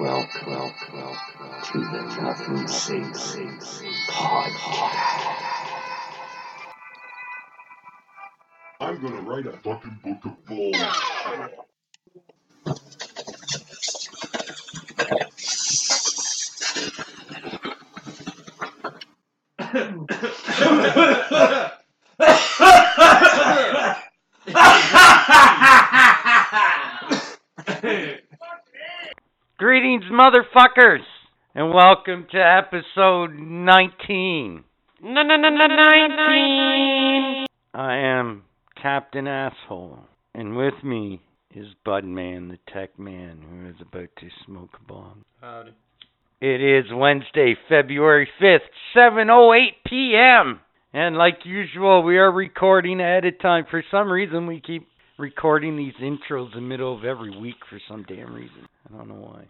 Welcome, welcome, welcome to the Nothing Safe podcast. I'm gonna write a fucking book of balls. Motherfuckers, and welcome to episode 19. No, no, no, no, 19. I am Captain Asshole, and with me is Budman, the tech man, who is about to smoke a bomb. Howdy. It is Wednesday, February 5th, 7:08 p.m. And like usual, we are recording ahead of time. For some reason, we keep recording these intros in the middle of every week for some damn reason. I don't know why.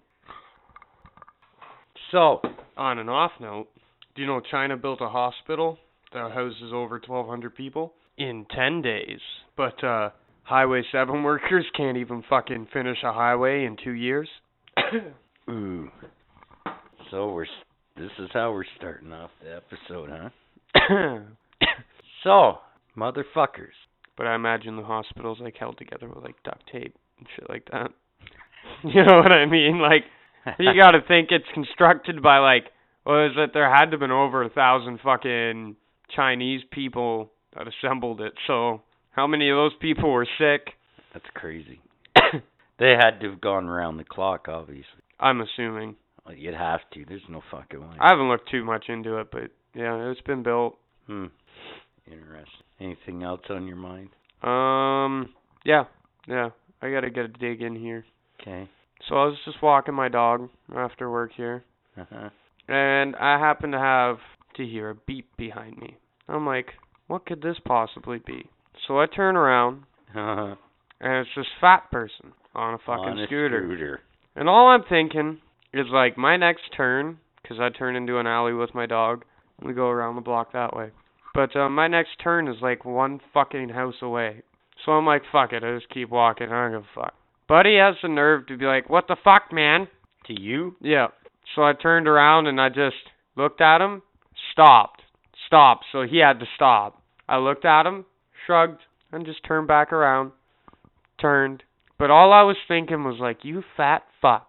So, On an off note, do you know China built a hospital that houses over 1,200 people in 10 days? But uh, Highway 7 workers can't even fucking finish a highway in two years? ooh. So we're this is how we're starting off the episode, huh? So, motherfuckers. but I imagine the hospital's like held together with like duct tape and shit like that. you know what I mean? Like, you gotta think it's constructed by like, what is it? There had to have been over a thousand fucking Chinese people that assembled it. So, how many of those people were sick? That's crazy. they had to have gone around the clock, obviously. I'm assuming. Well, you'd have to. There's no fucking way. I haven't looked too much into it, but yeah, it's been built. Hmm. Interesting. Anything else on your mind? Um, yeah, yeah. I gotta get a dig in here. Okay. So I was just walking my dog after work here, Uh-huh. and I happened to have to hear a beep behind me. I'm like, what could this possibly be? So I turn around, Uh-huh. and it's this fat person on a fucking On a scooter. scooter. And all I'm thinking is like my next turn, 'cause I turn into an alley with my dog. And we go around the block that way. But uh, my next turn is like one fucking house away. So I'm like, fuck it, I just keep walking. I don't give a fuck. He has the nerve to be like, what the fuck, man? To you? Yeah. So I turned around and I just looked at him, stopped, stopped. So he had to stop. I looked at him, shrugged, and just turned back around. Turned. But all I was thinking was like, you fat fuck.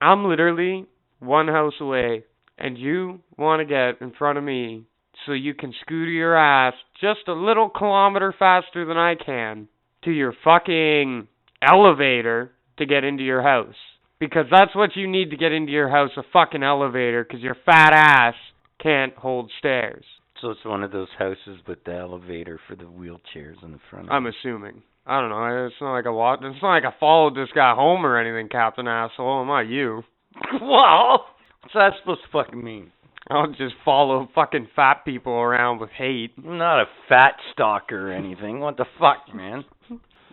I'm literally one house away, and you want to get in front of me so you can scooter your ass just a little kilometer faster than I can to your fucking elevator to get into your house. Because that's what you need to get into your house, a fucking elevator, because your fat ass can't hold stairs. So it's one of those houses with the elevator for the wheelchairs in the front. I'm assuming. I don't know. It's not like I wa- It's not like I followed this guy home or anything, Captain Asshole. I'm not you. well, what's that supposed to fucking mean? I'll just follow fucking fat people around with hate. I'm not a fat stalker or anything. What the fuck, man?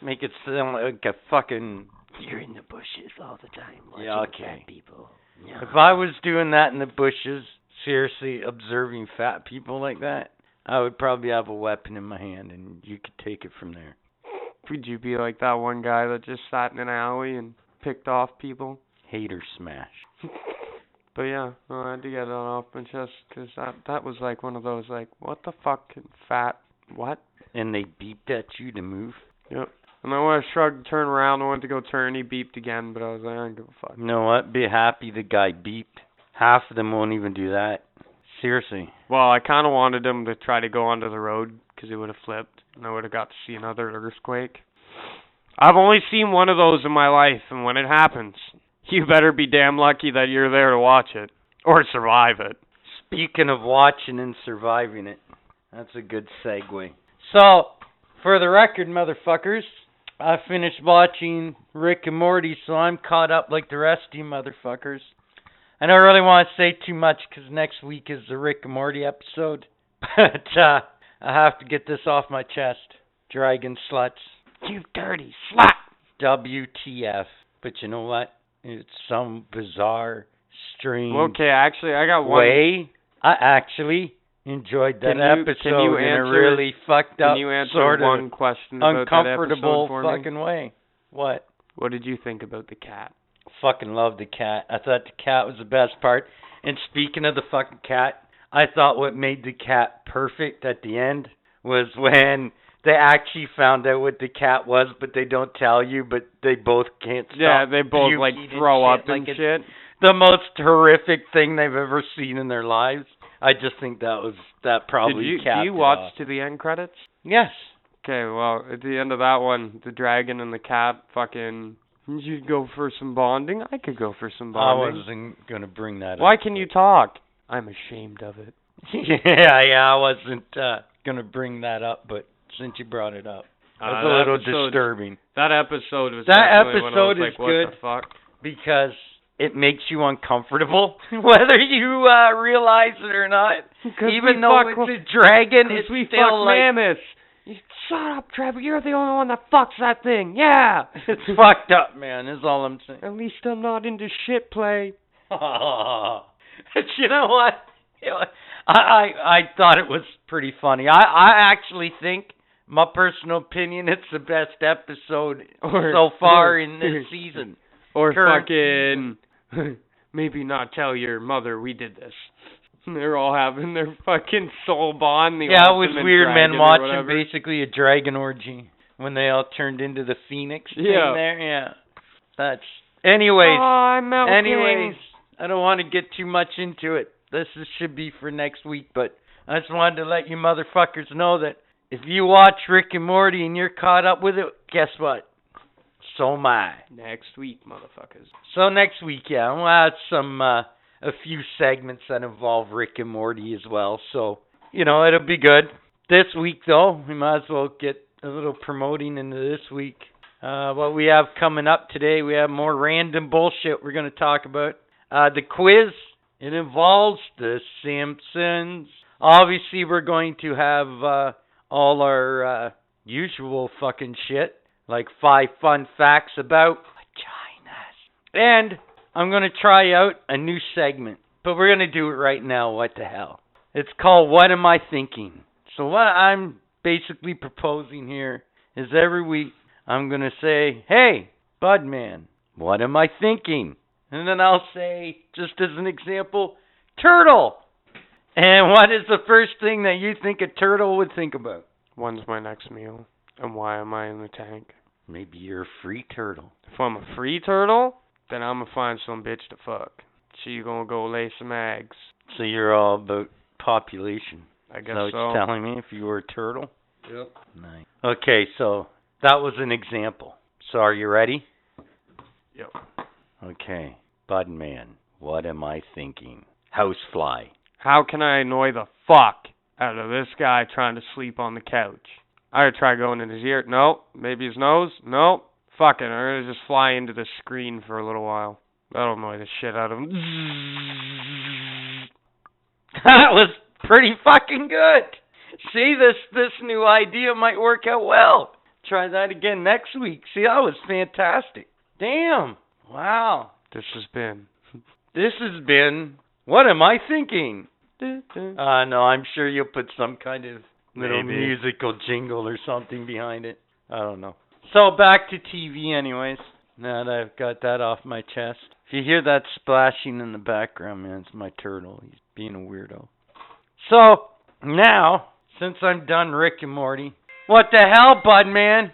Make it sound like a fucking. You're in the bushes all the time. watching Yeah, okay. fat people. If I was doing that in the bushes, seriously observing fat people like that, I would probably have a weapon in my hand and you could take it from there. Would you be like that one guy that just sat in an alley and picked off people? Hater smash. But yeah, no, I had to get that off my chest because that that was like one of those like, what the fuck, fat, what? And they beeped at you to move. Yep. And then when I shrugged, turned around, I went to go turn, he beeped again, but I was like, I don't give a fuck. You know what? Be happy the guy beeped. Half of them won't even do that. Seriously. Well, I kind of wanted him to try to go onto the road because he would have flipped, and I would have got to see another earthquake. I've only seen one of those in my life, and when it happens, you better be damn lucky that you're there to watch it or survive it. Speaking of watching and surviving it, that's a good segue. So, for the record, motherfuckers, I finished watching Rick and Morty, so I'm caught up like the rest of you motherfuckers. I don't really want to say too much 'cause next week is the Rick and Morty episode, but uh, I have to get this off my chest. Dragon sluts. You dirty slut! WTF. But you know what? It's some bizarre, stream. Okay, actually, I got one. way. I actually enjoyed that Can you- episode can you in a really fucked up, Can you answer sort of one question about that uncomfortable episode fucking way. What? What did you think about the cat? fucking loved the cat. I thought the cat was the best part. And speaking of the fucking cat, I thought what made the cat perfect at the end was when they actually found out what the cat was, but they don't tell you, but they both can't stop. Yeah, they both like puking and throw shit, up like and shit. The most horrific thing they've ever seen in their lives. I just think that was that probably Did you capped do you watch off. to the end credits? Yes. Okay, well, at the end of that one, the dragon and the cat fucking. You go for some bonding. I could go for some bonding. I wasn't gonna bring that up. Why up. can you talk? I'm ashamed of it. yeah, yeah, I wasn't uh gonna bring that up, but since you brought it up. Uh, That's a little episode- disturbing That episode was That definitely when I was episode like, is what good. the fuck? because it makes you uncomfortable whether you uh realize it or not. Even though fuck, it's a dragon, it's we still fuck like mammoths. You, shut up, Trevor. You're the only one that fucks that thing. Yeah. it's fucked up, man, is all I'm saying. At least I'm not into shit play. but you know what? I, I I thought it was pretty funny. I I actually think my personal opinion it's the best episode Or- so far in this season. Or Current fucking maybe not tell your mother we did this. They're all having their fucking soul bond. The yeah, it was weird, man, watching basically a dragon orgy when they all turned into the phoenix thing Yeah. there. Yeah. That's anyways. Oh. Anyways, I don't want to get too much into it. This is, should be for next week, but I just wanted to let you motherfuckers know that if you watch Rick and Morty and you're caught up with it, guess what? So am I. next week, motherfuckers. So next week, yeah, we'll have some uh, a few segments that involve Rick and Morty as well. So you know it'll be good. This week though, we might as well get a little promoting into this week. Uh, what we have coming up today, we have more random bullshit we're going to talk about. Uh, the quiz, it involves the Simpsons. Obviously, we're going to have uh, all our uh, usual fucking shit, like five fun facts about vaginas. And I'm going to try out a new segment, but we're going to do it right now. What the hell? It's called What Am I Thinking? So, what I'm basically proposing here is every week I'm going to say, Hey, Budman, what am I thinking? And then I'll say, just as an example, Turtle. And what is the first thing that you think a turtle would think about? When's my next meal? And why am I in the tank? Maybe you're a free turtle. If I'm a free turtle, then I'm gonna find some bitch to fuck. She gonna go lay some eggs. So you're all about population. I Is guess that what so. you're telling me if you were a turtle? Yep. Nice. Okay, so that was an example. So are you ready? Yep. Okay. Budman, what am I thinking? Housefly. How can I annoy the fuck out of this guy trying to sleep on the couch? I gotta try going in his ear. No, Maybe his nose. No, Fuck it. I'm gonna just fly into the screen for a little while. That'll annoy the shit out of him. that was pretty fucking good. See this this new idea might work out well. Try that again next week. See that was fantastic. Damn. Wow. This has been. This has been what am I thinking? Uh no, I'm sure you'll put some kind of little Maybe. musical jingle or something behind it. I don't know. So back to TV anyways. Now that I've got that off my chest. If you hear that splashing in the background, man, it's my turtle. He's being a weirdo. So now, since I'm done Rick and Morty, what the hell, Budman?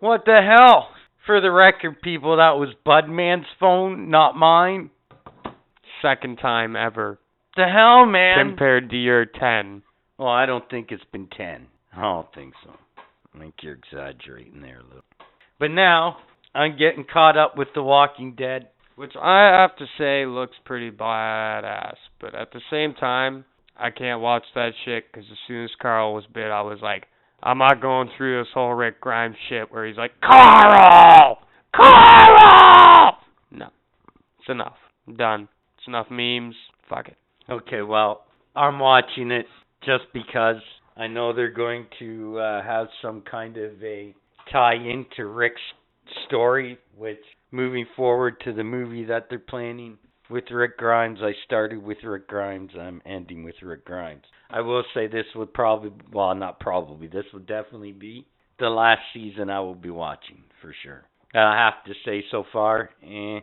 What the hell? For the record, people, that was Budman's phone, not mine. Second time ever The hell, man? compared to your ten. Well, I don't think it's been 10. I don't think so. I think you're exaggerating there a little. But now, I'm getting caught up with The Walking Dead. Which I have to say looks pretty badass. But at the same time, I can't watch that shit because as soon as Carl was bit, I was like, I'm not going through this whole Rick Grimes shit where he's like, Carl! Carl! No. It's enough. I'm done. It's enough memes. Fuck it. Okay, well, I'm watching it just because I know they're going to uh, have some kind of a tie into Rick's story, which moving forward to the movie that they're planning with Rick Grimes. I started with Rick Grimes. I'm ending with Rick Grimes. I will say this would probably, well, not probably, this would definitely be the last season I will be watching for sure. I have to say so far, eh,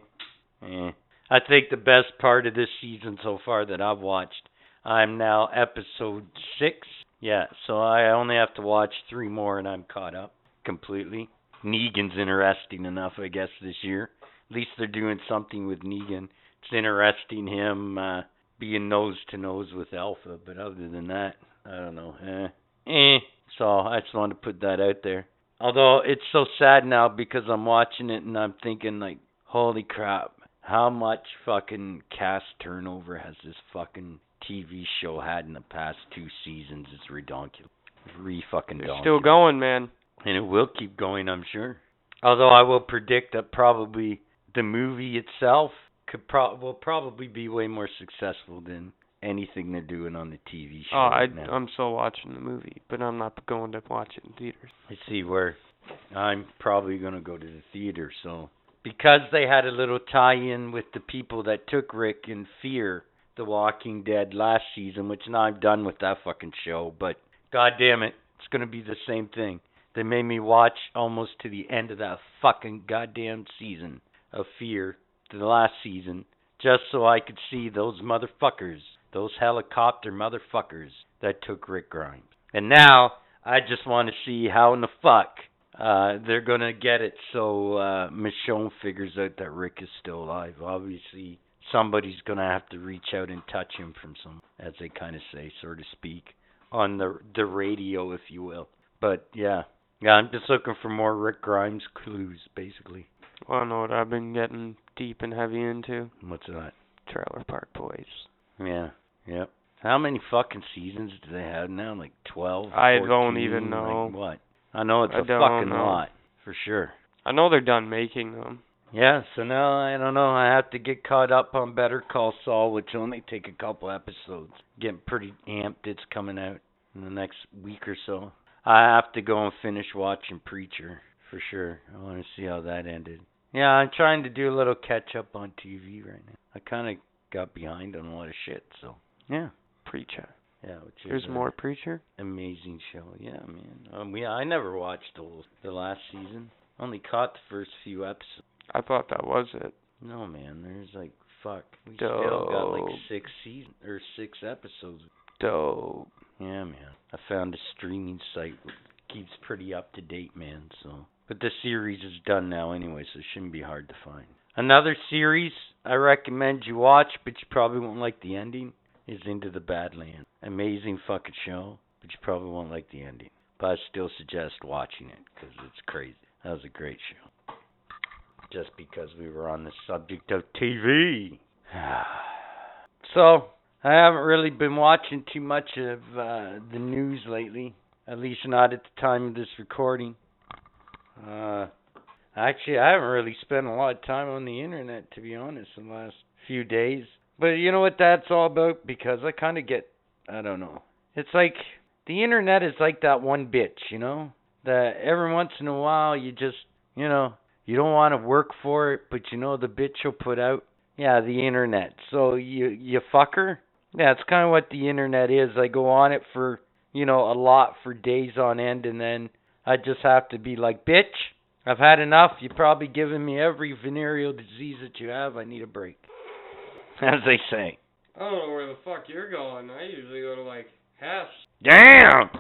Eh. I think the best part of this season so far that I've watched, I'm now episode six. Yeah, so I only have to watch three more and I'm caught up completely. Negan's interesting enough, I guess, this year. At least they're doing something with Negan. It's interesting him uh, being nose to nose with Alpha, but other than that, I don't know. Eh. Eh. So I just wanted to put that out there. Although it's so sad now because I'm watching it and I'm thinking like, holy crap, how much fucking cast turnover has this fucking TV show had in the past two seasons? It's ridiculous. It's re fucking They're still going, man. And it will keep going, I'm sure. Although I will predict that probably the movie itself could pro- will probably be way more successful than anything they're doing on the TV show. Oh, I right. I'm still watching the movie, but I'm not going to watch it in theaters. I see where I'm probably going to go to the theater. So because they had a little tie-in with the people that took Rick in Fear, The Walking Dead last season, which now I'm done with that fucking show. But god damn it, it's to be the same thing. They made me watch almost to the end of that fucking goddamn season of Fear, the last season, just so I could see those motherfuckers, those helicopter motherfuckers that took Rick Grimes. And now I just want to see how in the fuck uh they're gonna get it so uh Michonne figures out that Rick is still alive. Obviously somebody's gonna have to reach out and touch him from some as they kinda say, so to speak. On the the radio if you will. But yeah. Yeah, I'm just looking for more Rick Grimes clues, basically. Well, I know what I've been getting deep and heavy into. What's that? Trailer Park Boys. Yeah. Yep. How many fucking seasons do they have now? Like twelve? I 14, don't even know. Like what? I know it's I a fucking know. lot, for sure. I know they're done making them. Yeah, so now I don't know. I have to get caught up on Better Call Saul, which only take a couple episodes. Getting pretty amped. It's coming out in the next week or so. I have to go and finish watching Preacher for sure. I want to see how that ended. Yeah, I'm trying to do a little catch up on TV right now. I kind of got behind on a lot of shit, so yeah, Preacher. yeah. Which There's more Preacher. amazing show. Yeah, man. Um, yeah, I never watched the the last season. Only caught the first few episodes. I thought that was it. No, man. There's like fuck. We still got like six season or six episodes. Dope. Yeah, man. I found a streaming site that keeps pretty up to date, man. So, but the series is done now anyway, so it shouldn't be hard to find. Another series I recommend you watch, but you probably won't like the ending. Is Into the Badlands. Amazing fucking show, but you probably won't like the ending. But I still suggest watching it because it's crazy. That was a great show. Just because we were on the subject of TV. so, I haven't really been watching too much of uh, the news lately, at least not at the time of this recording. Uh, actually, I haven't really spent a lot of time on the internet, to be honest, in the last few days. But you know what that's all about? Because I kind of get, I don't know. It's like the internet is like that one bitch, you know? That every once in a while you just, you know, you don't want to work for it, but you know the bitch you'll put out. Yeah, the internet. So you you fuck her. Yeah, it's kind of what the internet is. I go on it for, you know, a lot for days on end, and then I just have to be like, bitch, I've had enough. You've probably given me every venereal disease that you have. I need a break. As they say. I don't know where the fuck you're going. I usually go to like Hess. Damn!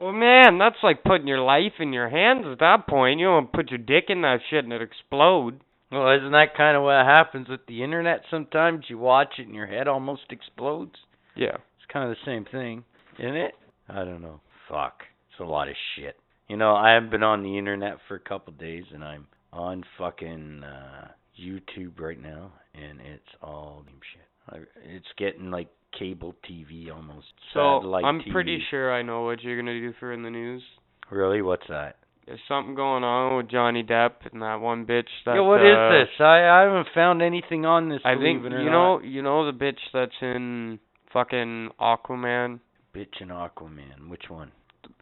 Well, man, that's like putting your life in your hands at that point. You don't put your dick in that shit and it explode. Well, isn't that kind of what happens with the internet sometimes? You watch it and your head almost explodes. Yeah. It's kind of the same thing, isn't it? I don't know. Fuck. It's a lot of shit. You know, I haven't been on the internet for a couple of days, and I'm on fucking uh YouTube right now, and it's all shit. It's getting like cable TV almost. So Satellite I'm TV. pretty sure I know what you're gonna do for in the news. Really? What's that? There's something going on with Johnny Depp and that one bitch that. yeah, what is uh, this? I I haven't found anything on this. I think believe it or you not. know you know the bitch that's in fucking Aquaman. Bitch in Aquaman. Which one?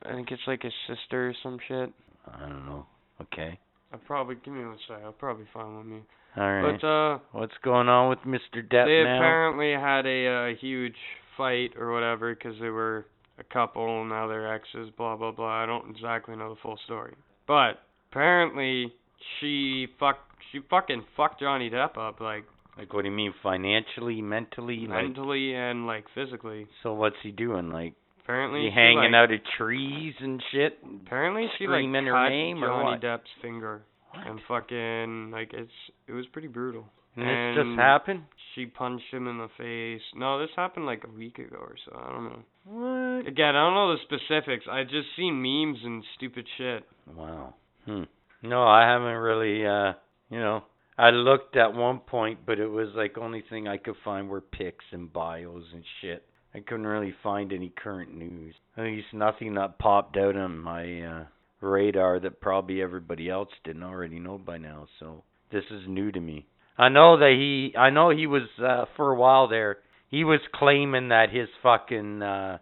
I think it's like his sister or some shit. I don't know. Okay. I'll probably give me one sec. I'll probably find one. Me. All right. But uh, What's going on with Mr. Depp they now? apparently had a uh, huge fight or whatever because they were a couple and now they're exes. Blah blah blah. I don't exactly know the full story, but apparently she fuck she fucking fucked Johnny Depp up like Like, what do you mean, financially, mentally? Like, mentally and like physically. so what's he doing? Like, Apparently, hanging like, out of trees and shit? Apparently, she like cut name or Johnny what? Depp's finger and fucking like it's it was pretty brutal. And this just happened? She punched him in the face. No, this happened like a week ago or so. I don't know. What? Again, I don't know the specifics. I just seen memes and stupid shit. Wow. Hmm. No, I haven't really uh you know I looked at one point but it was like only thing I could find were pics and bios and shit. I couldn't really find any current news. At least nothing that popped out on my uh radar that probably everybody else didn't already know by now. So this is new to me. I know that he I know he was uh for a while there he was claiming that his fucking uh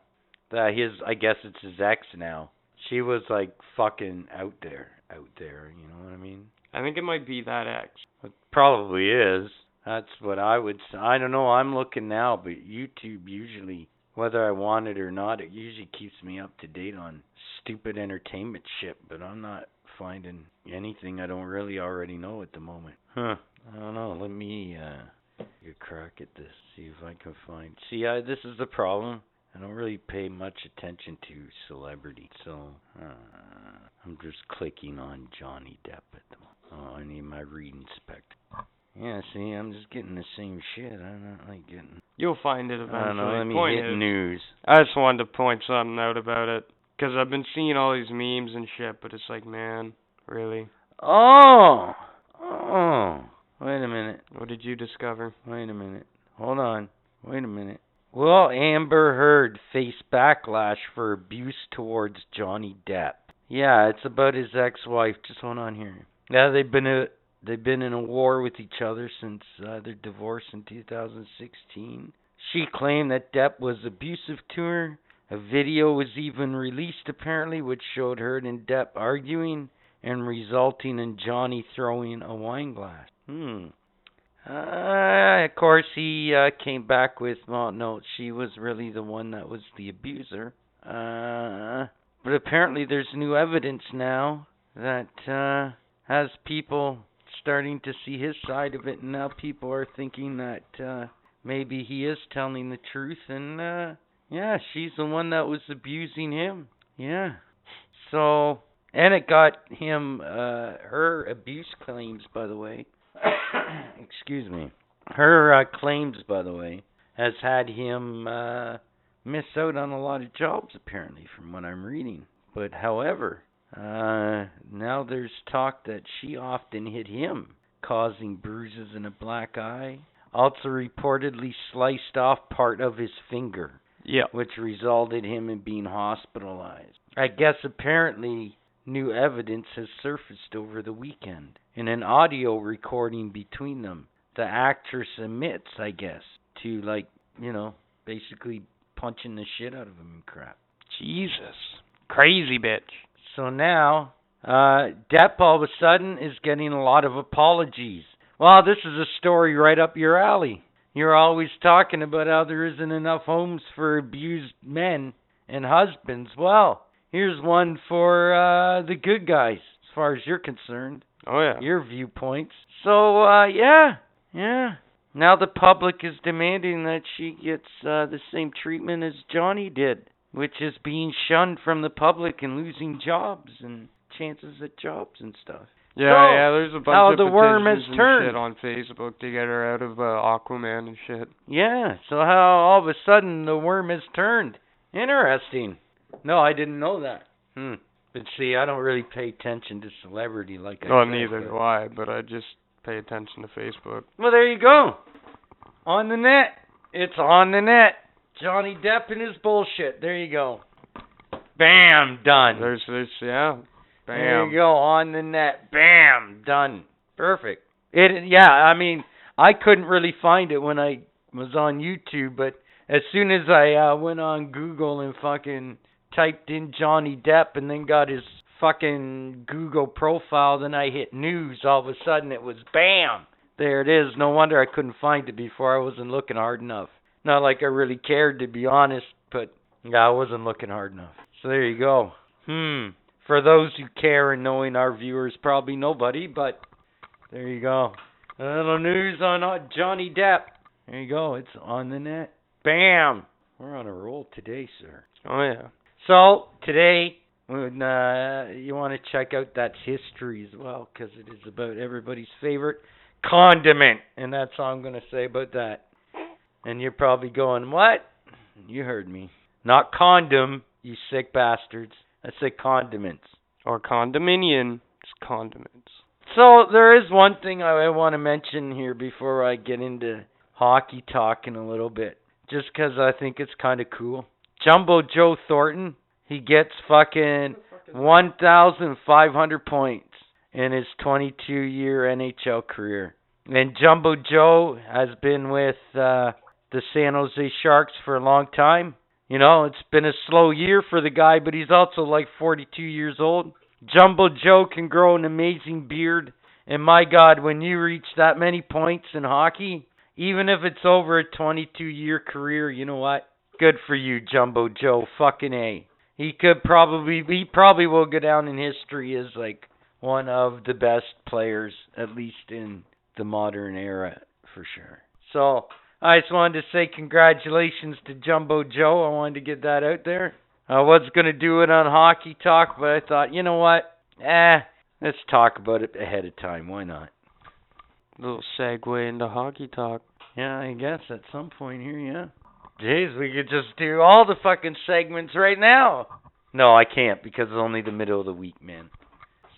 that his I guess it's his ex now. She was like fucking out there, out there, you know what I mean? I think it might be that ex. It probably is. That's what I would say. I don't know, I'm looking now, but YouTube usually whether I want it or not, it usually keeps me up to date on stupid entertainment shit, but I'm not finding anything I don't really already know at the moment. Huh. I don't know. Let me uh get a crack at this. See if I can find. See, I this is the problem. I don't really pay much attention to celebrity, so uh, I'm just clicking on Johnny Depp at the moment. Oh, I need my reading spectacle. Yeah, see, I'm just getting the same shit. I'm not like getting. You'll find it eventually. I don't know. Let me Point hit is, news. I just wanted to point something out about it because I've been seeing all these memes and shit, but it's like, man, really? Oh, oh. Wait a minute. What did you discover? Wait a minute. Hold on. Wait a minute. Will Amber Heard face backlash for abuse towards Johnny Depp? Yeah, it's about his ex-wife. Just hold on here. Yeah, they've been a they've been in a war with each other since uh, their divorce in 2016. She claimed that Depp was abusive to her. A video was even released apparently which showed Heard and Depp arguing and resulting in Johnny throwing a wine glass. Hmm. Uh, of course, he uh, came back with, well, no, she was really the one that was the abuser. Uh, but apparently there's new evidence now that uh, has people starting to see his side of it, and now people are thinking that uh, maybe he is telling the truth, and uh, yeah, she's the one that was abusing him. Yeah. So, and it got him uh, her abuse claims, by the way. Excuse me. Her uh, claims, by the way, has had him uh, miss out on a lot of jobs, apparently, from what I'm reading. But however, uh, now there's talk that she often hit him, causing bruises and a black eye. Also reportedly sliced off part of his finger, Yeah. which resulted him in being hospitalized. I guess apparently new evidence has surfaced over the weekend in an audio recording between them. The actress admits, I guess, to like, you know, basically punching the shit out of him and crap. Jesus. Crazy bitch. So now, uh, Depp all of a sudden is getting a lot of apologies. Well, this is a story right up your alley. You're always talking about how there isn't enough homes for abused men and husbands. Well, here's one for uh, the good guys, as far as you're concerned, Oh yeah. your viewpoints. So, uh, yeah, yeah. Now the public is demanding that she gets uh, the same treatment as Johnny did, which is being shunned from the public and losing jobs and chances at jobs and stuff. Yeah, So, yeah. There's a bunch how of the worm has turned. shit on Facebook to get her out of uh, Aquaman and shit. Yeah, so how all of a sudden the worm has turned. Interesting. No, I didn't know that. Hmm. But see, I don't really pay attention to celebrity like I Oh, said, neither but- do I, but I just pay attention to Facebook. Well, there you go. On the net. It's on the net. Johnny Depp and his bullshit. There you go. Bam, done. There's, there's, yeah. There Bam. you go. On the net. Bam, done. Perfect. It. Yeah, I mean, I couldn't really find it when I was on YouTube, but as soon as I uh, went on Google and fucking typed in Johnny Depp and then got his fucking Google profile, then I hit news. All of a sudden, it was bam. There it is. No wonder I couldn't find it before. I wasn't looking hard enough. Not like I really cared, to be honest, but yeah, I wasn't looking hard enough. So there you go. Hmm. For those who care and knowing our viewers, probably nobody, but there you go. A little news on uh, Johnny Depp. There you go. It's on the net. Bam. We're on a roll today, sir. Oh yeah. So today, when uh, you want to check out that history as well, because it is about everybody's favorite condiment, and that's all I'm going to say about that. And you're probably going, "What?" You heard me. Not condom, you sick bastards. I said condiments. Or condominium. It's condiments. So there is one thing I want to mention here before I get into hockey talking a little bit, just 'cause I think it's kind of cool. Jumbo Joe Thornton, he gets fucking 1,500 points in his 22-year NHL career. And Jumbo Joe has been with uh, the San Jose Sharks for a long time. You know, it's been a slow year for the guy, but he's also like 42 years old. Jumbo Joe can grow an amazing beard. And my God, when you reach that many points in hockey, even if it's over a 22 year career, you know what? Good for you, Jumbo Joe. Fucking A. He could probably, he probably will go down in history as like one of the best players, at least in the modern era, for sure. So, I just wanted to say congratulations to Jumbo Joe. I wanted to get that out there. I was going to do it on Hockey Talk, but I thought, you know what? Eh, let's talk about it ahead of time. Why not? Little segue into hockey talk. Yeah, I guess at some point here, yeah. Jeez, we could just do all the fucking segments right now. No, I can't because it's only the middle of the week, man.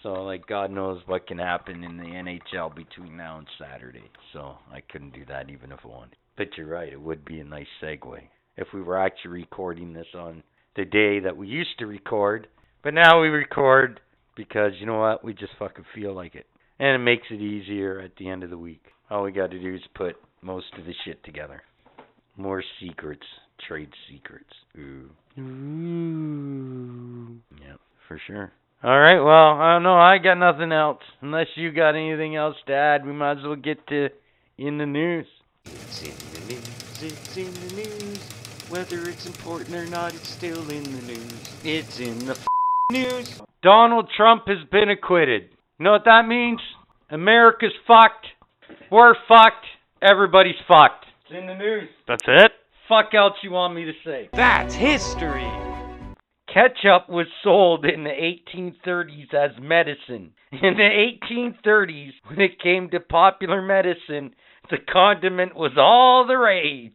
So, like, God knows what can happen in the NHL between now and Saturday. So, I couldn't do that even if I wanted. But you're right, it would be a nice segue if we were actually recording this on the day that we used to record. But now we record because, you know what, we just fucking feel like it. And it makes it easier at the end of the week. All we got to do is put most of the shit together. More secrets, trade secrets. Ooh. Ooh. Yep, for sure. All right, well, I don't know. I got nothing else. Unless you got anything else to add, we might as well get to in the news. It's in the news. It's in the news. Whether it's important or not, it's still in the news. It's in the f- news. Donald Trump has been acquitted. You know what that means? America's fucked. We're fucked. Everybody's fucked. It's in the news. That's it? Fuck else you want me to say? That's history. Ketchup was sold in the 1830s as medicine. In the 1830s, when it came to popular medicine, the condiment was all the rage.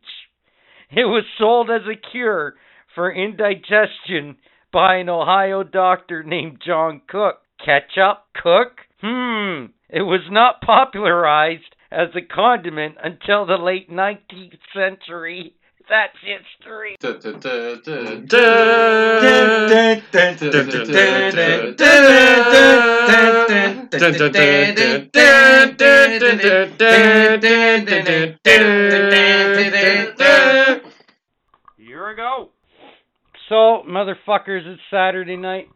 It was sold as a cure for indigestion by an Ohio doctor named John Cook. Ketchup? Cook? Hmm. It was not popularized as a condiment until the late 19th century. That's history. Here we go. So, motherfuckers, it's Saturday night,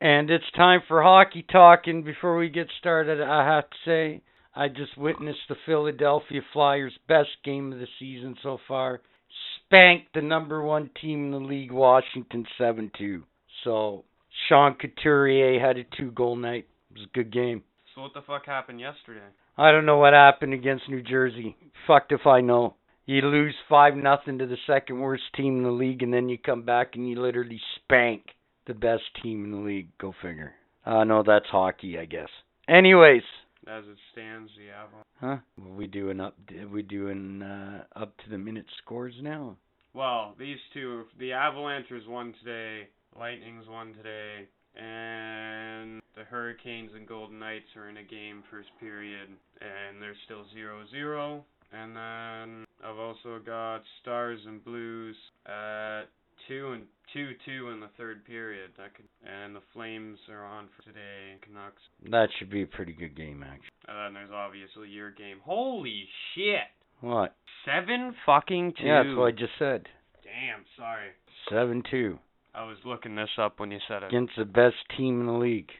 and it's time for hockey talk. And before we get started, I have to say, I just witnessed the Philadelphia Flyers' best game of the season so far. Spanked the number one team in the league, Washington, 7 2. So, Sean Couturier had a two goal night. It was a good game. So what the fuck happened yesterday? I don't know what happened against New Jersey. Fucked if I know. You lose five nothing to the second worst team in the league, and then you come back and you literally spank the best team in the league. Go figure. Uh no, that's hockey, I guess. Anyways, As it stands, the Avalanche. huh? What we doing up? We doing uh, up to the minute scores now? Well, these two, the Avalanchers won today, Lightning's won today, and the Hurricanes and Golden Knights are in a game first period, and they're still 0-0. And then I've also got Stars and Blues at two and two two in the third period. That could, and the Flames are on for today. Canucks. That should be a pretty good game, actually. And then there's obviously your game. Holy shit! What? Seven fucking two. Yeah, that's what I just said. Damn, sorry. Seven two I was looking this up when you said it. against the best team in the league.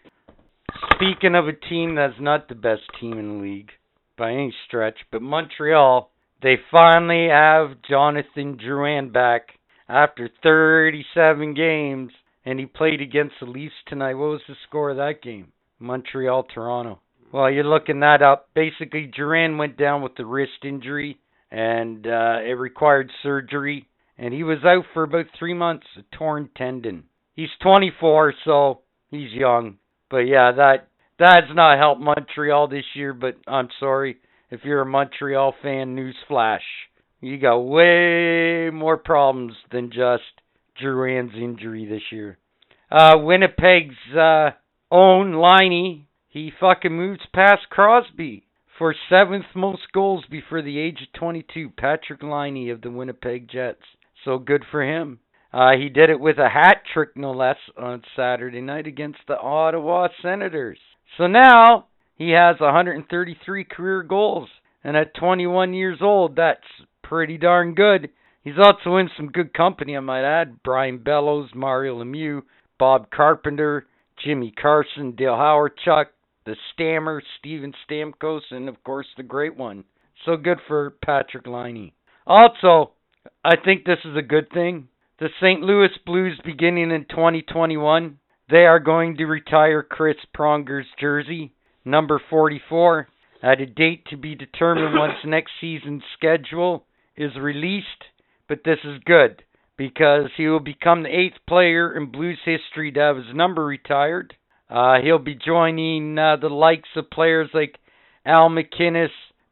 Speaking of a team that's not the best team in the league by any stretch, but Montreal, they finally have Jonathan Drouin back after 37 games, and he played against the Leafs tonight. What was the score of that game? Montreal Toronto. Well, you're looking that up. Basically, Drouin went down with the wrist injury, and uh, it required surgery, and he was out for about three months, a torn tendon. He's 24, so he's young. But yeah, that that's not helped Montreal this year. But I'm sorry if you're a Montreal fan. Newsflash: you got way more problems than just Drouin's injury this year. Uh, Winnipeg's uh, own Laine, he fucking moves past Crosby for seventh most goals before the age of 22. Patrik Laine of the Winnipeg Jets. So good for him. Uh, he did it with a hat trick, no less, on Saturday night against the Ottawa Senators. So now he has 133 career goals. And at 21 years old, that's pretty darn good. He's also in some good company, I might add. Brian Bellows, Mario Lemieux, Bob Carpenter, Jimmy Carson, Dale Hawerchuk, the Stammer, Steven Stamkos, and of course the great one. So good for Patrik Laine. Also, I think this is a good thing. The St. Louis Blues, beginning in 2021, they are going to retire Chris Pronger's jersey, number 44, at a date to be determined once next season's schedule is released. But this is good because he will become the eighth player in Blues history to have his number retired. Uh, he'll be joining uh, the likes of players like Al MacInnis,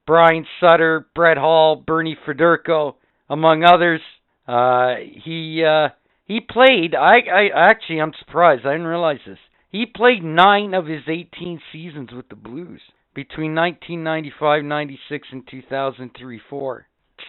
Brian Sutter, Brett Hull, Bernie Federko, among others. Uh, he uh, he played. I, I actually I'm surprised. I didn't realize this. He played nine of his 18 seasons with the Blues between 1995, 96, and 2003-4.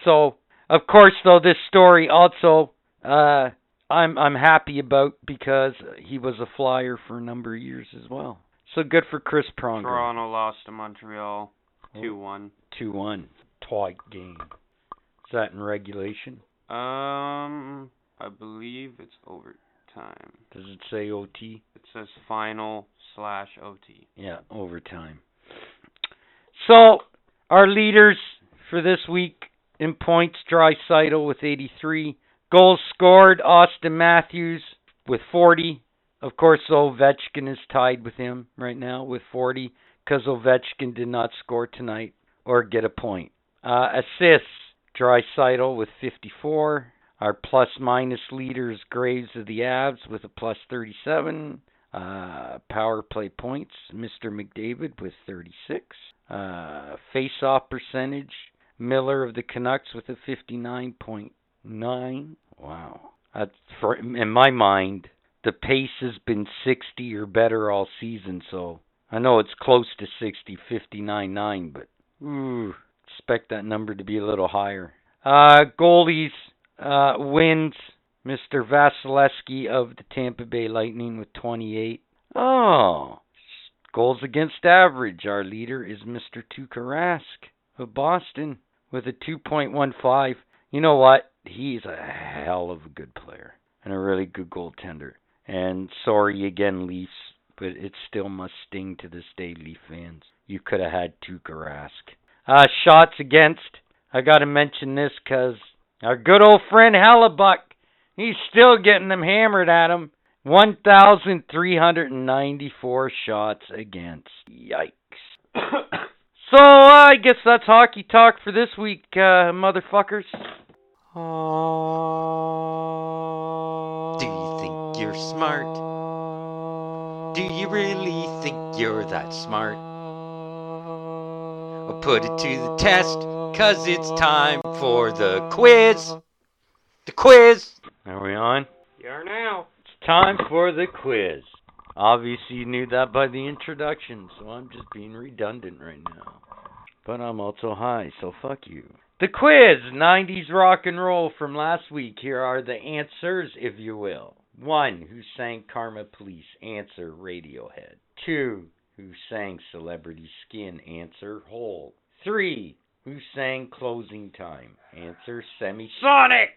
So, of course, though this story also uh, I'm I'm happy about because he was a flyer for a number of years as well. So good for Chris Pronger. Toronto lost to Montreal, two one. Two one. Tight game. Is that in regulation? Um, I believe it's overtime. Does it say OT? It says final slash OT. Yeah, overtime. So our leaders for this week in points: Draisaitl with 83. Goals scored: Auston Matthews with 40. Of course, Ovechkin is tied with him right now with 40 because Ovechkin did not score tonight or get a point. Uh, assists: Draisaitl with 54. Our plus minus leaders: Graves of the Avs with a plus 37. Uh, power play points: Mr. McDavid with 36. Uh, face off percentage: Miller of the Canucks with a 59.9. Wow. For in my mind, the pace has been 60 or better all season, so I know it's close to 60, 59.9, but ooh, expect that number to be a little higher. Uh, goalies uh, wins Mr. Vasilevskiy of the Tampa Bay Lightning with 28. Oh, goals against average. Our leader is Mr. Tuukka Rask of Boston with a 2.15. You know what? He's a hell of a good player and a really good goaltender. And sorry again, Leafs, but it still must sting to this day, Leaf fans. You could have had Tuukka Rask. Uh, shots against. I got to mention this because our good old friend Hellebuyck, he's still getting them hammered at him. 1,394 shots against. Yikes. so, uh, I guess that's hockey talk for this week, uh, motherfuckers. Do you think you're smart? Do you really think you're that smart? Well, put it to the test, cause it's time for the quiz. The quiz. Are we on? You are now. It's time for the quiz. Obviously, you knew that by the introduction, so I'm just being redundant right now. But I'm also high, so fuck you. The quiz 90s rock and roll from last week. Here are the answers, if you will. One, who sang Karma Police? Answer, Radiohead. Two, who sang Celebrity Skin? Answer, Hole. Three, who sang Closing Time? Answer, Semisonic.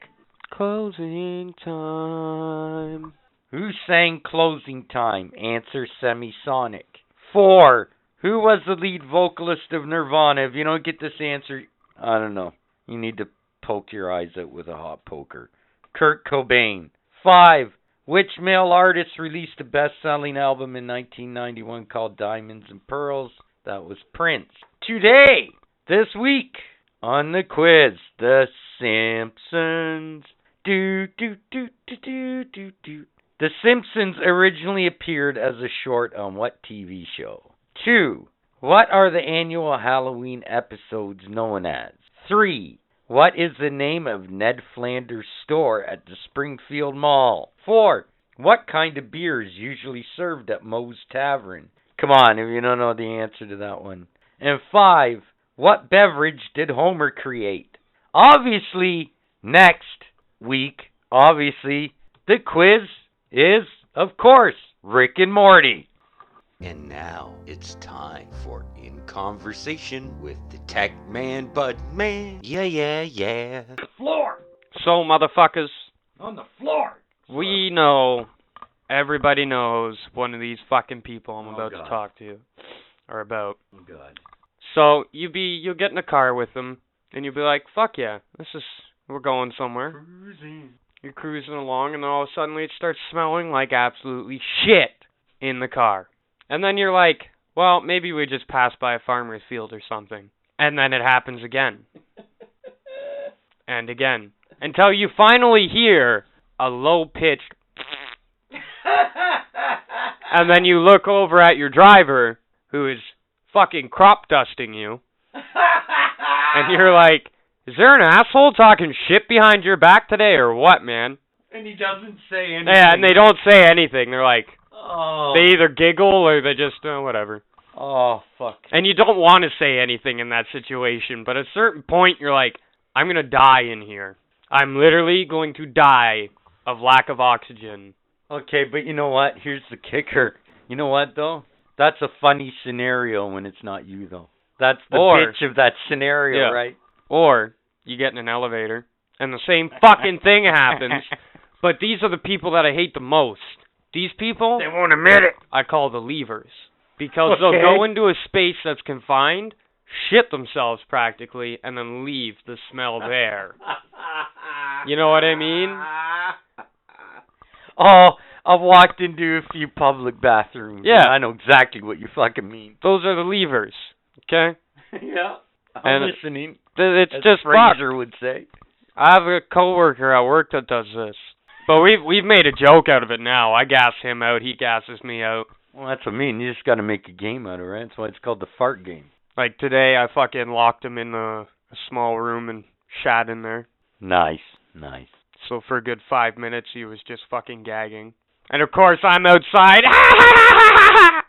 Closing time. Who sang Closing Time? Answer Semisonic. Four. Who was the lead vocalist of Nirvana? If you don't get this answer, I don't know. You need to poke your eyes out with a hot poker. Kurt Cobain. Five. Which male artist released a best selling album in 1991 called Diamonds and Pearls? That was Prince. Today, this week, on the quiz, The Simpsons. Do, do, do, do, do, do, do. The Simpsons originally appeared as a short on what TV show? 2. What are the annual Halloween episodes known as? 3. What is the name of Ned Flanders' store at the Springfield Mall? 4. What kind of beer is usually served at Moe's Tavern? Come on, if you don't know the answer to that one. And 5. What beverage did Homer create? Obviously, next week, obviously, the quiz is, of course, Rick and Morty. And now it's time for In Conversation with the Tech Man Bud Man. Yeah, yeah, yeah. The floor! So, motherfuckers, On the floor! we know, everybody knows one of these fucking people I'm Oh, about God. to talk to Or about. Oh, God. So, you be, you'll get in a car with them, and you'll be like, fuck yeah, this is, we're going somewhere. Cruising. You're cruising along, and then all of a sudden it starts smelling like absolutely shit in the car. And then you're like, well, maybe we just passed by a farmer's field or something. And then it happens again. and again. Until you finally hear a low pitched. And then you look over at your driver, who is fucking crop dusting you. And you're like, is there an asshole talking shit behind your back today or what, man? and he doesn't say anything. Yeah, and they don't say anything. They're like, Oh. they either giggle or they just, uh, whatever. Oh, fuck. And you don't want to say anything in that situation, but at a certain point, you're like, I'm gonna die in here. I'm literally going to die of lack of oxygen. Okay, but you know what? Here's the kicker. You know what, though? That's a funny scenario when it's not you, though. That's the Or- bitch of that scenario, Yeah. right? Or you get in an elevator and the same fucking thing happens. But these are the people that I hate the most. These people They won't admit it. I call the levers. Because Okay. they'll go into a space that's confined, shit themselves practically, and then leave the smell there. You know what I mean? Oh, I've walked into a few public bathrooms. Yeah. I know exactly what you fucking mean. Those are the levers. Okay? yeah. I'm And- listening. It's as just. Fraser would say. I have a coworker at work that does this. But we've we've made a joke out of it now. I gas him out, he gasses me out. Well, that's what I mean. You just got to make a game out of it, right? That's why it's called the fart game. Like today I fucking locked him in a, a small room and shat in there. Nice, nice. So for a good five minutes, he was just fucking gagging. And of course, I'm outside,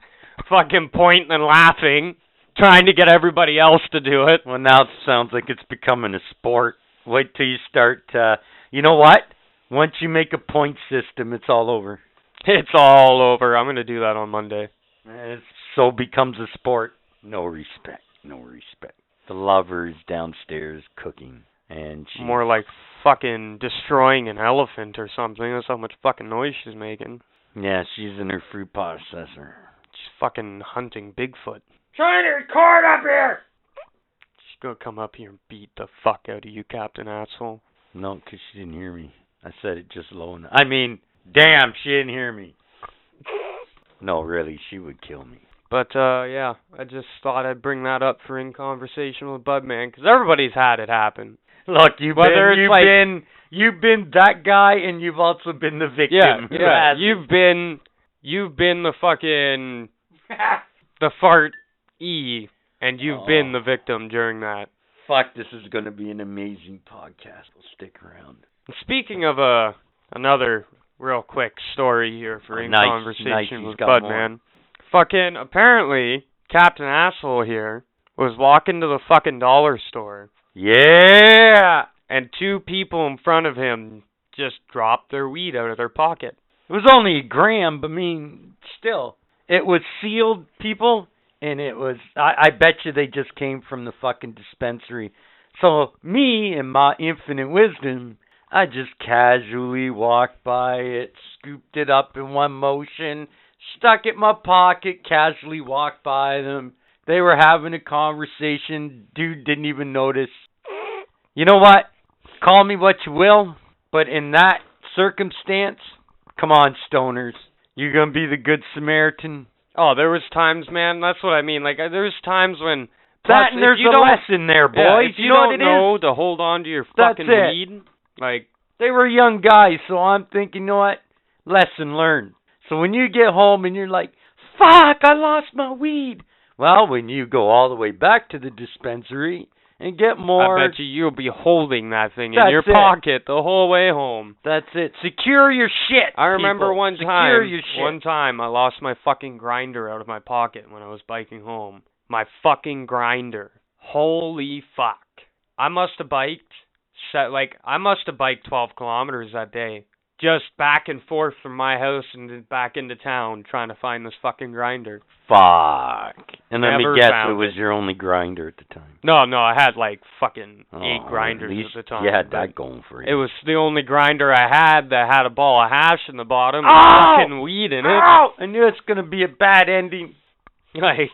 fucking pointing and laughing, trying to get everybody else to do it. Well, now it sounds like it's becoming a sport. Wait till you start. Uh, you know what? Once you make a point system, it's all over. It's all over. I'm gonna do that on Monday. It so becomes a sport. No respect. No respect. The lover is downstairs cooking, and she. More like fucking destroying an elephant or something. That's how much fucking noise she's making. Yeah, she's in her fruit processor. She's fucking hunting Bigfoot. Trying to record up here. She's gonna come up here and beat the fuck out of you, Captain Asshole. No, 'cause she didn't hear me. I said it just low enough. I mean, damn, she didn't hear me. No, really, she would kill me. But uh yeah, I just thought I'd bring that up for in conversation with Budman because everybody's had it happen. Look, you've Whether been, it's you've like- been, you've been that guy, and you've also been the victim. Yeah, yeah. You've been you've been the fucking the fart e, and you've been Oh. the victim during that. Fuck, this is going to be an amazing podcast. We'll stick around. Speaking of uh another real quick story here for Oh, in nice, conversation nice, with. Budman. Fucking apparently Captain Asshole here was walking to the fucking dollar store Yeah. and two people in front of him just dropped their weed out of their pocket. It was only a gram, but I mean, still, it was sealed, people, and it was. I, I bet you they just came from the fucking dispensary. So me and my infinite wisdom, I just casually walked by it, scooped it up in one motion, stuck it in my pocket, casually walked by them. They were having a conversation. Dude didn't even notice. You know what? Call me what you will, but in that circumstance, come on, stoners. You're going to be the good Samaritan. Oh, there was times, man. That's what I mean. Like uh, there's times when that plus, and there's a lesson there, yeah, boys. if you, you, know don't it is? know to hold on to your fucking weed, like They were young guys, so I'm thinking, you know what? Lesson learned. So when you get home and you're like, fuck, I lost my weed. Well, when you go all the way back to the dispensary and get more, I bet you you'll be holding that thing in your it. pocket the whole way home. that's it. Secure your shit. I remember people. one Secure time, your shit. one time I lost my fucking grinder out of my pocket when I was biking home. My fucking grinder. Holy fuck. I must have biked like I must have biked 12 kilometers that day. Just back and forth from my house and back into town trying to find this fucking grinder. Fuck. And let Never me guess, it was your only grinder at the time. No, no, I had like fucking oh, eight Oh, grinders at, at the time. You had that going for you. It was the only grinder I had that had a ball of hash in the bottom and fucking weed in it. Ow! I knew it's gonna be a bad ending. Like,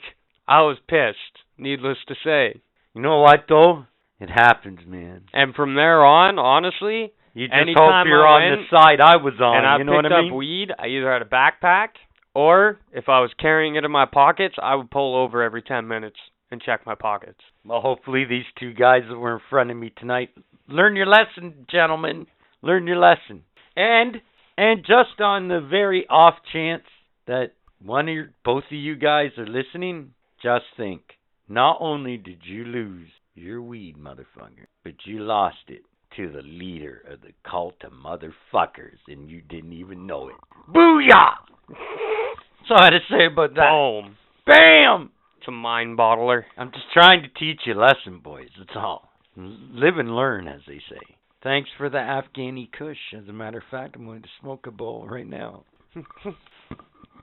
I was pissed, needless to say. You know what though? It happens, man. And from there on, honestly, You just Anytime hope you're I on went the side I was on. and I you know picked what I mean? up weed, I either had a backpack or if I was carrying it in my pockets, I would pull over every 10 minutes and check my pockets. Well, hopefully these two guys that were in front of me tonight learn your lesson, gentlemen. Learn your lesson. And and just on the very off chance that one of your, both of you guys are listening, just think. Not only did you lose your weed, motherfucker, but you lost it to the leader of the cult of motherfuckers, and you didn't even know it. Booyah! So I had to say about that. Boom. Bam! It's a mind bottler. I'm just trying to teach you a lesson, boys. That's all. Live and learn, as they say. Thanks for the Afghani Kush. As a matter of fact, I'm going to smoke a bowl right now.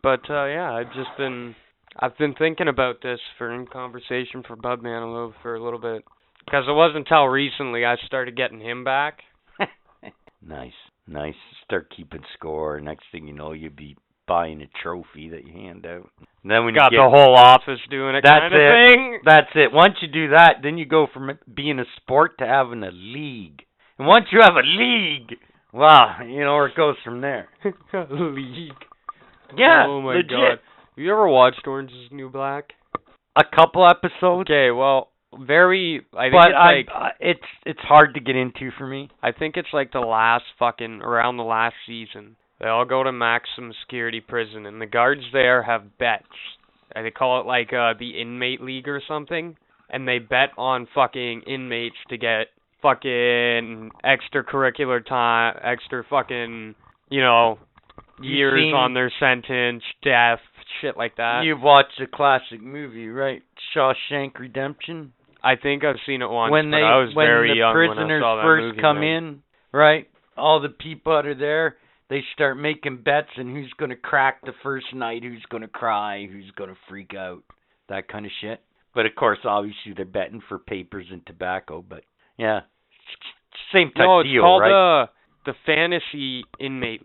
But uh yeah, I've just been I've been thinking about this for in conversation for Budman a little for a little bit because it wasn't until recently I started getting him back. nice, nice. Start keeping score. Next thing you know, you'd be buying a trophy that you hand out. And then when Got you get, the whole office doing it That's kind of it. thing. That's it. Once you do that, then you go from being a sport to having a league. And once you have a league, wow, you know where it goes from there. League. Yeah, Oh my legit. god. Have you ever watched Orange is New Black? A couple episodes. Okay, well, very. I think but it's I, like uh, it's it's hard to get into for me. I think it's like the last fucking around the last season. They all go to maximum security prison, and the guards there have bets. And they call it like uh the inmate league or something, and they bet on fucking inmates to get fucking extracurricular time, extra fucking you know years seen- on their sentence, death, shit like that. You've watched a classic movie, right? Shawshank Redemption. I think I've seen it once, when they I was when very the young when I prisoners saw that first movie, come man. in, right? All the people that are there, they start making bets on who's going to crack the first night, who's going to cry, who's going to freak out, that kind of shit. But of course, obviously they're betting for papers and tobacco. But yeah, same type no, it's deal, called right? uh the fantasy inmate,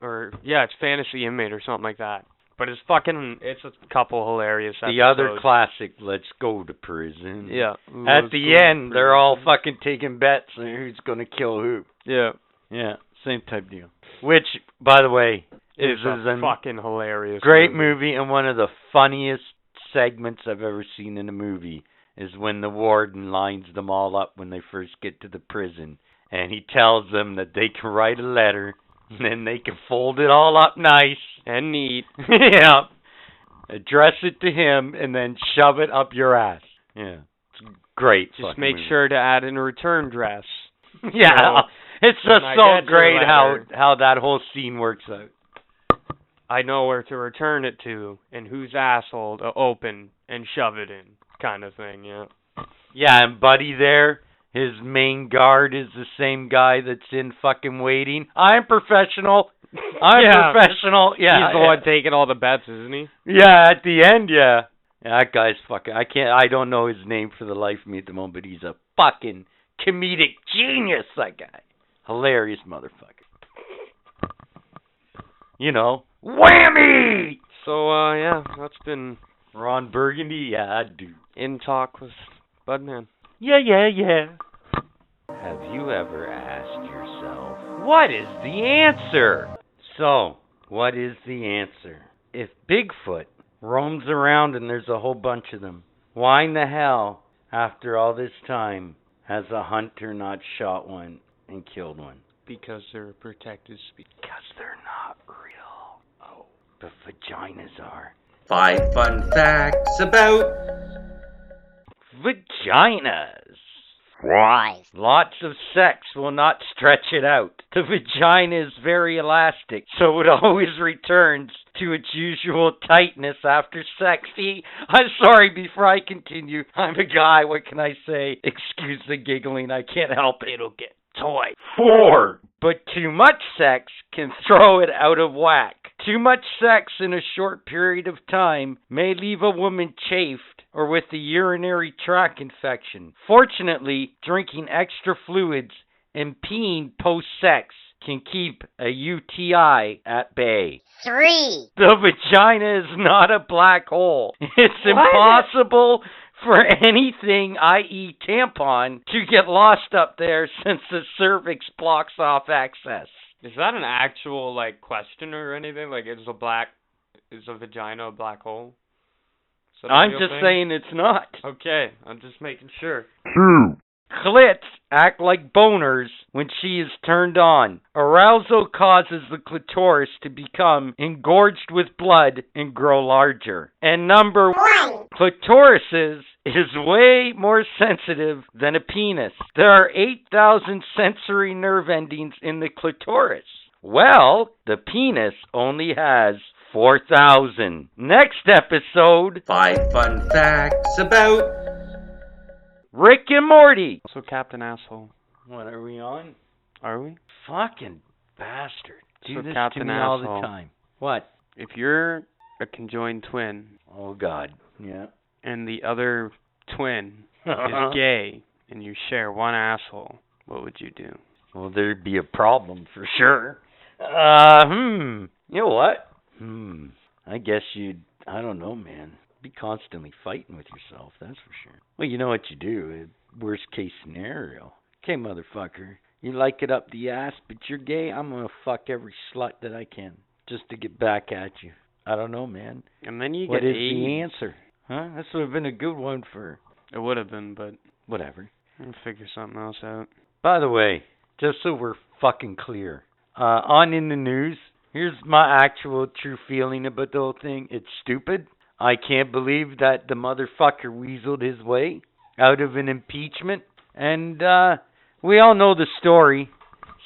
or yeah, it's fantasy inmate or something like that. But it's fucking, it's a couple hilarious. Episodes. The other classic, let's go to prison. Yeah. At the end, they're all fucking taking bets on who's going to kill who. Yeah. Yeah, same type deal. Which, by the way, It's is, a is a fucking hilarious. great movie and one of the funniest segments I've ever seen in a movie is when the warden lines them all up when they first get to the prison and he tells them that they can write a letter then they can fold it all up nice. And neat. yeah. Address it to him and then shove it up your ass. Yeah. It's great. Just make movie. sure to add in a return dress. Yeah. So, it's just so great how how that whole scene works out. I know where to return it to and whose asshole to open and shove it in, kind of thing. Yeah. Yeah, and Buddy there, his main guard is the same guy that's in fucking waiting. I'm professional. I'm Yeah. professional. Yeah. He's the one taking all the bets, isn't he? Yeah, at the end, yeah. yeah. That guy's fucking I can't I don't know his name for the life of me at the moment, but he's a fucking comedic genius, that guy. Hilarious motherfucker. You know. Whammy! So uh yeah, that's been Ron Burgundy, yeah, I do. in talk with Budman. Yeah, yeah, yeah. Have you ever asked yourself, what is the answer? So, what is the answer? If Bigfoot roams around and there's a whole bunch of them. Why in the hell, after all this time, has a hunter not shot one and killed one? Because they're a protected species. Because they're not real. Oh, but vaginas are. Five fun facts about Vaginas. Why? Lots of sex will not stretch it out. The vagina is very elastic, so it always returns to its usual tightness after sex. See, I'm sorry before I continue. I'm a guy, what can I say? Excuse the giggling, I can't help it. It'll get toy. Four. But too much sex can throw it out of whack. Too much sex in a short period of time may leave a woman chafed or with a urinary tract infection. Fortunately, drinking extra fluids and peeing post sex can keep a UTI at bay. Three. The vagina is not a black hole. It's impossible for anything, i.e., tampon, to get lost up there since the cervix blocks off access. Is that an actual like question or anything? Like, is a black, is a vagina a black hole? Is that a I'm just thing? saying it's not. Okay, I'm just making sure. Two. Clits act like boners when she is turned on. Arousal causes the clitoris to become engorged with blood and grow larger. And number One. clitorises is way more sensitive than a penis. There are 8,000 sensory nerve endings in the clitoris. Well, the penis only has 4,000. Next episode five fun facts about Rick and Morty. So, Captain Asshole, What are we on? are we? Fucking bastard. Do So this Captain to me all the Asshole. time. What? If you're a conjoined twin Oh God. Yeah. and the other twin is gay and you share one asshole, what would you do? well, there'd be a problem for sure. Uh, hmm. You know what? Hmm. I guess you'd. I don't know, man. Be constantly fighting with yourself. That's for sure. Well, you know what you do. Worst case scenario. Okay, motherfucker. You like it up the ass, but you're gay. I'm gonna fuck every slut that I can just to get back at you. I don't know, man. And then you What get is the answer? Huh? This would have been a good one for It would have been, but whatever. I'll figure something else out. By the way, just so we're fucking clear, uh, on in the news, here's my actual true feeling about the whole thing. It's stupid. I can't believe that the motherfucker weaseled his way out of an impeachment. And uh, we all know the story.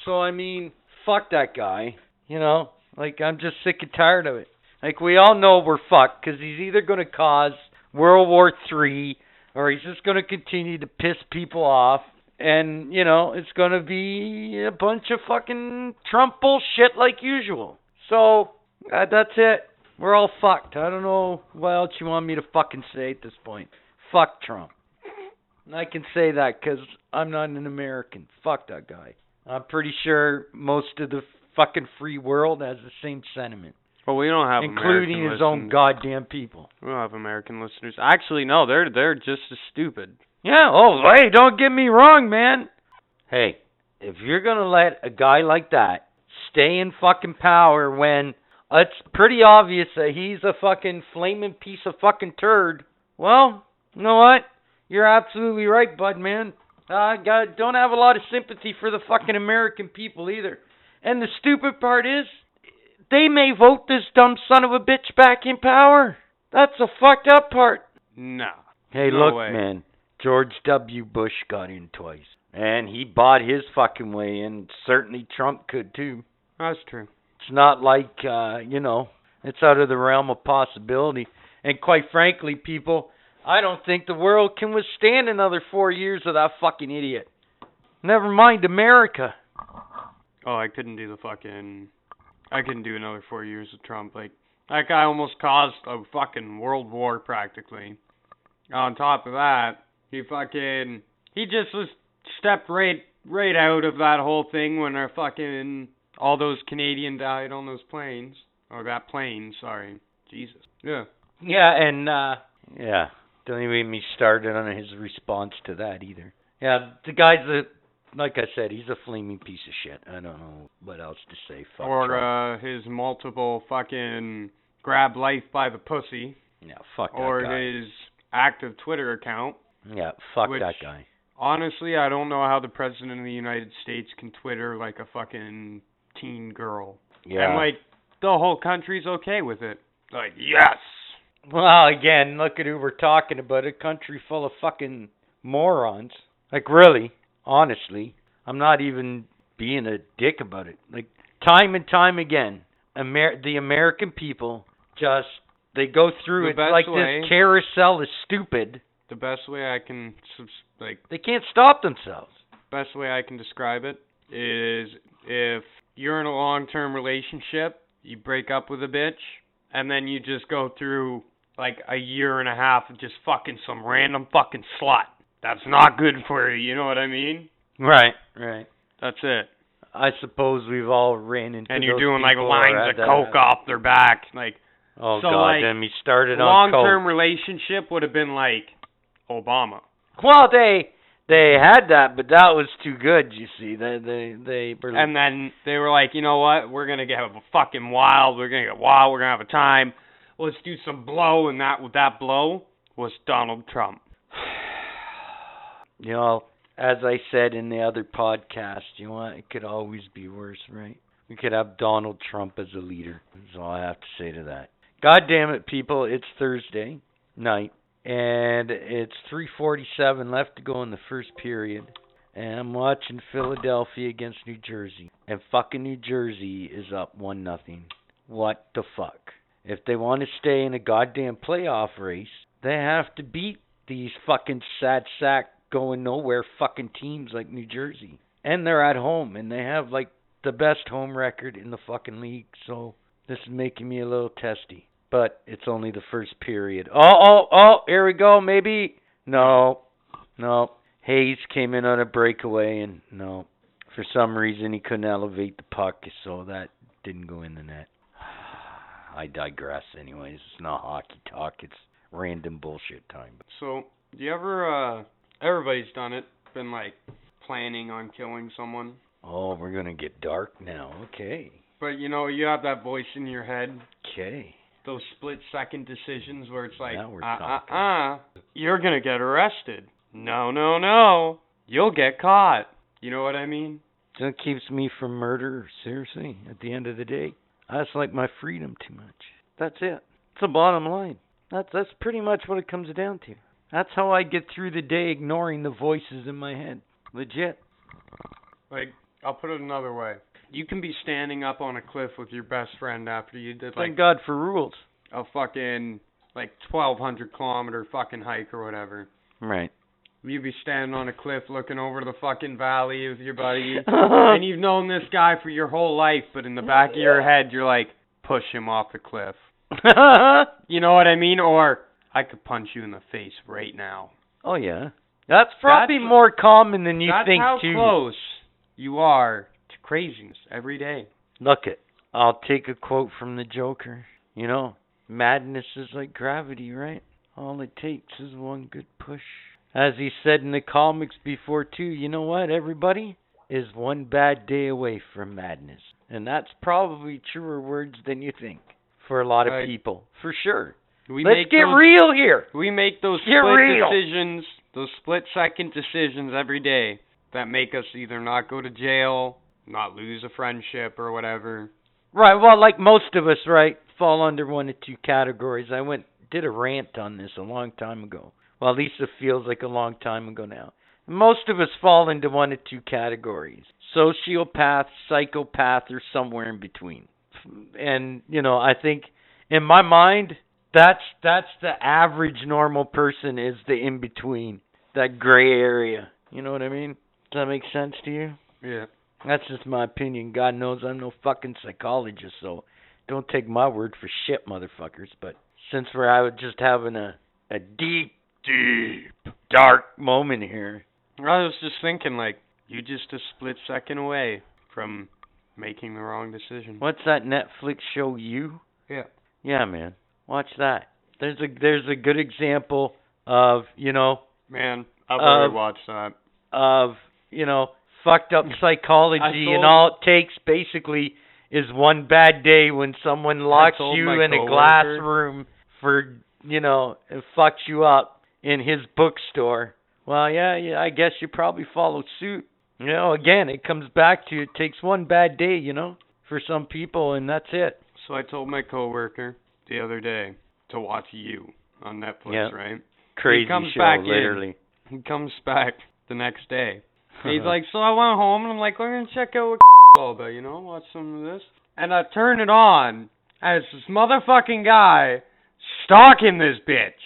So, I mean, fuck that guy. You know, like, I'm just sick and tired of it. Like, we all know we're fucked because he's either going to cause World War Three or he's just going to continue to piss people off. And, you know, it's going to be a bunch of fucking Trump bullshit like usual. So, uh, that's it. We're all fucked. I don't know what else you want me to fucking say at this point. Fuck Trump. And I can say that because I'm not an American. Fuck that guy. I'm pretty sure most of the fucking free world has the same sentiment, But we don't have including American his own listeners. goddamn people. We don't have American listeners. Actually, no, they're they're just as stupid. Yeah, oh, hey, don't get me wrong, man. Hey, if you're going to let a guy like that stay in fucking power when it's pretty obvious that he's a fucking flaming piece of fucking turd, well, you know what? You're absolutely right, bud, man. I got, don't have a lot of sympathy for the fucking American people either. And the stupid part is, they may vote this dumb son of a bitch back in power. That's the fucked up part. No. Hey, No look, way. man. George W. Bush got in twice. And he bought his fucking way in. Certainly Trump could too. That's true. It's not like, uh, you know, it's out of the realm of possibility. And quite frankly, people, I don't think the world can withstand another four years of that fucking idiot. Never mind America. Oh, I couldn't do the fucking. I couldn't do another four years of Trump. Like that guy almost caused a fucking world war practically. On top of that, he fucking he just was stepped right right out of that whole thing when our fucking all those Canadian died on those planes or that plane. Sorry, Jesus. Yeah. Yeah, and uh yeah, don't even get me started on his response to that either. Yeah, the guy's a like I said, he's a flaming piece of shit. I don't know what else to say. Fuck or uh his multiple fucking grab life by the pussy. Yeah, fuck that or guy. his active Twitter account. Yeah, fuck which- that guy. Honestly, I don't know how the president of the United States can Twitter like a fucking teen girl. Yeah. And like the whole country's okay with it. Like, yes. Well, again, look at who we're talking about. A country full of fucking morons. Like, really, honestly, I'm not even being a dick about it. Like, time and time again, Amer- the American people just they go through The it like way- this carousel is stupid. The best way I can like They can't stop themselves. best way I can describe it is if you're in a long-term relationship, you break up with a bitch, and then you just go through like a year and a half of just fucking some random fucking slut. That's not good for you, you know what I mean? Right, right. That's it. I suppose we've all ran into And you're doing like lines of that- coke off their back. Like Oh So, god, like, he started on long-term coke. relationship would have been like Obama. Well, they they had that, but that was too good. You see, they they they were And then they were like, you know what? We're gonna get a fucking wild. We're gonna get wild. We're gonna have a time. Let's do some blow. And that with that blow was Donald Trump. you know, as I said in the other podcast, you know what? It could always be worse, right? We could have Donald Trump as a leader. That's all I have to say to that. God damn it, people! It's Thursday night, and it's 3:47 left to go in the first period. And I'm watching Philadelphia against New Jersey, and fucking New Jersey is up one nothing. What the fuck? If they want to stay in a goddamn playoff race, they have to beat these fucking sad sack going nowhere fucking teams like New Jersey. And they're at home and they have like the best home record in the fucking league. So this is making me a little testy. But it's only the first period. Oh, oh, oh, here we go, maybe. No. No. Hayes came in on a breakaway and no. For some reason he couldn't elevate the puck, so that didn't go in the net. I digress anyways. It's not hockey talk, it's random bullshit time. So, do you ever? uh Everybody's done it. Been like planning on killing someone. Oh, we're gonna get dark now. Okay. But you know, you have that voice in your head. Okay. Those split second decisions where it's like, uh, uh, uh, you're gonna get arrested. No, no, no. You'll get caught. You know what I mean? That keeps me from murder, seriously, at the end of the day. I just like my freedom too much. That's it. It's the bottom line. That's that's pretty much what it comes down to. That's how I get through the day ignoring the voices in my head. Legit. Like, I'll put it another way. You can be standing up on a cliff with your best friend after you did like Thank God for rules. a fucking like 1200 kilometer fucking hike or whatever. Right. You'd be standing on a cliff looking over the fucking valley with your buddy, and you've known this guy for your whole life, but in the back of your head, you're like, push him off the cliff. You know what I mean? Or I could punch you in the face right now. oh yeah. That's probably That's- more common than you That's think how too. close you are to craziness every day. Look it. I'll take a quote from the Joker. You know, madness is like gravity, right? All it takes is one good push. As he said in the comics before too, you know what, everybody? Is one bad day away from madness. And that's probably truer words than you think. For a lot of Right. people. For sure. We Let's make get those, real here. We make those Get split real. decisions, those split second decisions every day that make us either not go to jail, not lose a friendship or whatever. Right, well, like most of us, right, fall under one of two categories. I went did a rant on this a long time ago. Well, at least it feels like a long time ago now. Most of us fall into one of two categories: sociopath, psychopath, or somewhere in between. And you know, I think in my mind, that's that's the average normal person is the in between, that gray area. You know what I mean? Does that make sense to you? Yeah. That's just my opinion. God knows I'm no fucking psychologist, so don't take my word for shit, motherfuckers. But since we're just having a a deep, deep, dark moment here, I was just thinking, like, you just a split second away from making the wrong decision. what's that Netflix show? You? Yeah. Yeah, man. Watch that. There's a there's a good example of you know Man, I've already watched that. of you know fucked up psychology I and all it takes basically is one bad day when someone locks you in a glass room for you know, and fucks you up in his bookstore, well, yeah, yeah, I guess you probably follow suit. You know, again, it comes back to it takes one bad day, you know, for some people, and that's it. So I told my coworker the other day to watch you on Netflix, Yep. right? Crazy comes show, back in. literally. He comes back the next day. He's like, so I went home and I'm like, we're gonna check out what all about, you know, watch some of this. And I turn it on, and it's this motherfucking guy stalking this bitch.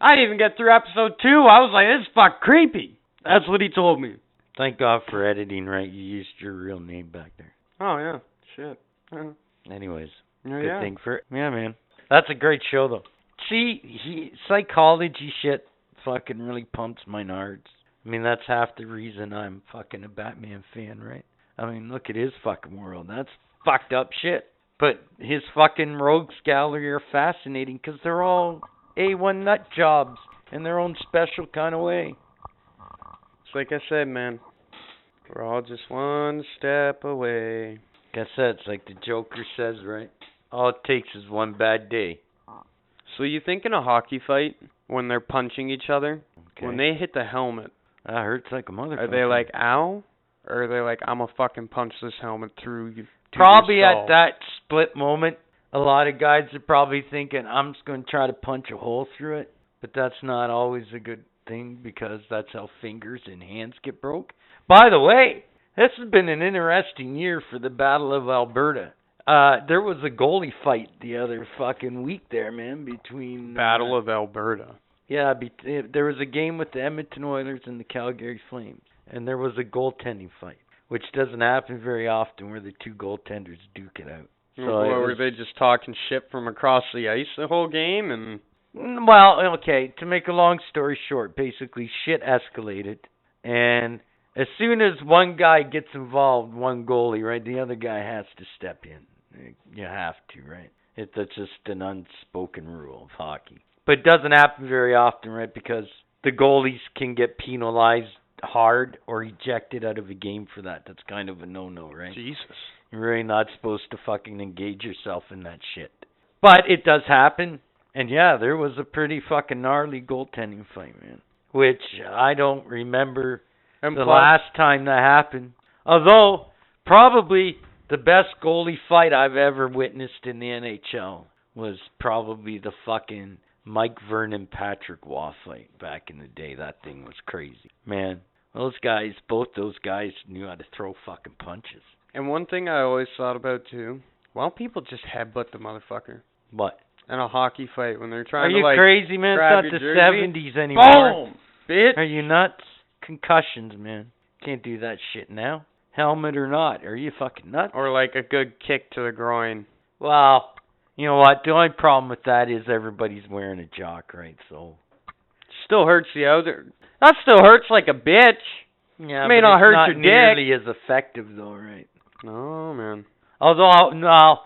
I didn't even get through episode two. I was like, this is fuck creepy. That's what he told me. Thank God for editing, right? You used your real name back there. Oh yeah, shit. Yeah, Anyways, good yeah. thing for yeah, man. That's a great show though. See, he psychology shit fucking really pumps my nards. I mean, that's half the reason I'm fucking a Batman fan, right? I mean, look at his fucking world. That's fucked up shit. But his fucking rogues gallery are fascinating because they're all A1 nut jobs in their own special kind of way. It's like I said, man. We're all just one step away. Guess that's like the Joker says, right? All it takes is one bad day. So you think in a hockey fight when they're punching each other, Okay. when they hit the helmet, that hurts like a motherfucker. are they like ow, or are they like I'm gonna fucking punch this helmet through you? probably at that split moment, a lot of guys are probably thinking, I'm just going to try to punch a hole through it. But that's not always a good thing because that's how fingers and hands get broke. By the way, this has been an interesting year for the Battle of Alberta. Uh, there was a goalie fight the other fucking week there, man, between Battle uh, of Alberta. Yeah, be- eh, there was a game with the Edmonton Oilers and the Calgary Flames, and there was a goaltending fight, which doesn't happen very often, where the two goaltenders duke it out. So Or it were they just talking shit from across the ice the whole game? And Mm, Well, okay, to make a long story short, basically shit escalated and as soon as one guy gets involved, one goalie, right, the other guy has to step in. You have to, right? It, that's just an unspoken rule of hockey. But it doesn't happen very often, right? Because the goalies can get penalized hard or ejected out of a game for that. That's kind of a no-no, right? Jesus. You're really not supposed to fucking engage yourself in that shit. But it does happen. And yeah, there was a pretty fucking gnarly goaltending fight, man. Which I don't remember And the plus, last time that happened. Although, probably the best goalie fight I've ever witnessed in the NHL was probably the fucking Mike Vernon Patrick fight back in the day. That thing was crazy. Man, those guys, both those guys knew how to throw fucking punches. and one thing I always thought about too. Why don't people just headbutt the motherfucker What? in a hockey fight when they're trying you to like Are you crazy, man? It's not the jersey? seventies anymore. boom, bitch? Are you nuts? Concussions, man. Can't do that shit now. Helmet or not. Are you fucking nuts? Or like a good kick to the groin. Well, you know what? The only problem with that is everybody's wearing a jock, right? So Still hurts the other. That still hurts like a bitch. yeah, it May but not it's hurt not your dick. nearly as effective, though, right? No man. Although, no,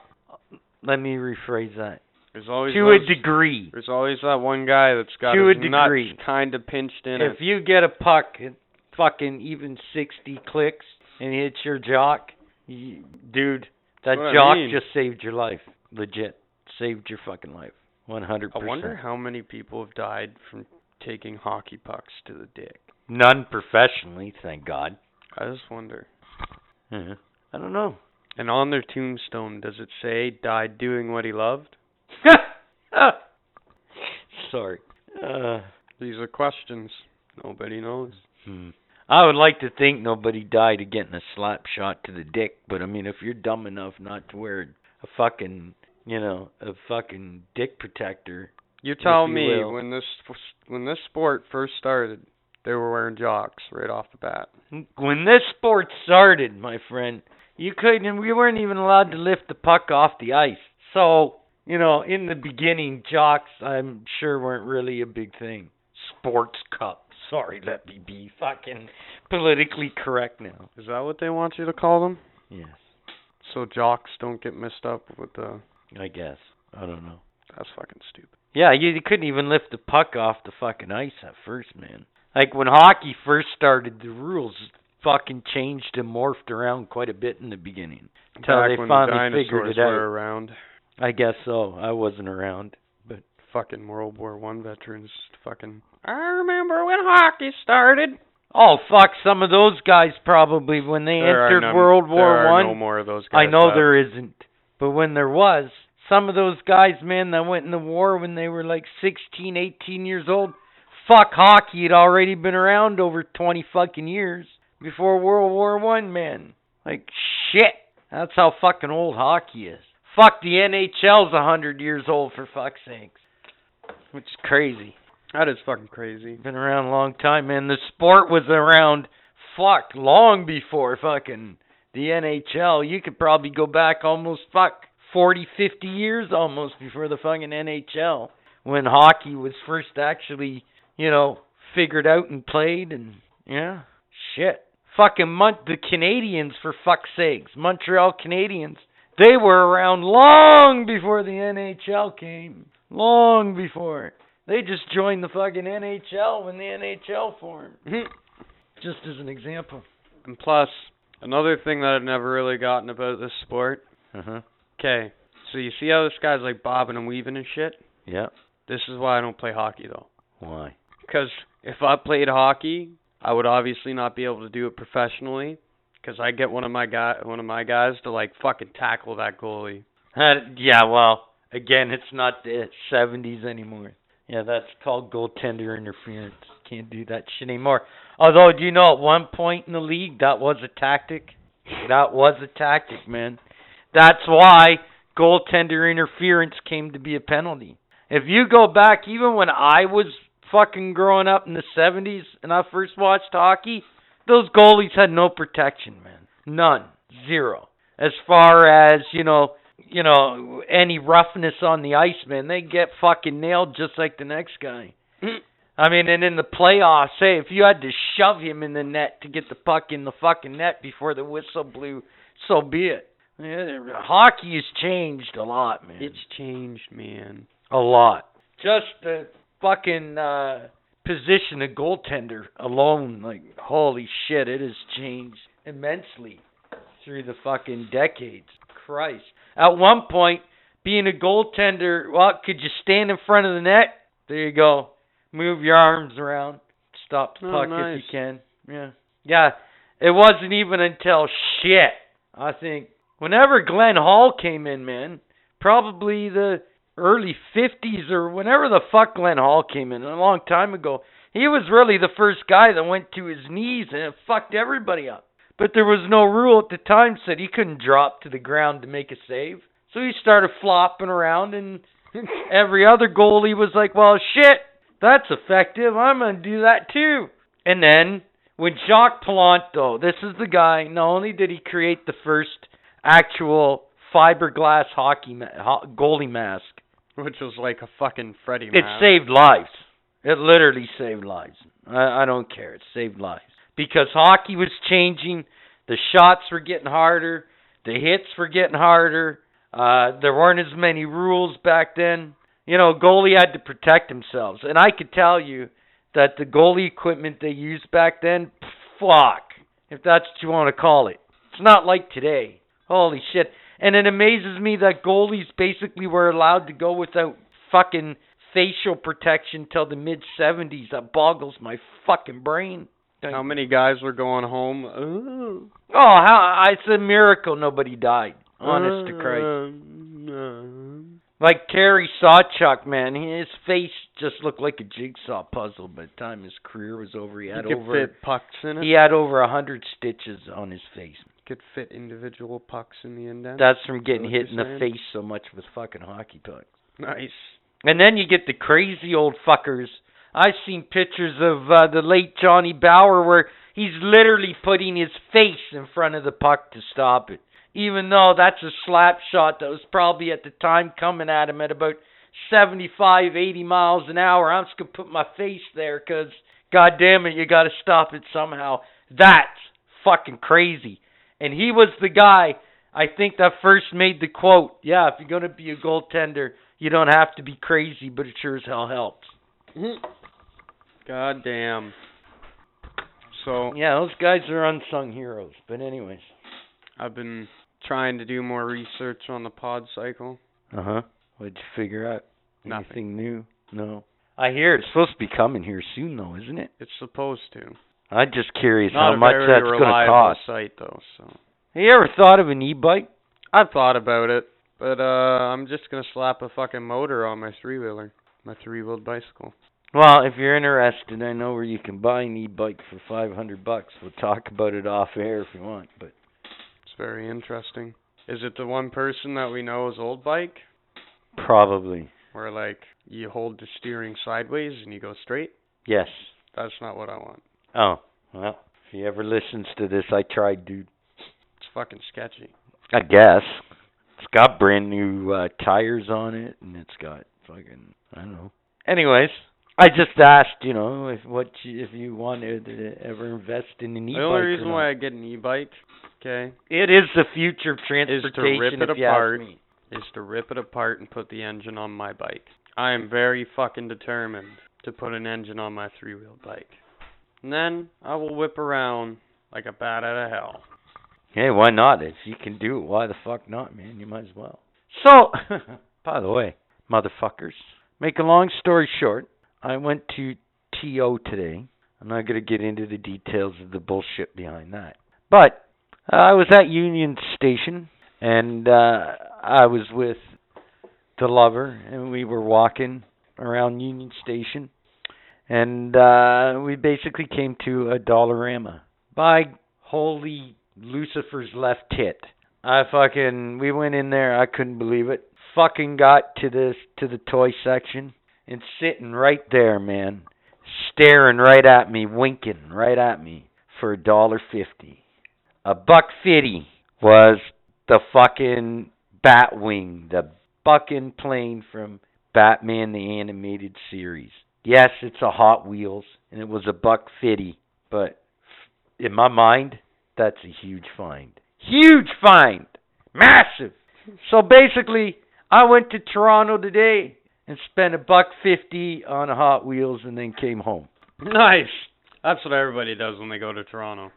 let me rephrase that. There's always To a degree, There's always that one guy that's got To a his nuts degree. kind of pinched in if it. you get a puck fucking even sixty clicks and hits your jock, you, dude, that That's what I jock mean. just saved your life. Legit, saved your fucking life. 100%. I wonder how many people have died from taking hockey pucks to the dick. None professionally, thank God. I just wonder. Yeah. I don't know. And on their tombstone, does it say died doing what he loved? Sorry. Uh, These are questions nobody knows. hmm. I would like to think nobody died of getting a slap shot to the dick, but I mean, if you're dumb enough not to wear a fucking, you know, a fucking dick protector, You tell you me will. when this when this sport first started, they were wearing jocks right off the bat. when this sport started, my friend, you couldn't. We weren't even allowed to lift the puck off the ice. So, you know, in the beginning, jocks, I'm sure weren't really a big thing. Sports cup. Sorry, let me be fucking politically correct now. Is that what they want you to call them? Yes, So jocks don't get messed up with the. I guess. I don't know. That's fucking stupid. Yeah, you, you couldn't even lift the puck off the fucking ice at first, man. Like when hockey first started, the rules fucking changed and morphed around quite a bit in the beginning. Until Back they when finally the figured it out. were around. I guess so. I wasn't around, but fucking World War One veterans. Fucking. I remember when hockey started. Oh fuck! Some of those guys probably when they There entered none- World War One. no more of those guys. I know left. there isn't, but when there was, some of those guys, man, that went in the war when they were like 16, 18 years old. Fuck hockey had already been around over 20 fucking years before World War One, man. Like shit. That's how fucking old hockey is. Fuck the NHL's a hundred years old for fuck's sakes. Which is crazy. That is fucking crazy. Been around a long time, man. The sport was around fuck long before fucking the NHL. You could probably go back almost fuck 40, 50 years almost before the fucking NHL when hockey was first actually, you know, figured out and played and yeah, shit. Fucking Mon- the Canadiens for fuck's sakes, Montreal Canadiens. They were around long before the NHL came. Long before. They just joined the fucking NHL when the NHL formed. Just as an example. And plus, another thing that I've never really gotten about this sport. Uh huh. Okay, so you see how this guy's like bobbing and weaving and shit. Yeah. This is why I don't play hockey though. Why? Because if I played hockey, I would obviously not be able to do it professionally. Because I get one of my guy, one of my guys to like fucking tackle that goalie. Uh, yeah. Well, again, it's not the '70s anymore. Yeah, that's called goaltender interference. Can't do that shit anymore. Although, do you know at one point in the league that was a tactic? That was a tactic, man. That's why goaltender interference came to be a penalty. If you go back, even when I was fucking growing up in the 70s and I first watched hockey, those goalies had no protection, man. None. Zero. As far as, you know, you know, any roughness on the ice, man, they get fucking nailed just like the next guy. I mean, and in the playoffs, say if you had to shove him in the net to get the puck in the fucking net before the whistle blew, so be it. Yeah, hockey has changed a lot, man. It's changed, man. a lot. Just the fucking uh position of goaltender alone, like holy shit, it has changed immensely through the fucking decades. Christ. At one point, being a goaltender, well, could you stand in front of the net? There you go. Move your arms around. Stop the Oh, puck if you can. Yeah. Yeah. It wasn't even until shit. I think whenever Glenn Hall came in, man, probably the early 50s or whenever the fuck Glenn Hall came in, a long time ago. He was really the first guy that went to his knees and it fucked everybody up. But there was no rule at the time said he couldn't drop to the ground to make a save. So he started flopping around and every other goalie was like, "Well, shit, that's effective. I'm going to do that too." And then when Jacques though, this is the guy. Not only did he create the first actual fiberglass hockey ma- ho- goalie mask, Which was like a fucking Freddy mask, it mask. saved lives. It literally saved lives. I, I don't care. It saved lives because hockey was changing. The shots were getting harder. The hits were getting harder. Uh, there weren't as many rules back then. You know, goalie had to protect themselves, and I could tell you that the goalie equipment they used back then, fuck, if that's what you want to call it. It's not like today. Holy shit. And it amazes me that goalies basically were allowed to go without fucking facial protection till the mid 70s. That boggles my fucking brain. How many guys were going home? Ooh. Oh, how it's a miracle nobody died. Honest to Christ. Uh, uh, Like Terry Sawchuk, man, his face just looked like a jigsaw puzzle by the time his career was over. He had could over fit pucks in it. he had over a hundred stitches on his face. could fit individual pucks in the indent. That's from getting hit in the face so much with fucking hockey pucks. nice. And then you get the crazy old fuckers. I've seen pictures of uh, the late Johnny Bower where he's literally putting his face in front of the puck to stop it. Even though that's a slap shot that was probably at the time coming at him at about 75, 80 miles an hour. I'm just going to put my face there because, god damn it, you got to stop it somehow. That's fucking crazy. And he was the guy, I think, that first made the quote Yeah, if you're going to be a goaltender, you don't have to be crazy, but it sure as hell helps. Mm-hmm. God damn. So Yeah, those guys are unsung heroes. But anyways. I've been trying to do more research on the pod cycle. Uh huh. What'd you figure out? Nothing. Anything new? No. I hear it's supposed to be coming here soon, though, isn't it? It's supposed to. I'm just curious Not how much that's going to reliable cost. site though, so Have you ever thought of an e-bike? I've thought about it, but uh I'm just gonna slap a fucking motor on my three wheeler, my three wheeled bicycle. Well, if you're interested, I know where you can buy an e-bike for 500 bucks. We'll talk about it off air if you want, but It's very interesting. Is it the one person that we know is old bike, probably where like you hold the steering sideways and you go straight? yes. That's not what I want. Oh, well, if he ever listens to this, I tried, dude. It's fucking sketchy. I guess. It's got brand new uh tires on it and it's got fucking I don't know. Anyways, I just asked, you know, if what you, if you wanted to ever invest in an e-bike. the only reason why I get an e-bike, okay, it is the future of transportation. Is to rip it if you ask apart. is to rip it apart and put the engine on my bike. I am very fucking determined to put an engine on my three-wheeled bike. And then I will whip around like a bat out of hell. Hey, why not? If you can do it, why the fuck not, man? You might as well. So, by the way, motherfuckers, make a long story short, I went to TO today. I'm not going to get into the details of the bullshit behind that. But I was at Union Station and uh I was with the lover and we were walking around Union Station and uh we basically came to a Dollarama. By holy Lucifer's left tit. I fucking we went in there, I couldn't believe it. Fucking got to this to the toy section and sitting right there, man. Staring right at me, winking right at me for a dollar fifty. A buck fifty was the fucking Batwing, the fucking plane from Batman the animated series. Yes, it's a Hot Wheels and it was a buck fifty, but in my mind, that's a huge find. Huge find. Massive. So basically, I went to Toronto today and spent a buck fifty on a Hot Wheels and then came home. Nice. That's what everybody does when they go to Toronto.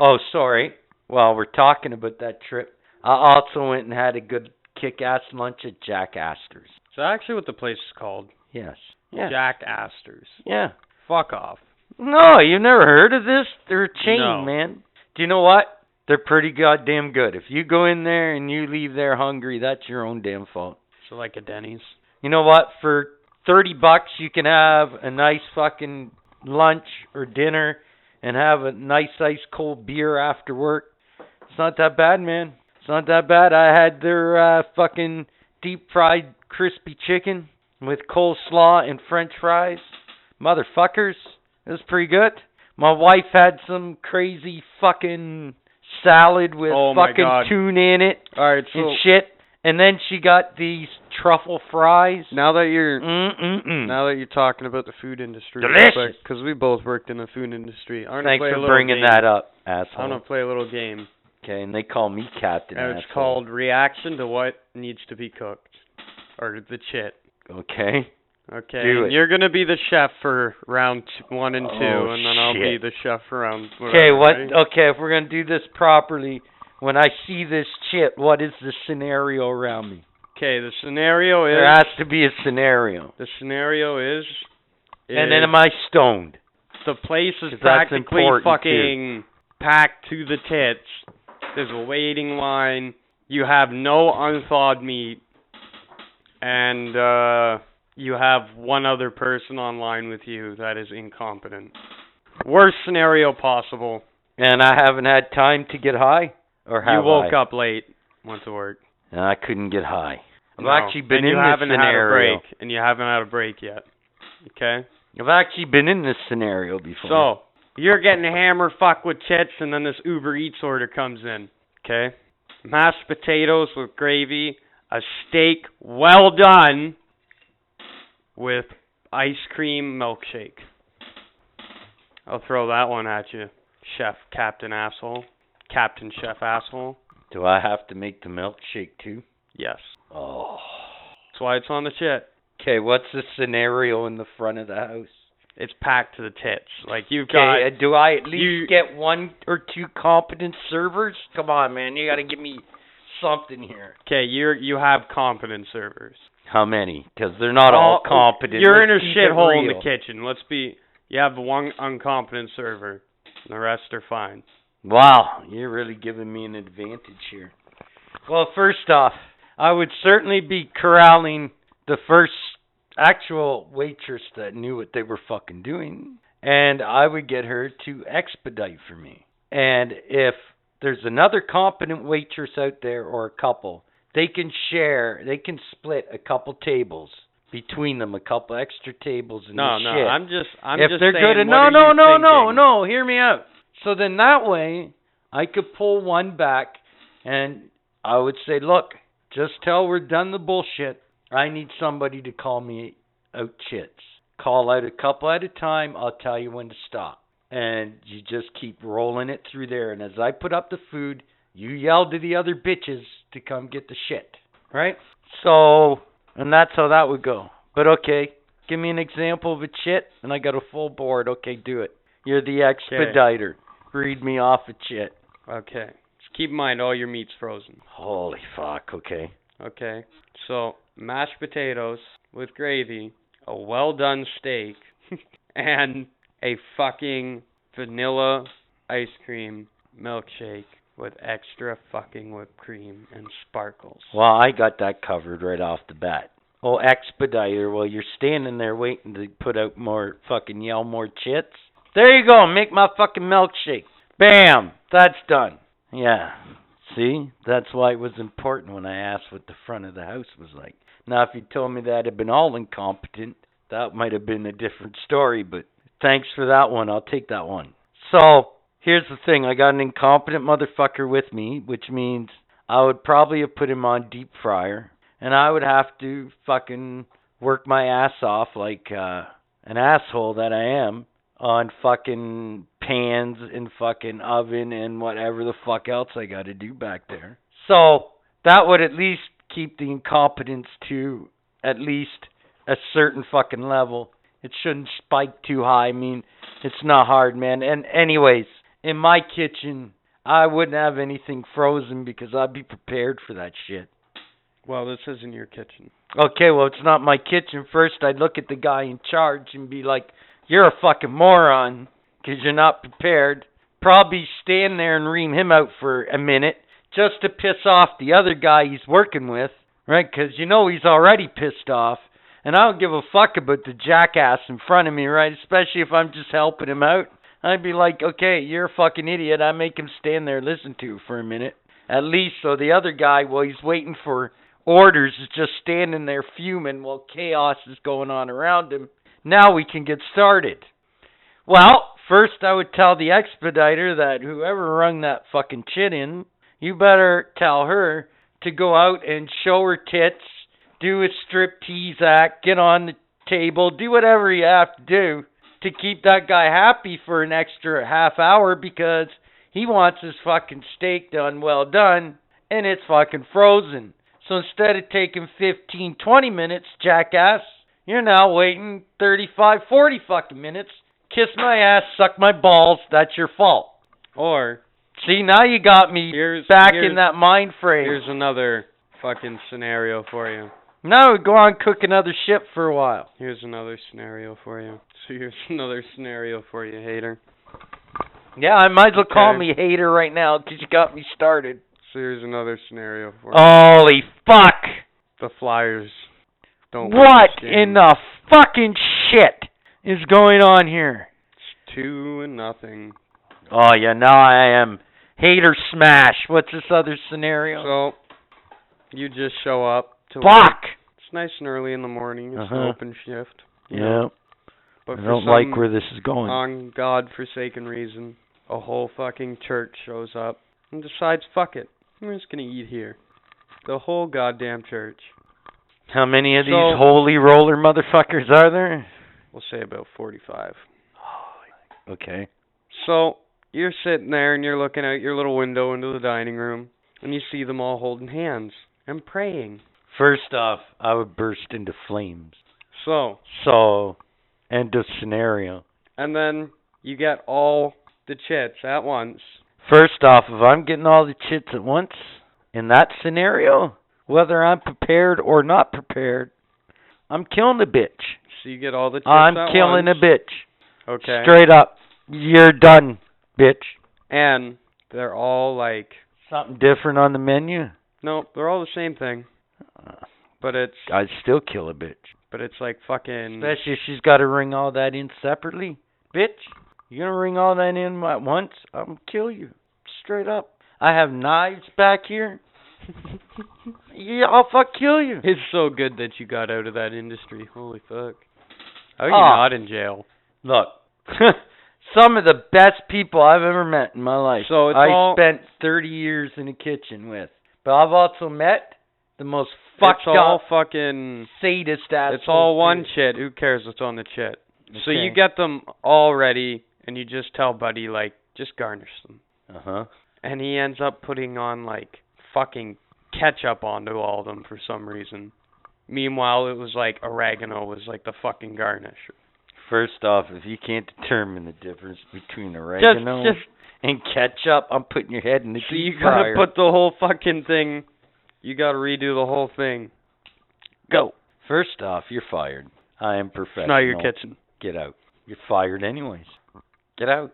Oh, sorry. While we're talking about that trip, I also went and had a good kick-ass lunch at Jack Astor's. Is that actually what the place is called? Yes. Yeah. Jack Astor's. Yeah. Fuck off. No, you've never heard of this? They're a chain, No. man. Do you know what? They're pretty goddamn good. If you go in there and you leave there hungry, that's your own damn fault. So like a Denny's. You know what? For 30 bucks, you can have a nice fucking lunch or dinner and have a nice ice cold beer after work. It's not that bad, man. It's not that bad. I had their uh fucking deep fried crispy chicken with coleslaw and french fries. Motherfuckers. It was pretty good. My wife had some crazy fucking salad with Oh fucking God. tune in it All right, so and shit. And then she got these truffle fries. now that you're Mm-mm-mm. now that you're talking about the food industry, Delicious. because we both worked in the food industry. I Thanks for bringing game. that up, asshole. I asshole. want to play a little game, Okay, and they call me Captain. and it's asshole. called reaction to what needs to be cooked, or the chit. Okay. Okay, Do it. you're gonna be the chef for round t- one and two, Oh, and then I'll be the chef for round. Okay, what? ready? Okay, if we're gonna do this properly, when I see this chit, what is the scenario around me? Okay, the scenario is. There has to be a scenario. The scenario is. And then am I stoned? the place is practically fucking packed to the tits. There's a waiting line. You have no unthawed meat, and uh, you have one other person online with you that is incompetent. Worst scenario possible. And I haven't had time to get high, or have you woke I? up late. Went to work. And I couldn't get high. I've No, actually been and in you this haven't had a scenario. break, and you haven't had a break yet. Okay. I've actually been in this scenario before. So you're getting hammer fuck with tits, and then this Uber Eats order comes in. Okay, mashed potatoes with gravy, a steak well done with ice cream milkshake. I'll throw that one at you, Chef Captain Asshole, Captain Chef Asshole. do I have to make the milkshake too? Yes, Oh. that's why it's on the chit. Okay, what's the scenario in the front of the house? It's packed to the tits. Like you've got. Okay, uh, do I at least you- get one or two competent servers? Come on, man, you got to give me something here. Okay, you're you have competent servers. How many? Because they're not all competent. You're in Let's a shithole in the kitchen. Let's be. You have one incompetent server. and The rest are fine. Wow, you're really giving me an advantage here. Well, first off, I would certainly be corralling the first actual waitress that knew what they were fucking doing, and I would get her to expedite for me. And if there's another competent waitress out there or a couple, they can share, they can split a couple tables between them, a couple extra tables and No, no. shit I'm just. I'm if just they're saying, good at no no no no no hear me out so then that way i could pull one back and i would say look just till we're done the bullshit. I need somebody to call me out chits call out a couple at a time. I'll tell you when to stop. And you just keep rolling it through there. And as i put up the food you yell to the other bitches to come get the shit right? So and that's how that would go. But okay Give me an example of a chit, and I got a full board. Okay, do it. You're the expediter. Read me off a chit. Okay. Just keep in mind all your meat's frozen. Holy fuck. Okay. Okay. So mashed potatoes with gravy, a well done steak, and a fucking vanilla ice cream milkshake with extra fucking whipped cream and sparkles. Well, I got that covered right off the bat. Oh, expediter. Well, you're standing there waiting to put out more fucking yell more chits. There you go. Make my fucking milkshake. Bam. That's done. Yeah. See? That's why it was important when I asked what the front of the house was like. Now, if you told me that had been all incompetent, that might have been a different story, but thanks for that one. I'll take that one. So, here's the thing I got an incompetent motherfucker with me, which means I would probably have put him on deep fryer, and I would have to fucking work my ass off like uh, an asshole that I am on fucking pans and fucking oven and whatever the fuck else I got to do back there. So that would at least keep the incompetence to at least a certain fucking level. It shouldn't spike too high. I mean, it's not hard, man. And anyways, in my kitchen, I wouldn't have anything frozen because I'd be prepared for that shit. Well, this isn't your kitchen. Okay, well, it's not my kitchen. First, I'd look at the guy in charge and be like, "You're a fucking moron because you're not prepared." Probably stand there and ream him out for a minute just to piss off the other guy he's working with, right? Because you know he's already pissed off. And I don't give a fuck about the jackass in front of me, right? Especially if I'm just helping him out. I'd be like, okay, you're a fucking idiot. I make him stand there and listen to for a minute. At least so the other guy, while he's waiting for orders, is just standing there fuming while chaos is going on around him. Now we can get started. Well, first I would tell the expediter that whoever rung that fucking chit in, you better tell her to go out and show her tits, do a strip tease act, get on the table, do whatever you have to do to keep that guy happy for an extra half hour because he wants his fucking steak done well done and it's fucking frozen. So instead of taking 15, 20 minutes, jackass, you're now waiting 35, 40 fucking minutes. Kiss my ass, suck my balls, that's your fault. Or See, now you got me here's back here's, in that mind frame. Here's another fucking scenario for you. Now we go on cook another ship for a while. Here's another scenario for you. So here's another scenario for you, hater. Yeah, I might as well call me hater right now because you got me started. So here's another scenario for you. Holy fuck! The Flyers don't What in the fucking shit is going on here? It's two and nothing. Oh yeah, now I am hater smash. What's this other scenario? So you just show up to Fuck! It's nice and early in the morning. It's an Uh-huh. open shift. Yeah, know, But I don't some like where this is going. on God-forsaken reason, a whole fucking church shows up and decides, fuck it, I'm just gonna eat here. The whole goddamn church. How many of So- these holy roller motherfuckers are there? We'll say about 45. Okay. So you're sitting there and you're looking out your little window into the dining room, and you see them all holding hands and praying. First off, I would burst into flames. So, So, end of scenario. and then you get all the chits at once. First off, if I'm getting all the chits at once in that scenario, whether I'm prepared or not prepared, I'm killing the bitch. So you get all the I'm killing once. a bitch. Okay. Straight up. You're done, bitch. And they're all like, Something different on the menu? nope, they're all the same thing. But it's I'd still kill a bitch. but it's like fucking. Especially if she's got to ring all that in separately. Bitch, you gonna ring all that in at once? I'm gonna kill you. Straight up. I have knives back here. Yeah, I'll fuck kill you. It's so good that you got out of that industry. Holy fuck. How are you Ah. not in jail? Look, some of the best people I've ever met in my life. So it's I all- spent 30 years in a kitchen with. But I've also met the most fucked it's all up fucking. sadist ass. It's all one chit. Who cares what's on the chit? So you get them all ready, and you just tell Buddy like, just garnish them, Uh huh. and he ends up putting on like fucking ketchup onto all of them for some reason. Meanwhile, it was like oregano was like the fucking garnish. First off, if you can't determine the difference between oregano Just, just and ketchup, I'm putting your head in the so you gotta fryer. put the whole fucking thing. You gotta redo the whole thing. Go. First off, you're fired. I am professional. It's not your kitchen. Get out. You're fired anyways. Get out.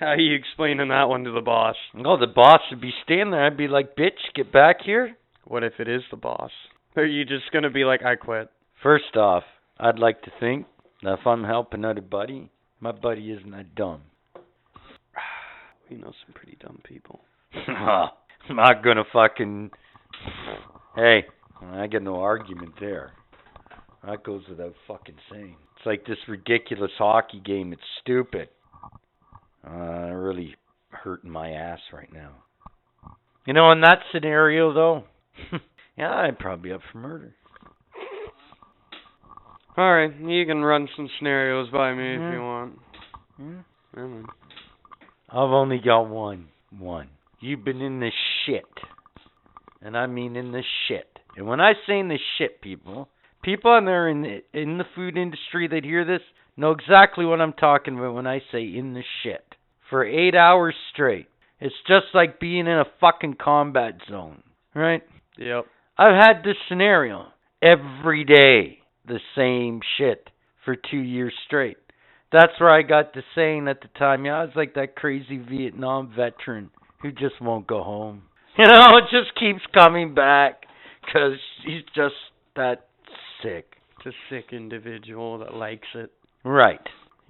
How are you explaining that one to the boss? Oh, the boss would be standing there. I'd be like, bitch, get back here. What if it is the boss? Are you just gonna be like, I quit? First off, I'd like to think that if I'm helping out a buddy, my buddy isn't that dumb. We know some pretty dumb people. I'm not gonna fucking. Hey, I get no argument there. That goes without fucking saying. It's like this ridiculous hockey game. It's stupid. Uh, really hurting my ass right now. You know, in that scenario though, yeah, I'd probably be up for murder. All right, you can run some scenarios by me if you want. Yeah, man. I've only got one. One. You've been in the shit. And I mean in the shit. And when I say in the shit, people, people in there in the, in the food industry that hear this know exactly what I'm talking about when I say in the shit. For eight hours straight. It's just like being in a fucking combat zone. Right? Yep. I've had this scenario every day, the same shit for two years straight. That's where I got the saying at the time. Yeah, I was like that crazy Vietnam veteran who just won't go home. You know, it just keeps coming back because he's just that sick. It's a sick individual that likes it. Right.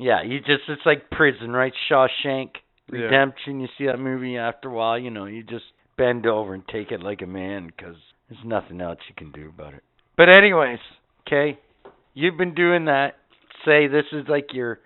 Yeah, you just, it's like prison, right? Shawshank Yeah. Redemption. You see that movie after a while, you know, you just bend over and take it like a man because there's nothing else you can do about it. But, anyways, okay, you've been doing that. Say this is like your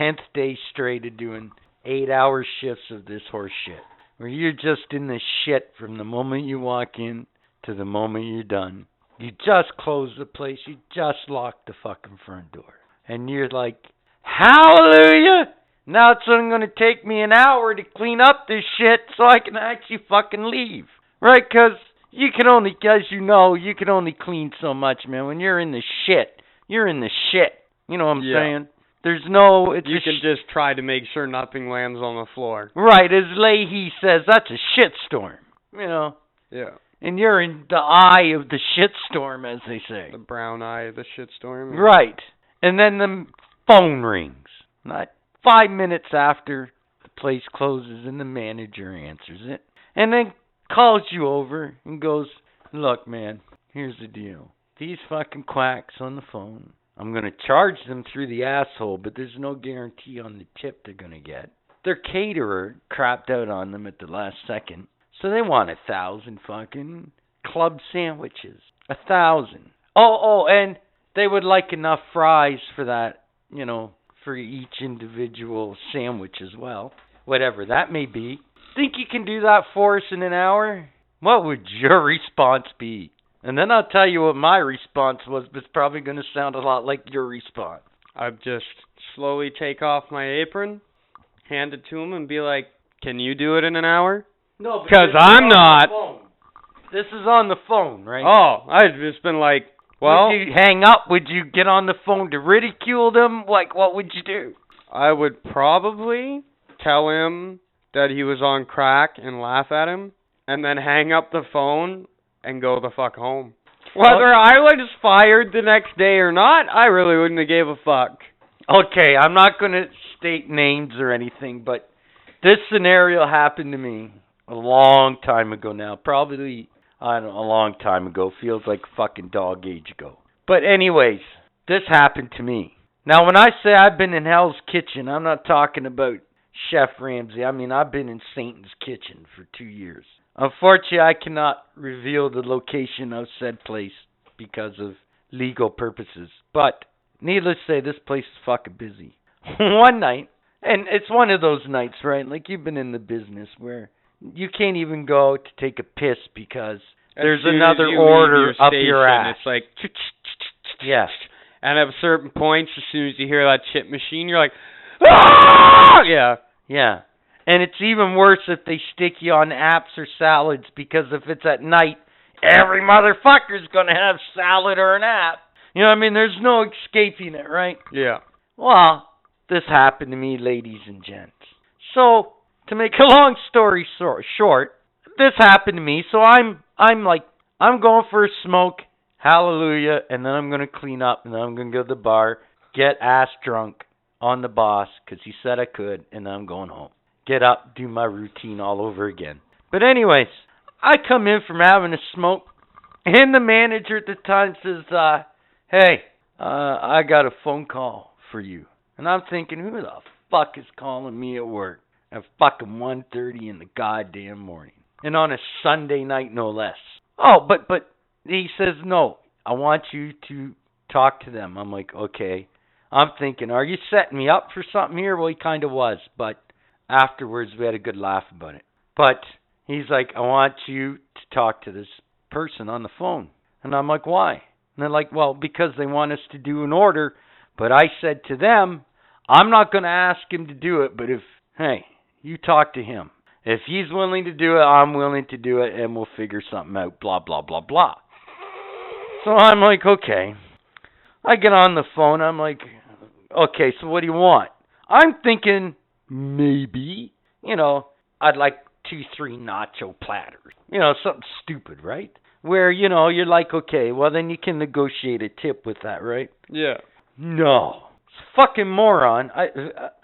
10th day straight of doing eight hour shifts of this horse shit. Where you're just in the shit from the moment you walk in to the moment you're done. You just close the place. You just lock the fucking front door. And you're like, Hallelujah! Now it's only going to take me an hour to clean up this shit so I can actually fucking leave. Right? Because you can only, as you know, you can only clean so much, man. When you're in the shit, you're in the shit. You know what I'm Yeah. saying? There's no, it's You can sh- just try to make sure nothing lands on the floor. Right, as Lahey says, that's a shitstorm. You know, Yeah. and you're in the eye of the shitstorm, as they say. The brown eye of the shitstorm. Right. And then the phone rings. Not five minutes after the place closes and the manager answers it. And then calls you over and goes, Look, man, here's the deal. These fucking quacks on the phone, I'm going to charge them through the asshole, but there's no guarantee on the tip they're going to get. Their caterer crapped out on them at the last second, so they want a thousand fucking club sandwiches. A thousand. Oh, oh, and they would like enough fries for that, you know, for each individual sandwich as well. Whatever that may be. Think you can do that for us in an hour? What would your response be? And then I'll tell you what my response was, but it's probably going to sound a lot like your response. I'd just slowly take off my apron, hand it to him, and be like, "Can you do it in an hour?" No, because I'm not. This is on the phone, right? Oh, I'd just been like, "Well, would you hang up? Would you get on the phone to ridicule them? Like, what would you do? I would probably tell him that he was on crack and laugh at him, and then hang up the phone and go the fuck home." Whether I was fired the next day or not, I really wouldn't have gave a fuck. Okay, I'm not going to state names or anything, but this scenario happened to me a long time ago now. Probably, I don't know, a long time ago. Feels like fucking dog age ago. But, anyways, this happened to me. Now, when I say I've been in Hell's Kitchen, I'm not talking about Chef Ramsay. I mean, I've been in Satan's Kitchen for two years. Unfortunately, I cannot reveal the location of said place because of legal purposes. But needless to say, this place is fucking busy. one night, and it's one of those nights, right? Like you've been in the business where you can't even go to take a piss because As there's another order your up your ass. It's like, yeah. and at certain points, as soon as you hear that chip machine, you're like, ah! yeah. Yeah. And it's even worse if they stick you on apps or salads because if it's at night, every motherfucker's going to have salad or an app. You know what I mean? There's no escaping it, right? Yeah. Well, this happened to me, ladies and gents. So, to make a long story short, this happened to me. So I'm I'm like I'm going for a smoke, hallelujah, and then I'm gonna clean up, and then I'm gonna go to the bar, get ass drunk on the boss because he said I could, and then I'm going home. Get up, do my routine all over again. But anyways, I come in from having a smoke, and the manager at the time says, uh, "Hey, uh, I got a phone call for you." And I'm thinking, who the fuck is calling me at work at fucking one thirty in the goddamn morning? And on a Sunday night no less. Oh, but but he says no. I want you to talk to them. I'm like, "Okay." I'm thinking, are you setting me up for something here? Well, he kind of was, but afterwards we had a good laugh about it. But he's like, I want you to talk to this person on the phone. And I'm like, why? And they're like, well, because they want us to do an order. But I said to them, I'm not going to ask him to do it, but if, hey, you talk to him. If he's willing to do it, I'm willing to do it, and we'll figure something out, blah, blah, blah, blah. So I'm like, okay. I get on the phone. I'm like, okay, so what do you want? I'm thinking maybe, you know, I'd like two, three nacho platters. You know, something stupid, right? Where, you know, you're like, okay, well, then you can negotiate a tip with that, right? Yeah. No. Fucking moron. I,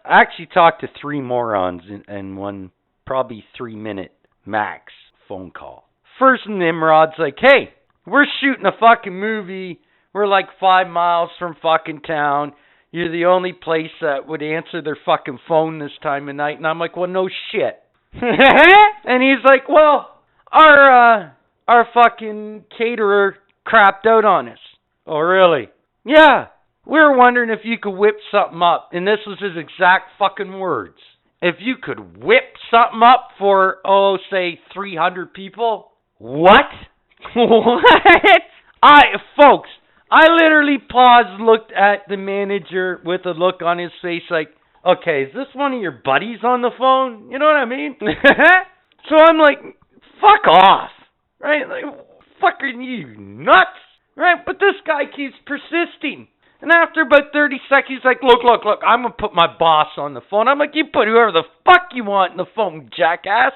I actually talked to three morons in, in one, probably three minute max phone call. First, Nimrod's like, hey, we're shooting a fucking movie. We're like five miles from fucking town. You're the only place that would answer their fucking phone this time of night. And I'm like, well, no shit. and he's like, well, our, uh, our fucking caterer crapped out on us. Oh, really? Yeah. We were wondering if you could whip something up. And this was his exact fucking words. If you could whip something up for, oh, say 300 people. What? what? I, folks, I literally paused, looked at the manager with a look on his face like, okay, is this one of your buddies on the phone? You know what I mean? so I'm like, fuck off. Right? Like, fucking you nuts? Right? But this guy keeps persisting. And after about 30 seconds, he's like, look, look, look, I'm going to put my boss on the phone. I'm like, you put whoever the fuck you want in the phone, jackass.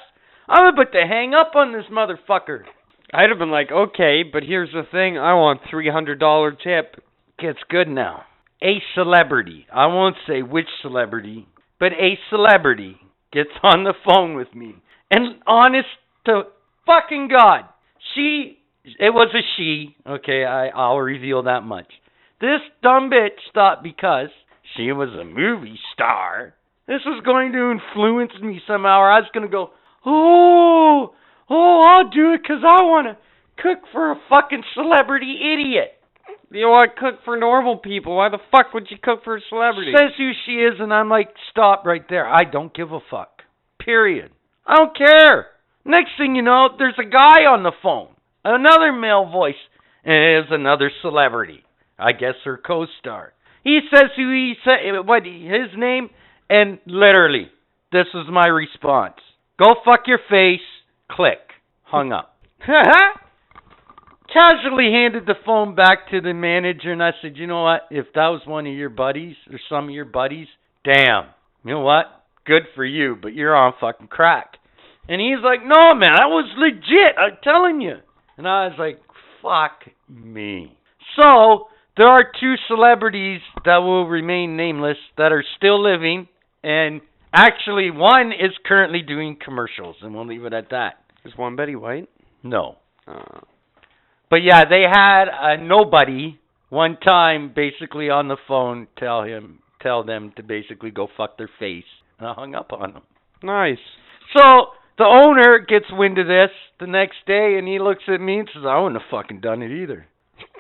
I'm about to hang up on this motherfucker. I'd have been like, okay, but here's the thing. I want $300 tip. Gets good now. A celebrity, I won't say which celebrity, but a celebrity gets on the phone with me. And honest to fucking God, she, it was a she, okay, I, I'll reveal that much. This dumb bitch thought because she was a movie star, this was going to influence me somehow, or I was going to go, oh, oh, I'll do it because I want to cook for a fucking celebrity idiot. You want to cook for normal people. Why the fuck would you cook for a celebrity? Says who she is, and I'm like, stop right there. I don't give a fuck. Period. I don't care. Next thing you know, there's a guy on the phone, another male voice, is another celebrity. I guess her co-star. He says who he said, what his name, and literally, this is my response. Go fuck your face. Click. Hung up. Casually handed the phone back to the manager, and I said, you know what? If that was one of your buddies or some of your buddies, damn. You know what? Good for you, but you're on fucking crack. And he's like, no, man, that was legit. I'm telling you. And I was like, fuck me. So, there are two celebrities that will remain nameless that are still living, and actually, one is currently doing commercials, and we'll leave it at that. Is one Betty White? No. Uh, But yeah, they had a nobody one time basically on the phone tell him tell them to basically go fuck their face. And I hung up on them. nice. So the owner gets wind of this the next day and he looks at me and says, I wouldn't have fucking done it either.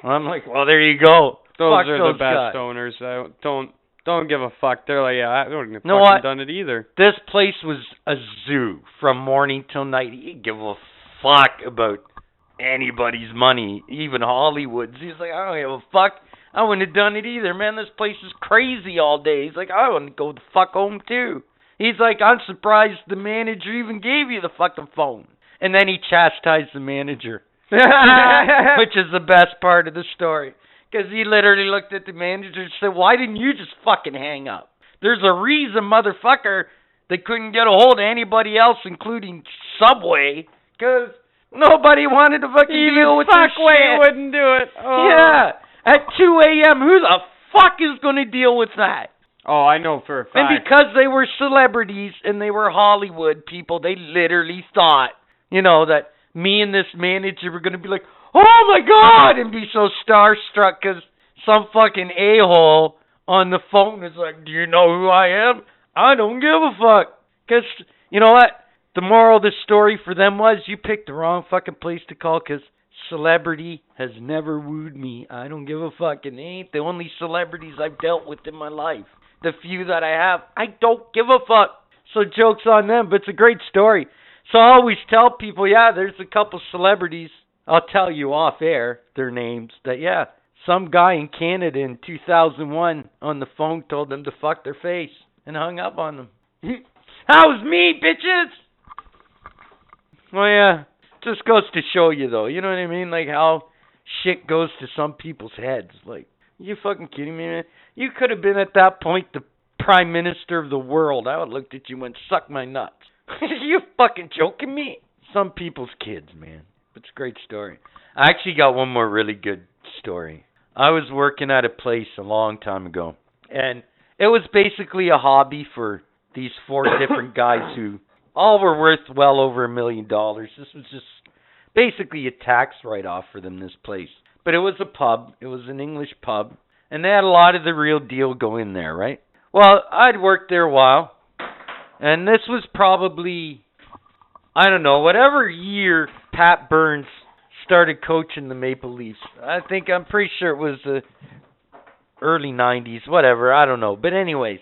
I'm like, Well there you go. Those Fuck are those the best guys. owners. I don't don't give a fuck. They're like, yeah, I wouldn't have Know fucking what? done it either. This place was a zoo from morning till night. He didn't give a fuck about anybody's money, even Hollywood's. He's like, I don't give a fuck. I wouldn't have done it either, man. This place is crazy all day. He's like, I want to go the fuck home too. He's like, I'm surprised the manager even gave you the fucking phone. And then he chastised the manager, which is the best part of the story. Because he literally looked at the manager and said, Why didn't you just fucking hang up? There's a reason, motherfucker, they couldn't get a hold of anybody else, including Subway, because nobody wanted to fucking deal with shit. wouldn't do it. Oh. Yeah, at 2 a.m., who the fuck is going to deal with that? Oh, I know for a fact. And because they were celebrities and they were Hollywood people, they literally thought, you know, that me and this manager were going to be like, oh my god, and be so starstruck because some fucking a hole on the phone is like, do you know who I am? I don't give a fuck. Because, you know what? The moral of the story for them was you picked the wrong fucking place to call because celebrity has never wooed me. I don't give a fuck. And they ain't the only celebrities I've dealt with in my life. The few that I have, I don't give a fuck. So joke's on them, but it's a great story. So I always tell people, yeah, there's a couple celebrities. I'll tell you off air their names. That yeah, some guy in Canada in 2001 on the phone told them to fuck their face and hung up on them. How's me, bitches? Well, yeah, just goes to show you though. You know what I mean? Like how shit goes to some people's heads. Like, you fucking kidding me, man? You could have been at that point the prime minister of the world. I would have looked at you and went, suck my nuts. you fucking joking me? Some people's kids, man. It's a great story. I actually got one more really good story. I was working at a place a long time ago, and it was basically a hobby for these four different guys who all were worth well over a million dollars. This was just basically a tax write off for them, this place. But it was a pub, it was an English pub, and they had a lot of the real deal go in there, right? Well, I'd worked there a while, and this was probably, I don't know, whatever year Pat Burns started coaching the Maple Leafs. I think, I'm pretty sure it was the early 90s, whatever, I don't know. But, anyways,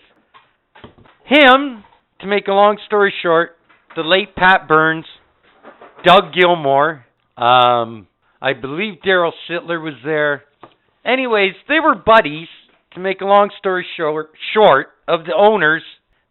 him, to make a long story short, the late Pat Burns, Doug Gilmour, um, I believe Darryl Sittler was there. Anyways, they were buddies. To make a long story short, short of the owners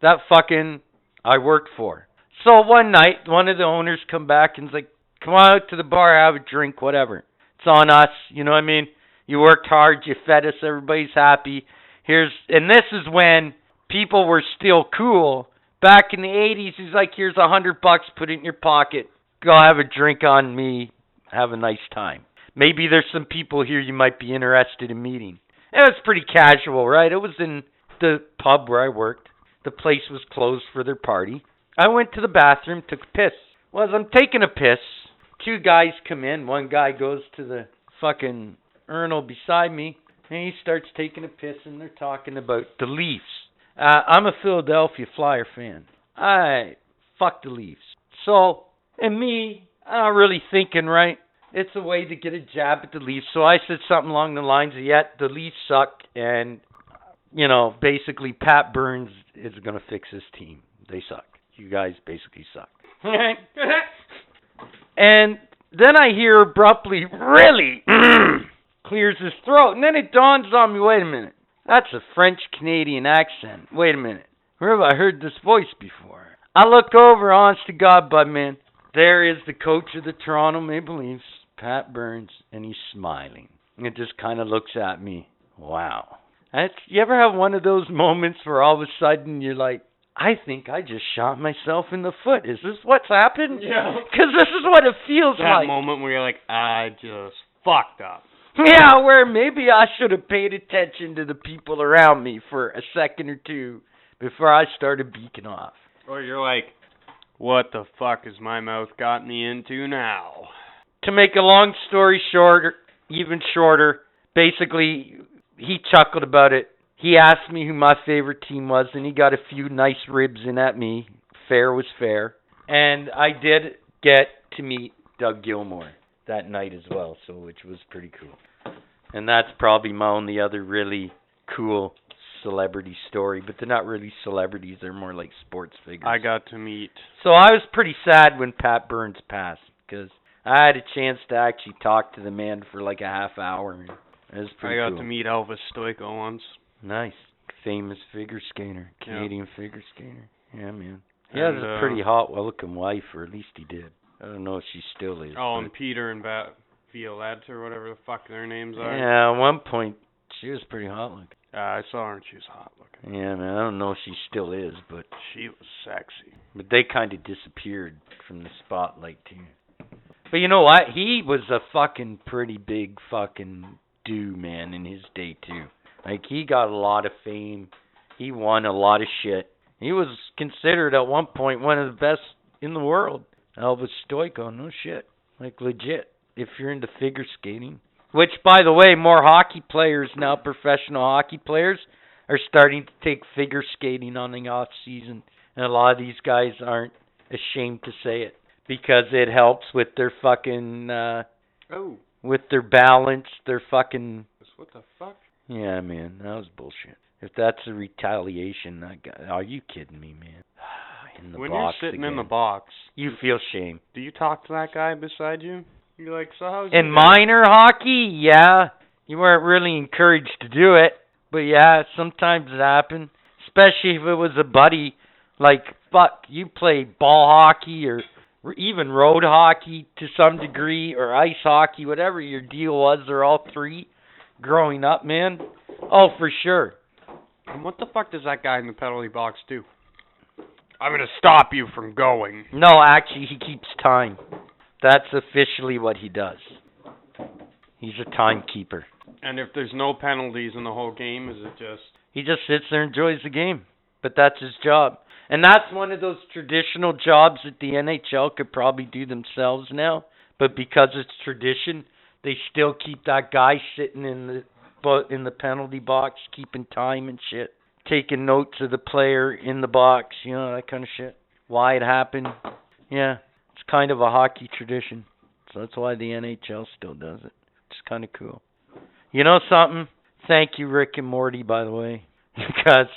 that fucking I worked for. So one night, one of the owners come back and's like, "Come on out to the bar, have a drink, whatever. It's on us." You know what I mean? You worked hard, you fed us, everybody's happy. Here's and this is when people were still cool. Back in the 80s, he's like, "Here's a hundred bucks, put it in your pocket. Go have a drink on me. Have a nice time." Maybe there's some people here you might be interested in meeting. It was pretty casual, right? It was in the pub where I worked. The place was closed for their party. I went to the bathroom, took a piss. Well, as I'm taking a piss, two guys come in. One guy goes to the fucking urinal beside me, and he starts taking a piss, and they're talking about the Leafs. Uh, I'm a Philadelphia Flyer fan. I fuck the Leafs. So, and me, I'm not really thinking right. It's a way to get a jab at the Leafs. So I said something along the lines of, "Yet the Leafs suck," and you know, basically Pat Burns is going to fix his team. They suck. You guys basically suck. and then I hear abruptly, "Really?" clears his throat, and then it dawns on me, "Wait a minute. That's a French Canadian accent. Wait a minute. Where have I heard this voice before?" I look over, honest to God, bud man. There is the coach of the Toronto Maple Leafs, Pat Burns, and he's smiling. And it just kind of looks at me. Wow. That's, you ever have one of those moments where all of a sudden you're like, I think I just shot myself in the foot. Is this what's happened? Yeah. Because this is what it feels that like. That moment where you're like, I just fucked up. Yeah, where maybe I should have paid attention to the people around me for a second or two before I started beaking off. Or you're like, what the fuck has my mouth got me into now? To make a long story shorter, even shorter, basically, he chuckled about it. He asked me who my favorite team was, and he got a few nice ribs in at me. Fair was fair. And I did get to meet Doug Gilmour that night as well, so which was pretty cool. And that's probably my only other really cool celebrity story, but they're not really celebrities, they're more like sports figures. I got to meet. So I was pretty sad when Pat Burns passed because I had a chance to actually talk to the man for like a half hour. It was I got cool. to meet Elvis Stojko once. Nice, famous figure skater, Yeah. Canadian figure skater. Yeah, man. He has And, a uh, pretty hot, well-looking wife, or at least he did. I don't know if she still is. Oh, and Peter and Va- Violette or whatever the fuck their names are. yeah, at one point she was pretty hot looking. Uh, I saw her and she was hot looking. Yeah, man. I don't know if she still is, but She was sexy. But they kind of disappeared from the spotlight too. But you know what? He was a fucking pretty big fucking do man in his day too. Like he got a lot of fame. He won a lot of shit. He was considered at one point one of the best in the world. Elvis Stojko, no shit. Like legit. If you're into figure skating. Which by the way, more hockey players now, professional hockey players, are starting to take figure skating on the off season. And a lot of these guys aren't ashamed to say it because it helps with their fucking uh Oh, with their balance, their fucking what the fuck? yeah, man, that was bullshit. If that's a retaliation, I got, are you kidding me, man? In the when box you're sitting in the box, you feel shame. do you talk to that guy beside you? You're like, so how's In your day?" minor hockey, yeah, you weren't really encouraged to do it, but yeah, sometimes it happened. Especially if it was a buddy, like fuck, you played ball hockey or even road hockey to some degree, or ice hockey, whatever your deal was, they're all three, growing up, man. Oh, for sure. And what the fuck does that guy in the penalty box do? I'm gonna stop you from going. No, actually, he keeps time. That's officially what he does. He's a timekeeper. And if there's no penalties in the whole game, is it just He just sits there and enjoys the game. But that's his job. And that's one of those traditional jobs that the NHL could probably do themselves now. But because it's tradition, they still keep that guy sitting in the bu- in the penalty box, keeping time and shit, taking notes of the player in the box, you know that kind of shit. Why it happened? Yeah, it's kind of a hockey tradition. So that's why the NHL still does it. It's kind of cool. You know something? Thank you, Rick and Morty, by the way, because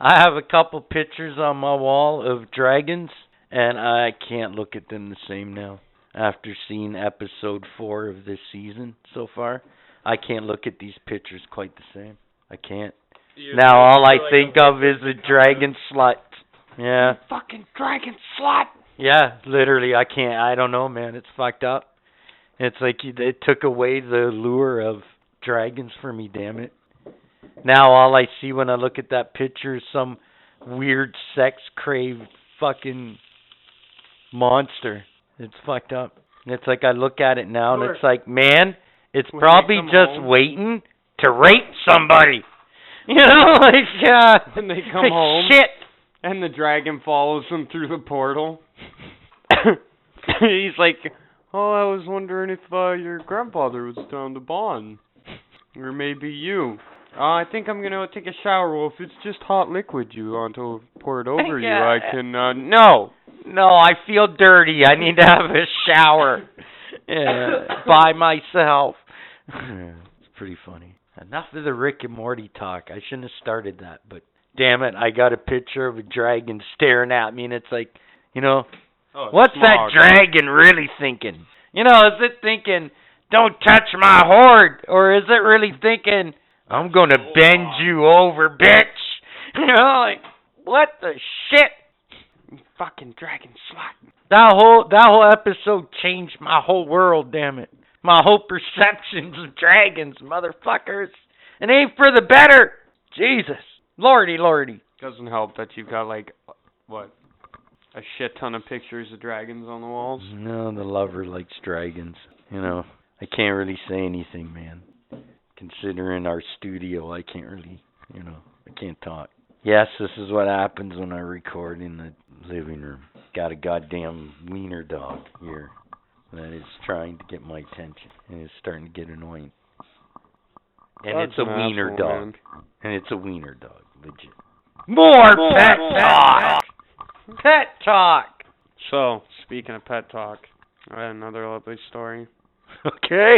I have a couple pictures on my wall of dragons, and I can't look at them the same now. After seeing episode four of this season so far, I can't look at these pictures quite the same. I can't. Now all I think of is a dragon slut. Yeah. fucking dragon slut? Yeah, literally, I can't. I don't know, man. It's fucked up. It's like you- it took away the lure of dragons for me. Damn it. Now all I see when I look at that picture is some weird sex craved fucking monster. It's fucked up. It's like I look at it now and it's like, man, it's When probably just home- waiting to rape somebody. You know, like uh, When they come like, home Shit. and the dragon follows them through the portal. He's like, "Oh, I was wondering if uh, your grandfather was down to bond, or maybe you." Uh, I think I'm gonna take a shower. Well, if it's just hot liquid you want to pour it over you, I can. Uh, no. No, I feel dirty. I need to have a shower. Yeah, by myself. it's pretty funny. Enough of the Rick and Morty talk. I shouldn't have started that, but damn it, I got a picture of a dragon staring at me, and it's like, you know, Oh, what's that dragon really thinking? You know, is it thinking, don't touch my hoard, or is it really thinking, I'm gonna bend oh. you over, bitch? You know, like, what the shit? You fucking dragon slut. That whole that whole episode changed my whole world, damn it. My whole perceptions of dragons, motherfuckers. It ain't for the better. Jesus. Lordy, lordy. Doesn't help that you've got like, what, a shit ton of pictures of dragons on the walls. No, the lover likes dragons. You know, I can't really say anything, man. Considering our studio, I can't really, you know, I can't talk. Yes, this is what happens when I record in the living room. Got a goddamn wiener dog here that is trying to get my attention, and it's starting to get annoying. And That's it's a an wiener asshole, dog. man. And it's a wiener dog, legit. More, pet talk. Pet talk. So, speaking of pet talk, I had another lovely story. Okay.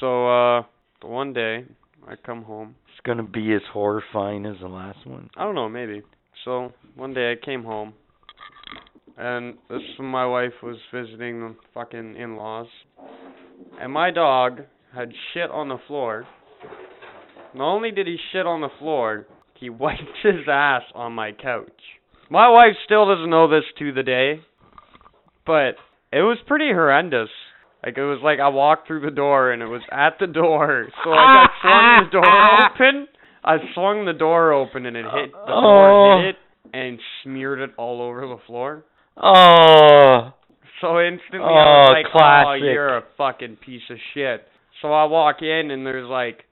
So, uh, the one day I come home. It's gonna be as horrifying as the last one. I don't know, maybe. So, one day I came home, and this my wife was visiting the fucking in-laws, and my dog had shit on the floor. Not only did he shit on the floor, he wiped his ass on my couch. My wife still doesn't know this to the day, but it was pretty horrendous. Like it was like I walked through the door and it was at the door. So like I ah, swung ah, the door ah, open. I swung the door open and it hit the uh, door hit oh. it and smeared it all over the floor. Oh. So instantly I Oh, was like, "Oh, you're a fucking piece of shit." So I walk in and there's like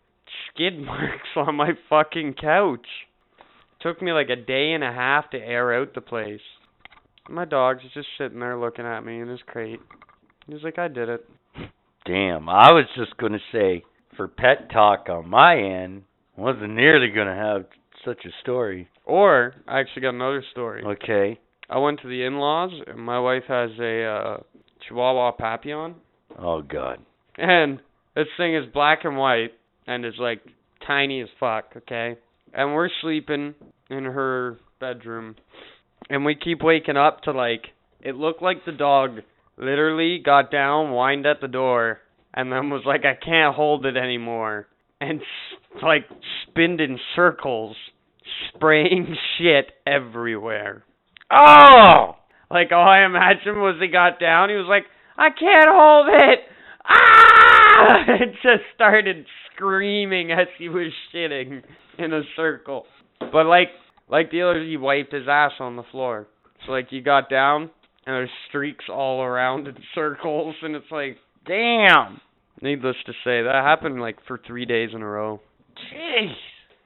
skid marks on my fucking couch. It Took me like a day and a half to air out the place. My dog's just sitting there looking at me in his crate. He's like, "I did it." Damn. I was just gonna say, for pet talk on my end, wasn't nearly gonna have such a story. Or I actually got another story. Okay. I went to the in-laws and my wife has a uh Chihuahua Papillon. Oh God. And this thing is black and white and is like tiny as fuck, okay? And we're sleeping in her bedroom and we keep waking up to like it looked like the dog literally got down, whined at the door, and then was like, I can't hold it anymore. And like spinned in circles, spraying shit everywhere. Oh. Like all I imagined was he got down, he was like, I can't hold it. Ah! And just started screaming as he was shitting in a circle. But like like the others, he wiped his ass on the floor. So like he got down and there's streaks all around in circles, and it's like, Damn. needless to say, that happened like for three days in a row. Jeez.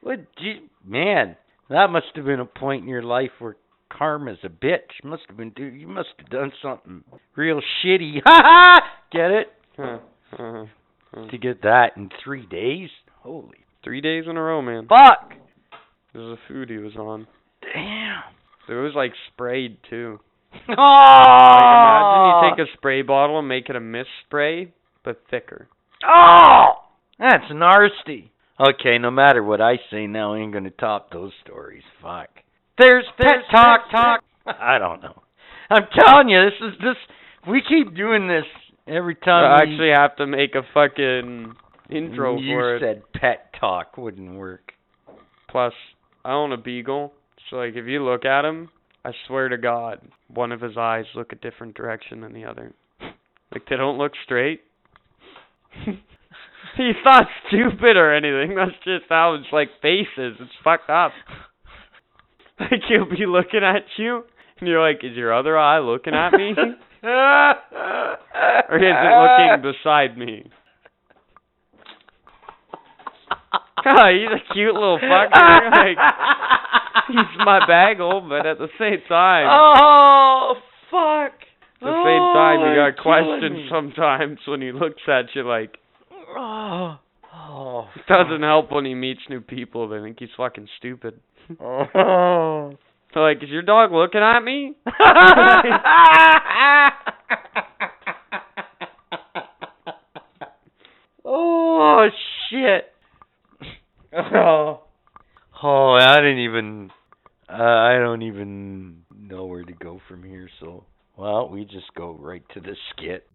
What? Gee, man, that must have been a point in your life where karma's a bitch. Must have been, dude. You must have done something real shitty. Ha ha. Get it? Huh. Uh-huh. To get that in three days? Holy Three days in a row, man. fuck. This is the food he was on. Damn. It was like sprayed too. Oh. Like imagine you take a oh! spray bottle and make it a mist spray, but thicker. Oh, that's nasty. Okay, no matter what I say now, I ain't gonna top those stories. Fuck. There's pet talk, talk. I don't know. I'm telling you, this is this. We keep doing this every time. I we- actually have to make a fucking intro for it. You said pet talk wouldn't work. Plus, I own a beagle, so like if you look at him, I swear to God, one of his eyes look a different direction than the other. Like they don't look straight. He's not stupid or anything. That's just how it's like faces. It's fucked up. Like he'll be looking at you, and you're like, "Is your other eye looking at me, or is it looking beside me?" Oh, he's a cute little fucker. Like he's my bagel, but at the same time, Oh fuck! at the same time, Oh, you you're got questions sometimes when he looks at you. Like Oh, oh, it doesn't help when he meets new people. They think he's fucking stupid. Oh. So like, is your dog looking at me? oh shit! Oh, oh, I didn't even. Uh, I don't even know where to go from here. So, well, we just go right to the skit.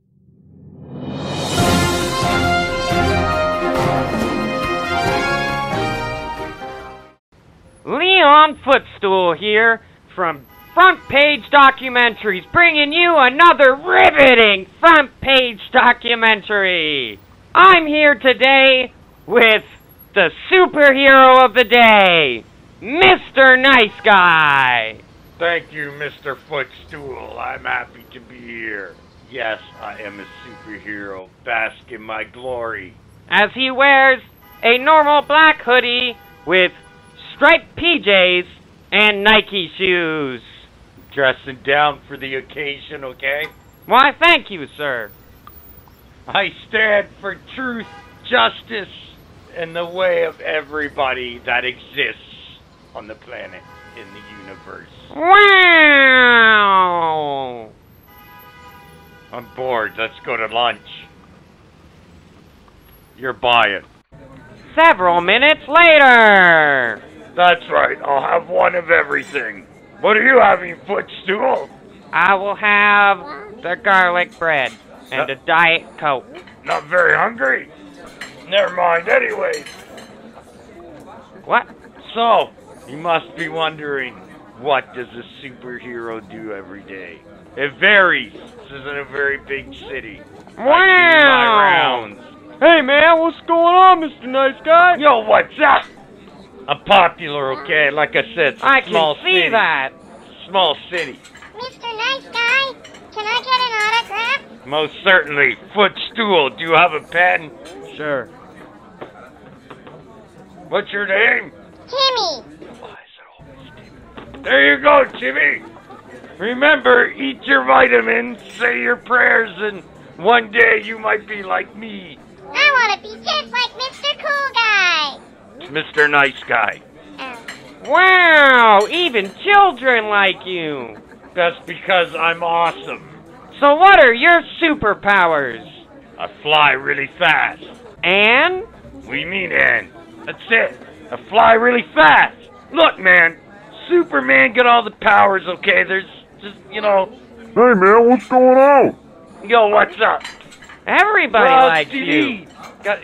Leon Footstool here from Front Page Documentaries, bringing you another riveting front page documentary. I'm here today with the superhero of the day, Mr. Nice Guy. Thank you, Mr. Footstool. I'm happy to be here. Yes, I am a superhero. Bask in my glory. As he wears a normal black hoodie with striped PJs and Nike shoes. Dressing down for the occasion, okay? Why, thank you, sir. I stand for truth, justice, and the way of everybody that exists on the planet, in the universe. Wow! I'm bored. Let's go to lunch. You're buying. Several minutes later. That's right. I'll have one of everything. What are you having, footstool? I will have the garlic bread and a Diet Coke. Not very hungry? Never mind, anyway. What? So, you must be wondering, what does a superhero do every day? It varies. This isn't a very big city. I do my Wow! Hey man, what's going on, Mr. Nice Guy? Yo, what's up? I'm popular, okay? Like I said, I can small see city. that. Small city. Mr. Nice Guy, can I get an autograph? Most certainly. Footstool, do you have a pen? Sure. What's your name? Timmy. There you go, Jimmy. Remember, eat your vitamins, say your prayers, and one day you might be like me, I want to be just like Mr. Cool Guy. Mr. Nice Guy. Oh. Wow, even children like you. That's because I'm awesome. So what are your superpowers? I fly really fast. And? You mean, and? That's it. I fly really fast. Look, man, Superman got all the powers, okay? There's just, you know, Hey man, what's going on? yo, what's up? Everybody Well, likes TV. you. Got,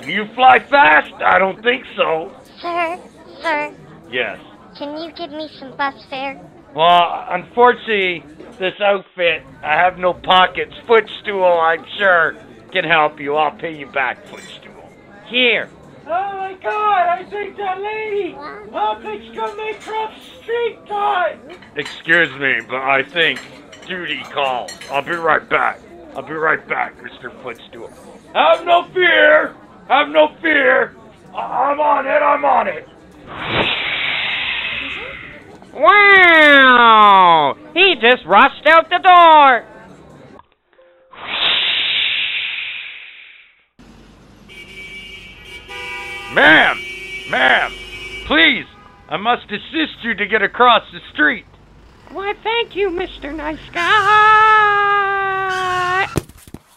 can you fly fast? I don't think so. Sir, sir, Yes. can you give me some bus fare? Well, unfortunately, this outfit, I have no pockets. Footstool, I'm sure, can help you. I'll pay you back, Footstool. Here. Oh my god, I think that lady, I think she's gonna make cross street time. Excuse me, but I think duty calls. I'll be right back. I'll be right back, Mr. Footstool. Have no fear! Have no fear! I- I'm on it, I'm on it. Wow! He just rushed out the door. Ma'am! Ma'am! Please! I must assist you to get across the street. Why, thank you, Mr. Nice Guy.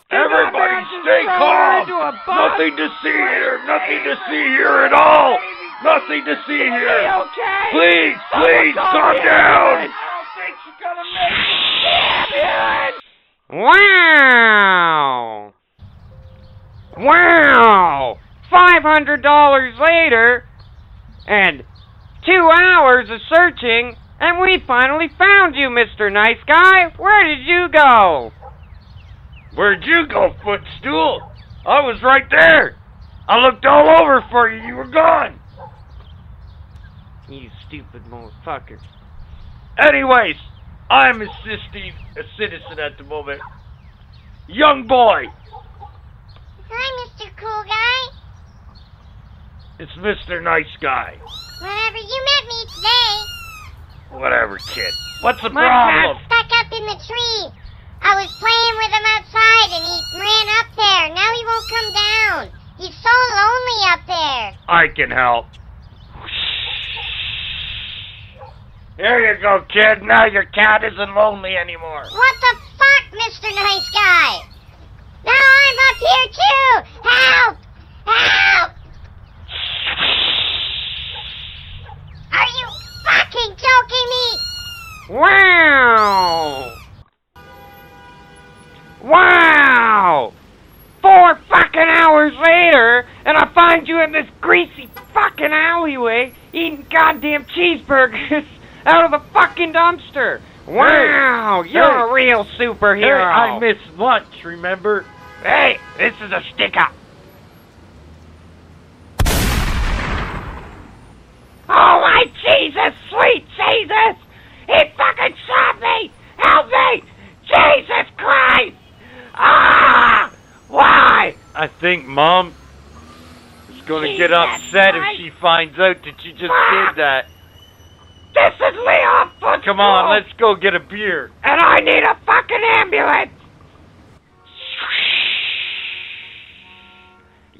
Everybody stay calm! Nothing to see here! Nothing to see here at all! Nothing to see here! Please, please, calm down! Wow! Wow! Five hundred dollars later, and two hours of searching, and we finally found you, Mr. Nice Guy. Where did you go? Where'd you go, footstool? I was right there! I looked all over for you, you were gone! You stupid motherfucker. Anyways, I'm assisting a citizen at the moment. Young boy! Hi, Mr. Cool Guy. It's Mr. Nice Guy. Whenever you met me today, Whatever, kid. What's the My problem? stuck up in the tree. I was playing with him outside and he ran up there. Now he won't come down. He's so lonely up there. I can help. Here you go, kid. Now your cat isn't lonely anymore. What the fuck, Mr. Nice Guy? Now I'm up here too. Help! Help! Are you fucking joking me? Wow! Wow! Four fucking hours later, and I find you in this greasy fucking alleyway eating goddamn cheeseburgers out of a fucking dumpster. Wow! You're Hey. a real Hey, superhero. I missed lunch, remember? Hey, this is a stick up. Oh my Jesus, sweet Jesus! He fucking shot me! Help me! Jesus Christ! Ah! Why? I think Mom is gonna get upset if she finds out that you just did that. This is Leon. Come on, let's go get a beer. And I need a fucking ambulance.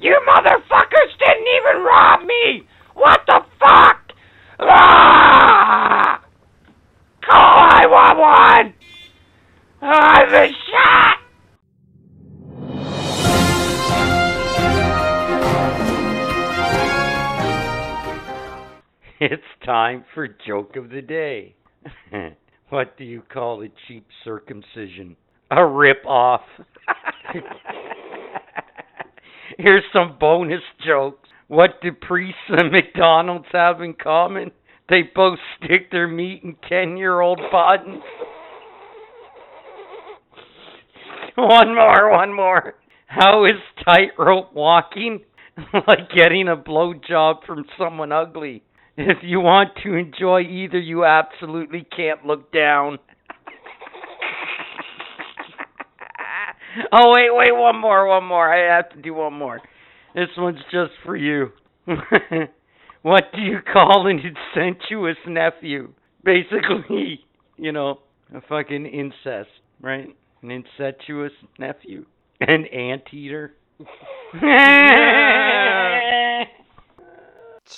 You motherfuckers didn't even rob me. What the fuck? Ah! Call I-11. I've been shot. It's time for joke of the day. what do you call a cheap circumcision? A rip off. Here's some bonus jokes. What do priests and McDonald's have in common? They both stick their meat in 10 year old buttons. one more, one more. How is tightrope walking? like getting a blowjob from someone ugly. If you want to enjoy either, you absolutely can't look down. oh, wait, wait, one more, one more. I have to do one more. This one's just for you. what do you call an incestuous nephew? Basically, you know, a fucking incest, right? An incestuous nephew. An anteater.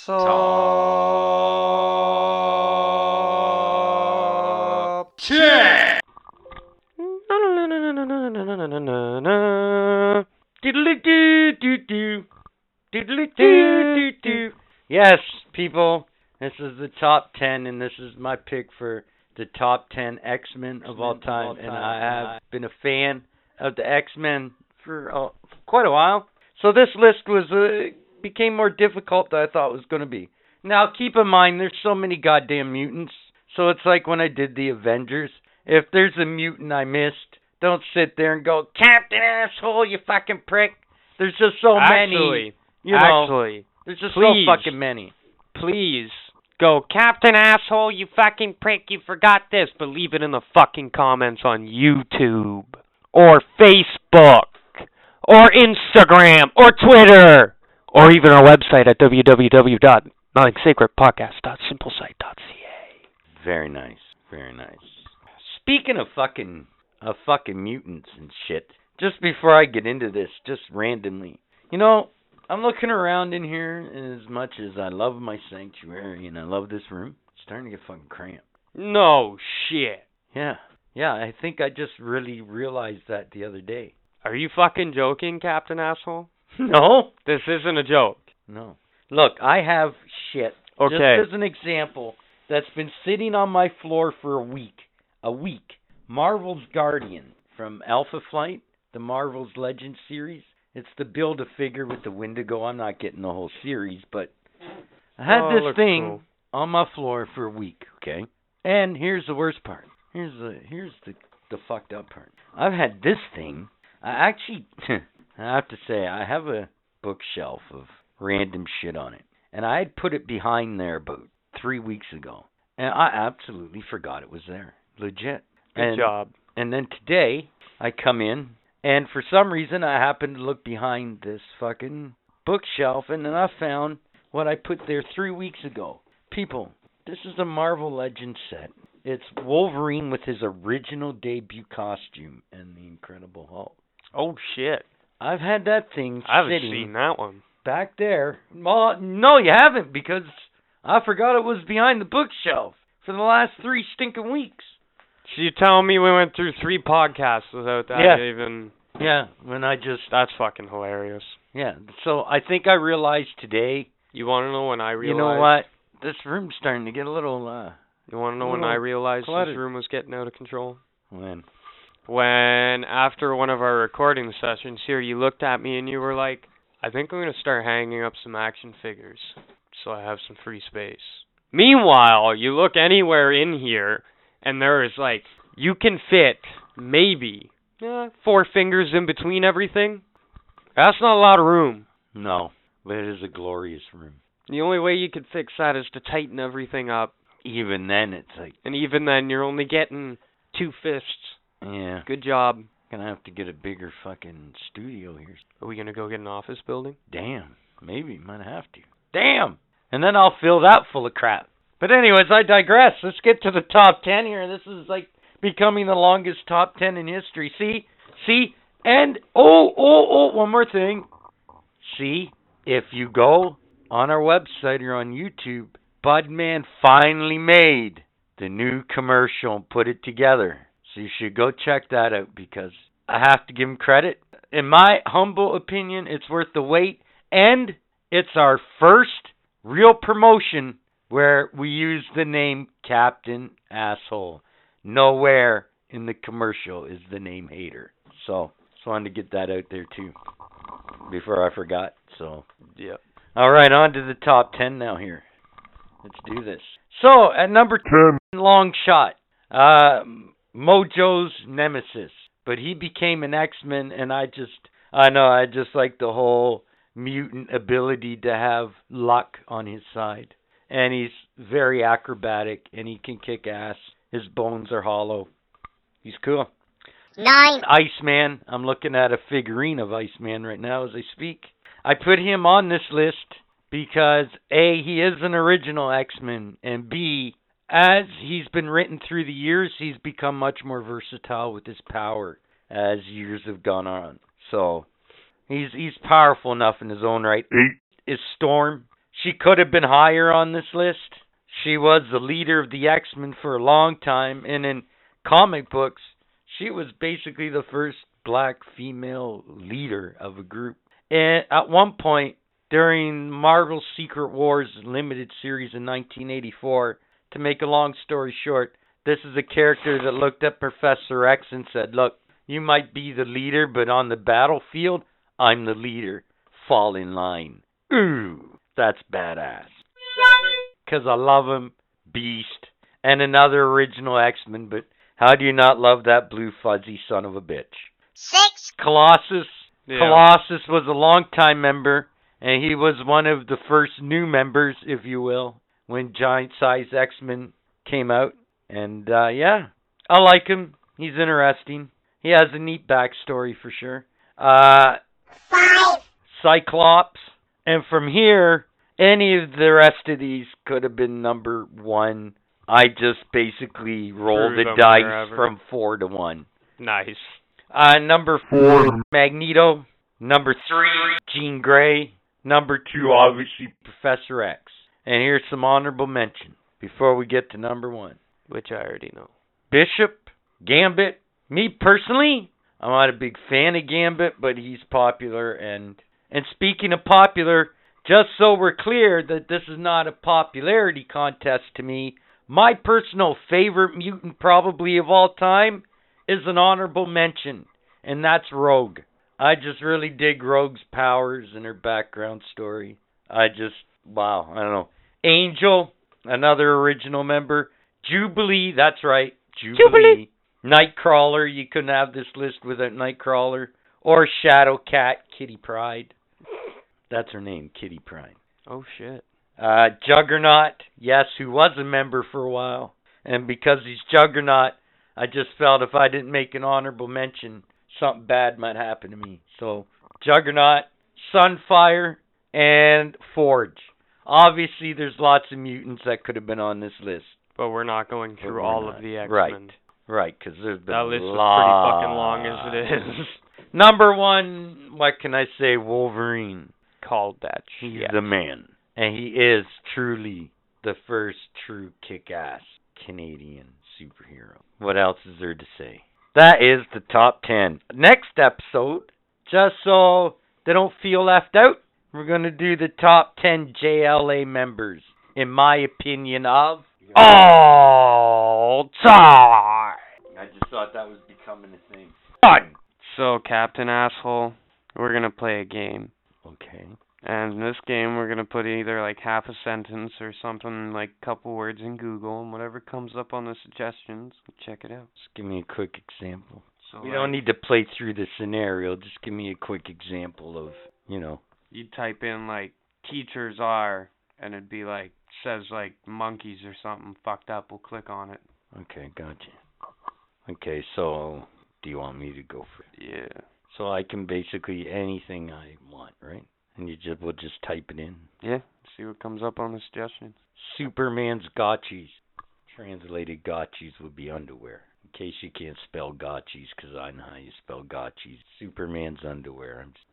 Top Diddly-doo-doo-doo. Diddly-doo-doo-doo. Yes, people, this is the top 10, and this is my pick for the top 10 X Men of all time. And I have been a fan of the X Men for uh, quite a while. So this list was uh, became more difficult than I thought it was going to be. Now, keep in mind, there's so many goddamn mutants. So it's like when I did the Avengers. If there's a mutant I missed, don't sit there and go, Captain Asshole, you fucking prick. There's just so many. Actually, You know, actually, there's just please. so fucking many. please go, Captain Asshole, you fucking prick, you forgot this, but leave it in the fucking comments on YouTube, or Facebook, or Instagram, or Twitter, or even our website at www.nothing.sacredpodcast.simplesite.ca. Very nice. Very nice. Speaking of fucking of fucking mutants and shit, just before I get into this, just randomly, you know, I'm looking around in here, and as much as I love my sanctuary and I love this room, it's starting to get fucking cramped. No shit. Yeah, yeah. I think I just really realized that the other day. Are you fucking joking, Captain Asshole? No, This isn't a joke. no. Look, I have shit. Okay. Just as an example, that's been sitting on my floor for a week. A week. Marvel's Guardian from Alpha Flight, the Marvel's Legends series. It's the build a figure with the Wendigo. I'm not getting the whole series, but I had Oh, this thing cool. on my floor for a week, okay? And here's the worst part. Here's the here's the the fucked up part. I've had this thing. I actually I have to say I have a bookshelf of random shit on it. And I had put it behind there about 3 weeks ago. And I absolutely forgot it was there. Legit. Good and, job. And then today I come in and for some reason I happened to look behind this fucking bookshelf and then I found what I put there 3 weeks ago. People, this is a Marvel Legends set. It's Wolverine with his original debut costume and the Incredible Hulk. Oh shit. I've had that thing I haven't sitting seen that one. back there. Well, no, you haven't because I forgot it was behind the bookshelf for the last three stinking weeks. So you telling me we went through three podcasts without that Yeah. even Yeah, when I just that's fucking hilarious. yeah. So I think I realized today. You wanna know when I realized You know what? This room's starting to get a little uh You wanna know when I realized cluttered. this room was getting out of control? when When after one of our recording sessions here you looked at me and you were like, I think I'm gonna start hanging up some action figures so I have some free space. Meanwhile, you look anywhere in here and there is like you can fit maybe eh, four fingers in between everything. That's not a lot of room. no, but it is a glorious room. The only way you could fix that is to tighten everything up. Even then, it's like And even then, you're only getting two fists. yeah, Good job. Gonna have to get a bigger fucking studio here. Are we gonna go get an office building? Damn, maybe might have to. Damn, and then I'll fill that full of crap. But anyways, I digress. Let's get to the top ten here. This is like becoming the longest top ten in history. See, see, and oh, oh, oh, one more thing. See, if you go on our website or on YouTube, Budman finally made the new commercial and put it together. So you should go check that out because I have to give him credit. In my humble opinion, it's worth the wait. And it's our first real promotion where we use the name Captain Asshole. Nowhere in the commercial is the name Hater. So just wanted to get that out there too before I forgot. So yeah. all right, on to the top 10 now here. Let's do this. So, at number 10, long shot, uh, Mojo's nemesis. But he became an X-Men, and I just, I know, I just like the whole mutant ability to have luck on his side. And he's very acrobatic, and he can kick ass. His bones are hollow. He's cool. Nine. Iceman. I'm looking at a figurine of Iceman right now as I speak. I put him on this list because A, he is an original X-Men, and B, as he's been written through the years, he's become much more versatile with his power as years have gone on. So, he's he's powerful enough in his own right. Eight. Is Storm. She could have been higher on this list. She was the leader of the X-Men for a long time, and in comic books, she was basically the first black female leader of a group. And at one point during Marvel's Secret Wars limited series in 1984, to make a long story short, this is a character that looked at Professor X and said, "Look, you might be the leader, but on the battlefield, I'm the leader. Fall in line." Ooh, that's badass. Cause I love him, Beast, and another original X-Men, but how do you not love that blue fuzzy son of a bitch? Six. Colossus. Yeah. Colossus was a longtime member, and he was one of the first new members, if you will, when Giant Size X Men came out. And uh yeah, I like him. He's interesting. He has a neat backstory for sure. Uh Five. Cyclops. And from here, any of the rest of these could have been number one. I just basically rolled the dice wherever. from four to one. Nice. Uh, number four, Magneto. Number three, Jean Grey. Number two, obviously, Professor X. And here's some honorable mention before we get to number one. Which I already know. Bishop, Gambit. Me personally, I'm not a big fan of Gambit, but he's popular. And and speaking of popular, just so we're clear that this is not a popularity contest to me, my personal favorite mutant probably of all time is an honorable mention, and that's Rogue. I just really dig Rogue's powers and her background story. I just wow, I don't know. Angel, another original member. Jubilee, that's right. Jubilee. Nightcrawler, you couldn't have this list without Nightcrawler. Or Shadow Cat, Kitty Pryde. That's her name, Kitty Pryde. Oh shit. Uh, Juggernaut, yes, who was a member for a while. And because he's Juggernaut, I just felt if I didn't make an honorable mention, something bad might happen to me. So, Juggernaut, Sunfire, and Forge. Obviously, there's lots of mutants that could have been on this list. But we're not going through all not. of the X Men. Right. Right, because there's been That a list is pretty fucking long as it is. Number one, what can I say? Wolverine. Called that He's shit. the man. And he is truly the first true kick ass Canadian superhero. What else is there to say? That is the top 10. Next episode, just so they don't feel left out, we're going to do the top 10 JLA members, in my opinion, of all time. I just thought that was becoming a thing. Fun! So, Captain Asshole, we're gonna play a game. Okay. And in this game, we're gonna put either like half a sentence or something like a couple words in Google, and whatever comes up on the suggestions, check it out. Just give me a quick example. So We like, don't need to play through the scenario. Just give me a quick example of, you know. you type in like teachers are, and it'd be like says like monkeys or something fucked up. We'll click on it. Okay, gotcha. Okay, so do you want me to go for? It? Yeah. So I can basically anything I want, right? And you just will just type it in. Yeah. See what comes up on the suggestions. Superman's gotchis. Translated gotchis would be underwear. In case you can't spell gotchis, 'cause I know how you spell gotchis. Superman's underwear. I'm just,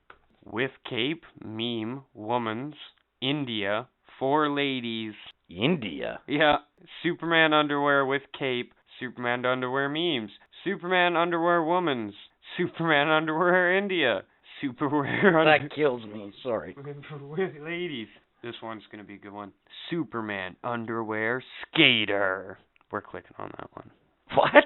With cape, meme, woman's, India, four ladies. India. Yeah. Superman underwear with cape, Superman underwear memes, Superman underwear woman's, Superman underwear India, Superwear under- That kills me. Sorry. ladies. This one's gonna be a good one. Superman underwear skater. We're clicking on that one. What?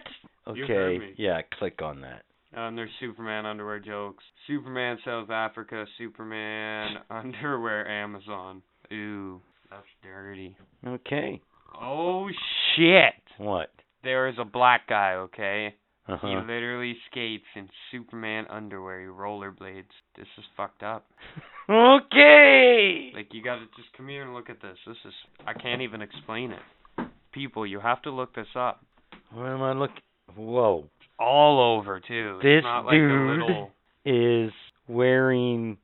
Okay. Yeah, click on that. And there's Superman underwear jokes. Superman South Africa. Superman underwear Amazon. Ooh, that's dirty. Okay. Oh shit! What? There is a black guy, okay? Uh He literally skates in Superman underwear. He rollerblades. This is fucked up. Okay. Like you gotta just come here and look at this. This is I can't even explain it. People, you have to look this up. What am I looking? Whoa. All over too. This like dude- little Is wearing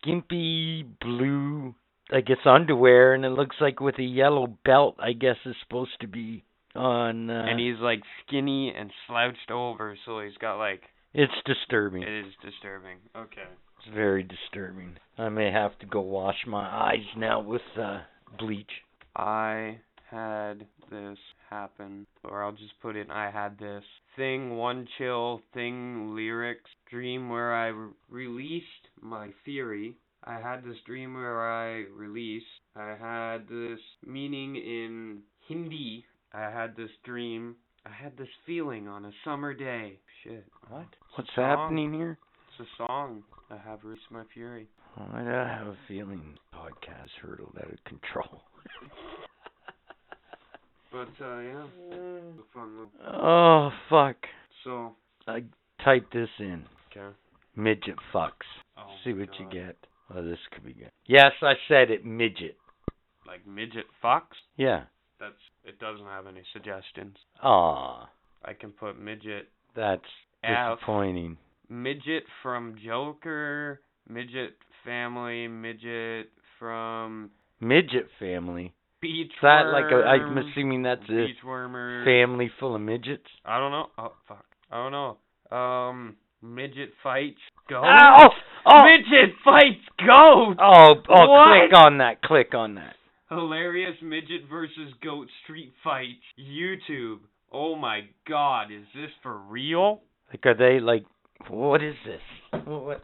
skimpy blue, I guess underwear, and it looks like with a yellow belt. I guess is supposed to be on. Uh, and he's like skinny and slouched over, so he's got like it's disturbing. it is disturbing. Okay. It's very disturbing. I may have to go wash my eyes now with uh bleach. I had this happen, or I'll just put in I had this thing, one chill, thing, lyrics, dream where I re- released my theory. I had this dream where I released. I had this meaning in Hindi. I had this dream. I had this feeling on a summer day. Shit. What? What's Song. happening here? It's a song. I have released my fury. Why do I have a feeling podcast hurtled out of control? But uh yeah, it's fun oh fuck! So I typed this in. okay. Midget fucks. Oh, See what you get. Oh, this could be good. Yes, I said it. Midget. Like midget fox. Yeah. That's it. Doesn't have any suggestions. Ah. I can put midget. that's F. disappointing. Midget from Joker. Midget family. Midget from Midget family. Beach Is that like a? I'm assuming that's a Beachwormer. family full of midgets. I don't know. Oh fuck. I don't know. Um, midget fights goats. Oh, oh, Midget fights goats. oh, oh! What? Click on that. Click on that. Hilarious midget versus goat street fight. YouTube. Oh my god, is this for real? Like, are they like? What is this? What? what?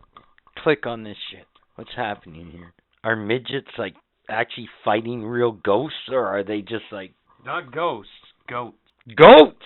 Click on this shit. What's happening here? Are midgets like actually fighting real ghosts, or are they just like Not ghosts, goats? goats?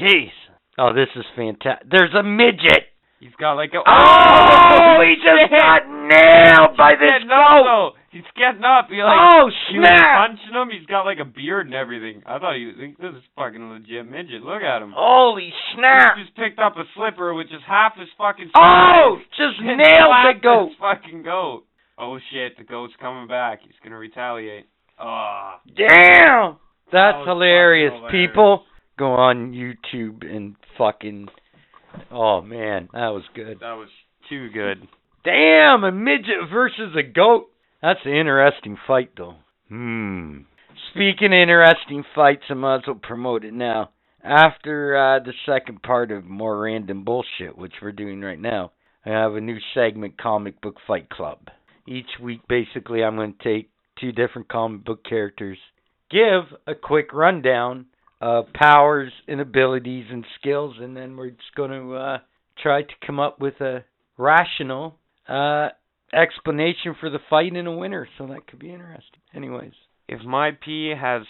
Jeez. Oh, this is fantastic. There's a midget. He's got like a Oh, he just shit. Got nailed by He's this getting up, goat. though. He's getting up. He like Oh, he was snap. punching him. He's got like a beard and everything. I thought he was like, this is fucking legit midget. Look at him. Holy snap. He just picked up a slipper which is half his fucking Oh, just and nailed the goat. This fucking goat. Oh shit, the goat's coming back. He's gonna retaliate. Ah. Damn. That's was hilarious. hilarious. People go on YouTube and fucking Oh man, that was good. That was too good. Damn, a midget versus a goat. That's an interesting fight though. Hmm. Speaking of interesting fights, I might as well promote it now. After uh, the second part of more random bullshit, which we're doing right now, I have a new segment, Comic Book Fight Club. Each week, basically, I'm going to take two different comic book characters, give a quick rundown of powers and abilities and skills, and then we're just going to uh, try to come up with a rational uh, explanation for the fight and a winner. So that could be interesting. Anyways, If my pee has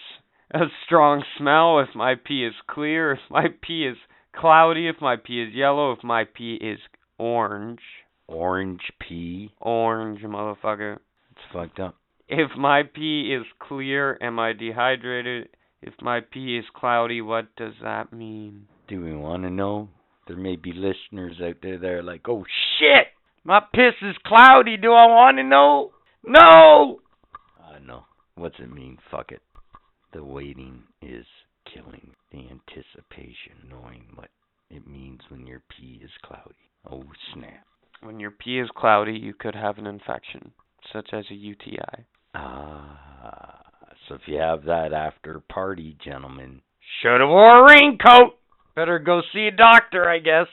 a strong smell, if my pee is clear, if my pee is cloudy, if my pee is yellow, if my pee is orange. orange pea. Orange, motherfucker. It's fucked up. If my pee is clear, am I dehydrated? If my pee is cloudy, what does that mean? Do we want to know? There may be listeners out there that are like, "Oh shit, my piss is cloudy. Do I want to know?" No. I uh, no. What's it mean? Fuck it. The waiting is killing the anticipation, knowing what It means when your pee is cloudy. Oh snap. When your pee is cloudy, you could have an infection, such as a UTI. Ah, so if you have that after party, gentlemen, should have wore a raincoat. Better go see a doctor, I guess.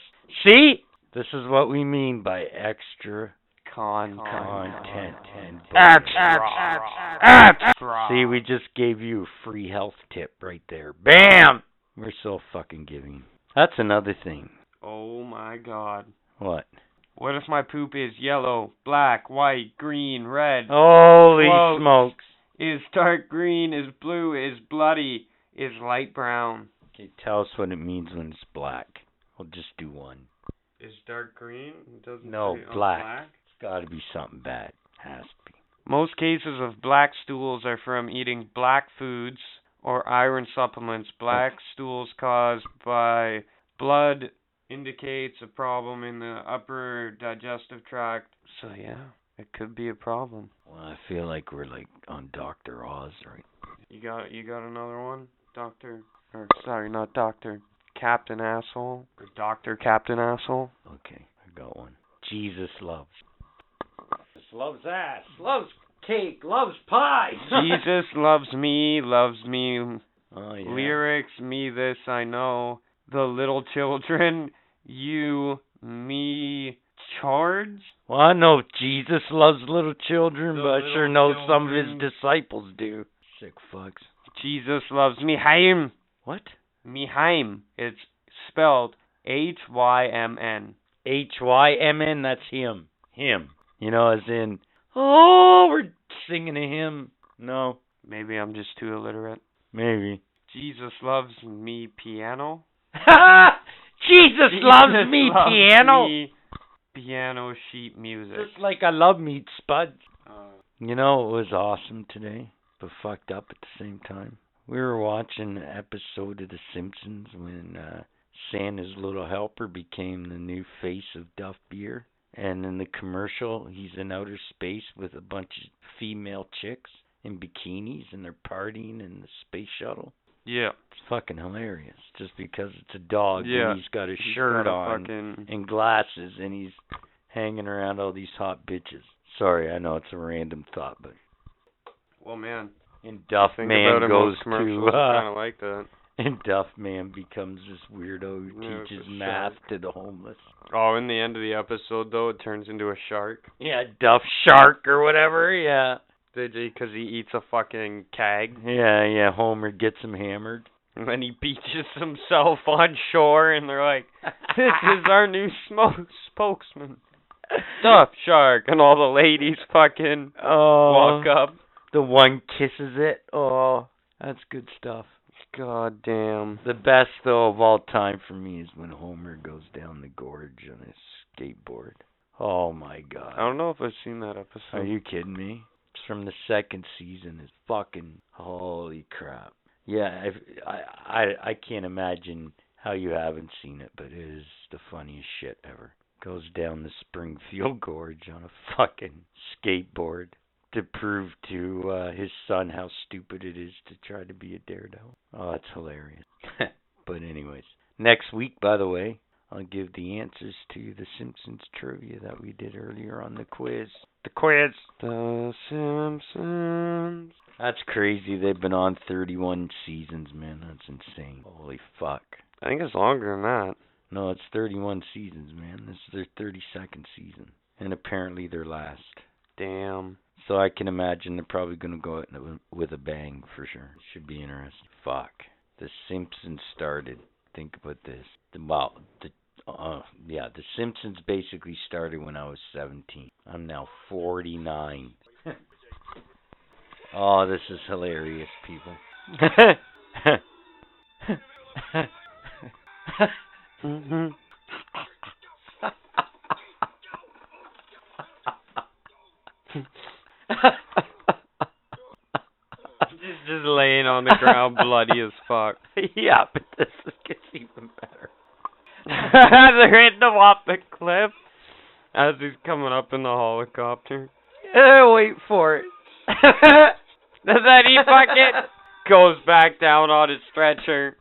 See, this is what we mean by extra Con, content and Extra. Extra. See, we just gave you a free health tip right there. Bam! We're so fucking giving. That's another thing. Oh my god. What? What if my poop is yellow, black, white, green, red? Holy Whoa. smokes. Is dark green, is blue, is bloody, is light brown. Okay, tell us what it means when it's black. We'll just do one. Is dark green? It doesn't No, say- oh, black. It's gotta be something bad. Has to be. Most cases of black stools are from eating black foods or iron supplements. Black stools caused by blood indicates a problem in the upper digestive tract. So yeah, it could be a problem. Well, I feel like we're like on Dr. Oz right You got you got another one, Doctor? Or sorry, not Doctor. Captain Asshole or Doctor Captain Asshole. Okay, I got one. Jesus loves. Loves ass, loves cake, loves pie. Jesus loves me, loves me. Oh yeah. Lyrics, me this I know. The little children, you, me, charge. Well, I know Jesus loves little children, The but I sure little know some of his disciples do. Sick fucks. Jesus loves me. Haim. What? Mihaim. It's spelled H Y M N. H Y M N. That's him. Him. You know, as in, oh, we're singing a hymn. No, Maybe I'm just too illiterate. maybe. Jesus loves me piano. Jesus loves me loves piano. me piano sheet music. Just like I love meat spuds. Uh, You know, it was awesome today, but fucked up at the same time. We were watching an episode of The Simpsons when uh, Santa's little helper became the new face of Duff Beer. And in the commercial, he's in outer space with a bunch of female chicks in bikinis and they're partying in the space shuttle. yeah. It's fucking hilarious just because it's a dog Yeah. and he's got a He's shirt got a on Fucking, and glasses and he's hanging around all these hot bitches. Sorry, I know it's a random thought, but well, man. And Duff Think Man goes to uh, kind of like that. and Duff Man becomes this weirdo who Yeah, teaches math shark. to the homeless. Oh, in the end of the episode, though, it turns into a shark. Yeah, Duff Shark or whatever. Yeah, Did he? Because he eats a fucking keg. yeah, yeah. Homer gets him hammered. And then he beaches himself on shore, and they're like, this is our new smoke spokesman. Stuff shark. And all the ladies fucking Oh, walk up. The one kisses it. Oh, that's good stuff. God damn. The best though of all time for me is when Homer goes down the gorge on his skateboard. Oh my god. I don't know if I've seen that episode. Are you kidding me? It's from the second season. It's fucking holy crap. Yeah, if, I I I can't imagine how you haven't seen it, but it is the funniest shit ever. Goes down the Springfield Gorge on a fucking skateboard to prove to uh, his son how stupid it is to try to be a daredevil. Oh, that's hilarious. but anyways, next week, by the way, I'll give the answers to the Simpsons trivia that we did earlier on the quiz. The quiz. The Simpsons. That's crazy. They've been on 31 seasons, man. That's insane. Holy fuck. I think it's longer than that. No, it's 31 seasons, man. This is their 32nd season. And apparently their last. Damn. So I can imagine they're probably going to go out with a bang for sure. Should be interesting. Fuck. The Simpsons started. Think about this. The, well, the uh, yeah, The Simpsons basically started when I was 17. I'm now 49. oh, this is hilarious, people. hmm Just, laying on the ground, bloody as fuck. yeah, but this is- gets even better. They're hitting him off the cliff as he's coming up in the helicopter. Uh, wait for it. Then he fucking goes back down on his stretcher.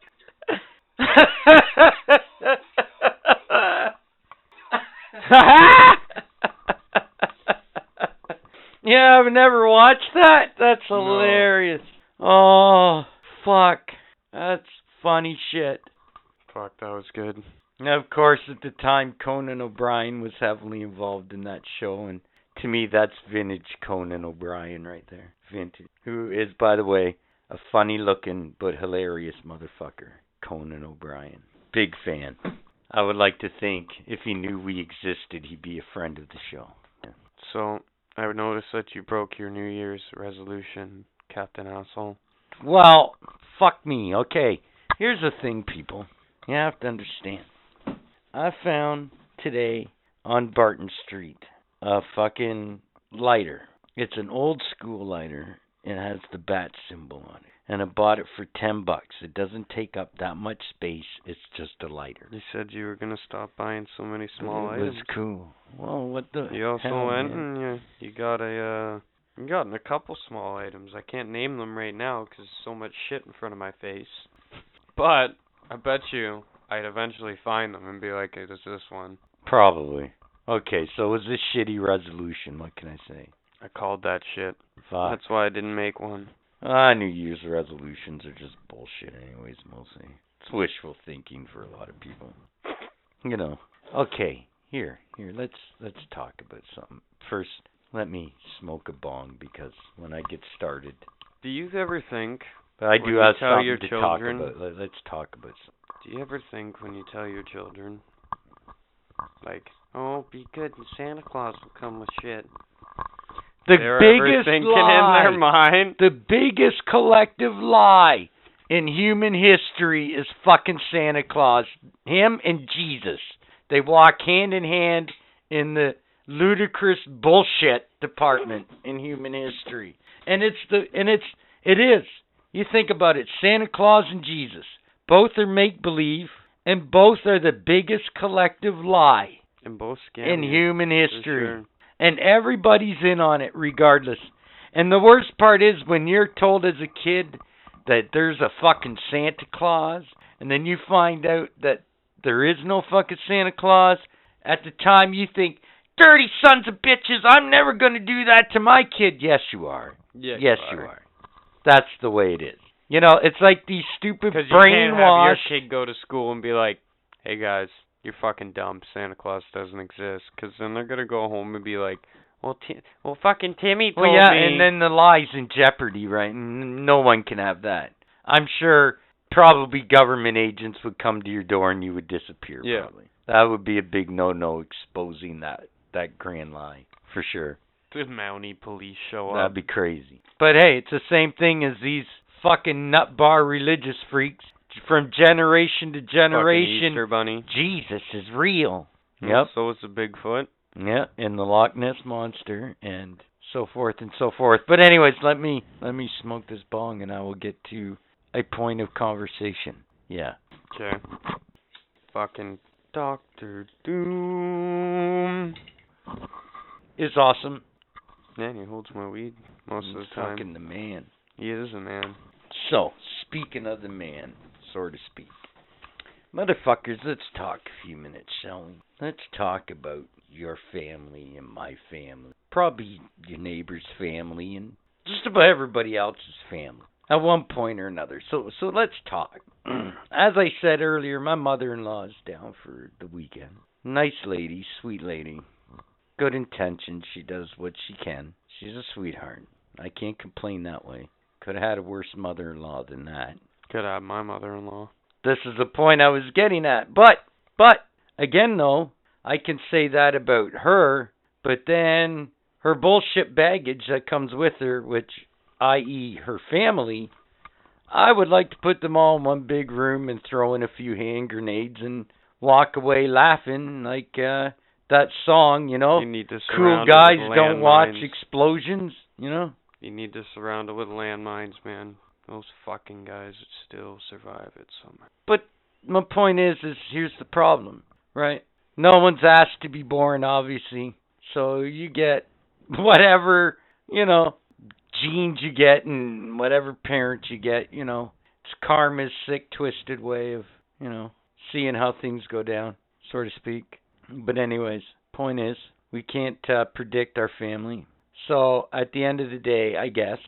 yeah, I've never watched that. That's No. Oh, fuck. That's funny shit. Fuck, that was good. Now, of course, at the time, Conan O'Brien was heavily involved in that show, and to me, that's vintage Conan O'Brien right there. Vintage. Who is, by the way, a funny looking but hilarious motherfucker. Conan O'Brien. Big fan. I would like to think if he knew we existed, he'd be a friend of the show. So, I noticed that you broke your New Year's resolution, Captain Asshole. Well, fuck me. Okay, here's the thing, people. You have to understand. I found today on Barton Street a fucking lighter. It's an old school lighter. It has the bat symbol on it. And I bought it for 10 bucks. It doesn't take up that much space. It's just a lighter. You said you were gonna stop buying so many small it items. was cool. Well, what the You also hell, went man? and you, you got a uh you got a couple small items. I can't name them right now 'cause so much shit in front of my face. But I bet you I'd eventually find them and be like, "Hey, it's this one." Probably. Okay, so it was a shitty resolution. What can I say? I called that shit. Fuck. That's why I didn't make one. Ah, New Year's resolutions are just bullshit, anyways, mostly. It's wishful thinking for a lot of people. You know. Okay, here, here. Let's let's talk about something. First, let me smoke a bong because when I get started, Do you ever think? but I When do you have tell your to children- talk about. Let, let's talk about something. Do you ever think when you tell your children, like, "Oh, be good, and Santa Claus will come with shit"? The They're biggest thinking lie. in their mind. The biggest collective lie in human history is fucking Santa Claus. Him and Jesus. They walk hand in hand in the ludicrous bullshit department in human history. And it's the and it's it is. You think about it, Santa Claus and Jesus. Both are make believe and both are the biggest collective lie And both scam in human history sure. and everybody's in on it regardless. And the worst part is when you're told as a kid that there's a fucking Santa Claus, and then you find out that there is no fucking Santa Claus. At the time, you think, "Dirty sons of bitches! I'm never going to do that to my kid." Yes, you are. Yeah, yes, you are. That's the way it is. You know, it's like these stupid Because you can't have your kid go to school and be like, "Hey guys, you're fucking dumb. Santa Claus doesn't exist." Because then they're gonna go home and be like, "Well, Ti- well, fucking Timmy told Well, yeah, me." and then the lie's in jeopardy, right? And no one can have that. I'm sure probably government agents would come to your door and you would disappear. Yeah. Probably. That would be a big no-no exposing that that grand lie for sure. the Mountie police show up. That'd be crazy. But hey, it's the same thing as these fucking nut bar religious freaks from generation to Fucking generation. Easter Bunny. Jesus is real. And Yep. So is the Bigfoot. Yeah, and the Loch Ness monster and so forth and so forth. But anyways, let me let me smoke this bong and I will get to a point of conversation. Yeah. Okay. Fucking Doctor Doom. Is awesome. Man, he holds my weed most of the time. fucking the man. He is a man. So, speaking of the man, so to speak. Motherfuckers, let's talk a few minutes, shall we? Let's talk about your family and my family. Probably your neighbor's family and just about everybody else's family at one point or another. So so let's talk. As I said earlier, my mother-in-law is down for the weekend. Nice lady, sweet lady. Good intentions. She does what she can. She's a sweetheart. I can't complain that way. Could have had a worse mother-in-law than that. Could have my mother-in-law. This is the point I was getting at. But, but, again though, I can say that about her, but then her bullshit baggage that comes with her, which, i.e., her family, I would like to put them all in one big room and throw in a few hand grenades and walk away laughing like uh that song, you know. You need to Cool guys with don't watch explosions, you know. You need to surround it with landmines, man. Those fucking guys would still survive it somehow. But my point is, is here's the problem, right? No one's asked to be born, obviously. So you get whatever, you know, genes you get and whatever parents you get, you know. It's karma's sick, twisted way of, you know, seeing how things go down, so to speak. But anyways, Point is, we can't uh, predict our family. So at the end of the day, I guess,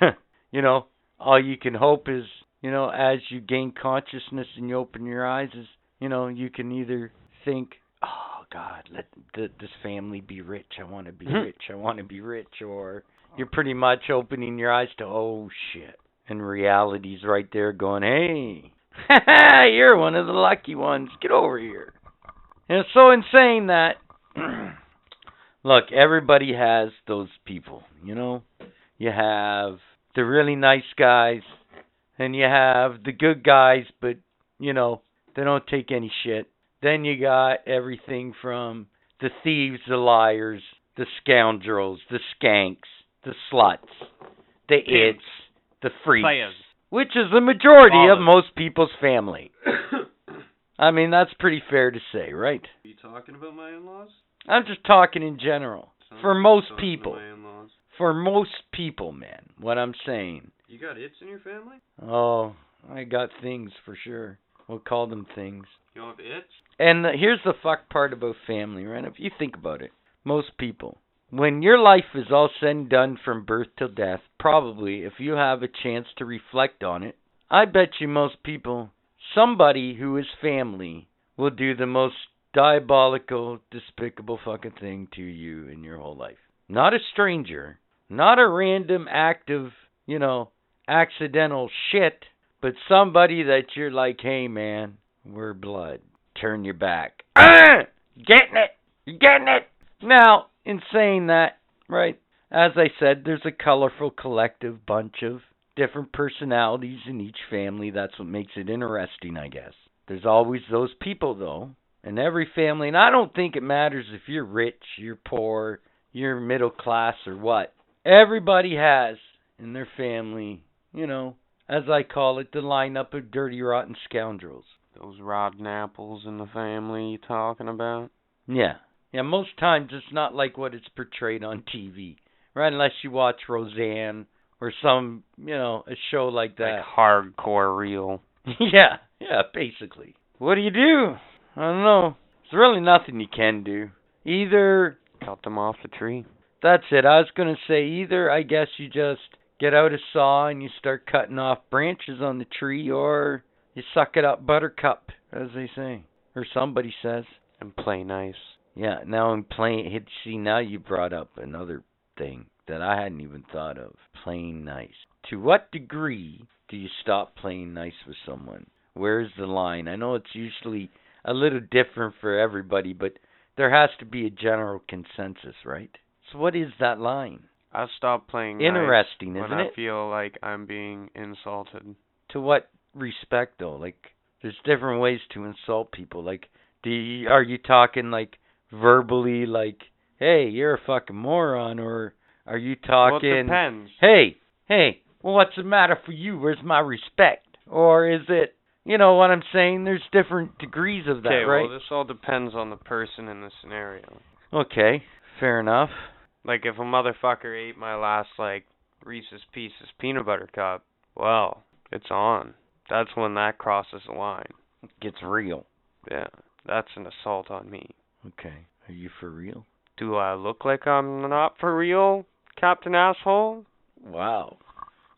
you know, all you can hope is, you know, as you gain consciousness and you open your eyes, is, you know, you can either think, oh God, let th- this family be rich. I want to be Mhm. rich. I want to be rich. Or you're pretty much opening your eyes to, oh shit. And reality's right there going, hey, you're one of the lucky ones. Get over here. And it's so insane that, look, everybody has those people, you know? You have the really nice guys, and you have the good guys, but, you know, they don't take any shit. Then you got everything from the thieves, the liars, the scoundrels, the skanks, the sluts, the Pimps. its, the freaks, Players. which is the majority of most people's family. I mean, that's pretty fair to say, right? Are you talking about my in-laws? I'm just talking in general. For most people. in-laws. For most people, man, what I'm saying. You got its in your family? Oh, I got things for sure. We'll call them things. You have its? And the, here's the fuck part about family, right? If you think about it, most people, when your life is all said and done from birth till death, probably if you have a chance to reflect on it, I bet you most people, somebody who is family, will do the most diabolical, despicable fucking thing to you in your whole life. Not a stranger, not a random act of, you know, accidental shit, but somebody that you're like, hey man, we're blood. Turn your back. Ah! Getting it! You getting it? Now, in saying that, right, as I said, there's a colorful collective bunch of different personalities in each family. That's what makes it interesting, I guess. There's always those people, though, in every family, and I don't think it matters if you're rich, you're poor, you're middle class, or what. Everybody has in their family, you know, as I call it, the lineup of dirty, rotten scoundrels. Those rotten apples in the family you talking about? Yeah. Yeah, most times it's not like what it's portrayed on TV. Right, unless you watch Roseanne or some, you know, a show like that. Like hardcore real. yeah, yeah, basically. What do you do? I don't know. There's really nothing you can do. Either Cut them off the tree. that's it. I was gonna say either I guess you just get out a saw and you start cutting off branches on the tree or you suck it up buttercup, as they say. Or somebody says. And play nice. Yeah, now I'm playing. See, now you brought up another thing that I hadn't even thought of. Playing nice. To what degree do you stop playing nice with someone? Where's the line? I know it's usually a little different for everybody, but there has to be a general consensus, right? So what is that line? I stop playing nice Interesting, when isn't I it? feel like I'm being insulted. To what respect though? Like there's different ways to insult people. Like do you, are you talking like verbally like, "Hey, you're a fucking moron," or are you Well, it talking depends. hey, hey, well, what's the matter for you? Where's my respect? Or is it, you know what I'm saying? There's different degrees of that, Okay, right? well, this all depends on the person and the scenario. okay, fair enough. Like, if a motherfucker ate my last, like, Reese's Pieces peanut butter cup, well, it's on. That's when that crosses the line. It gets real. Yeah, that's an assault on me. Okay, are you for real? Do I look like I'm not for real, Captain Asshole? Wow.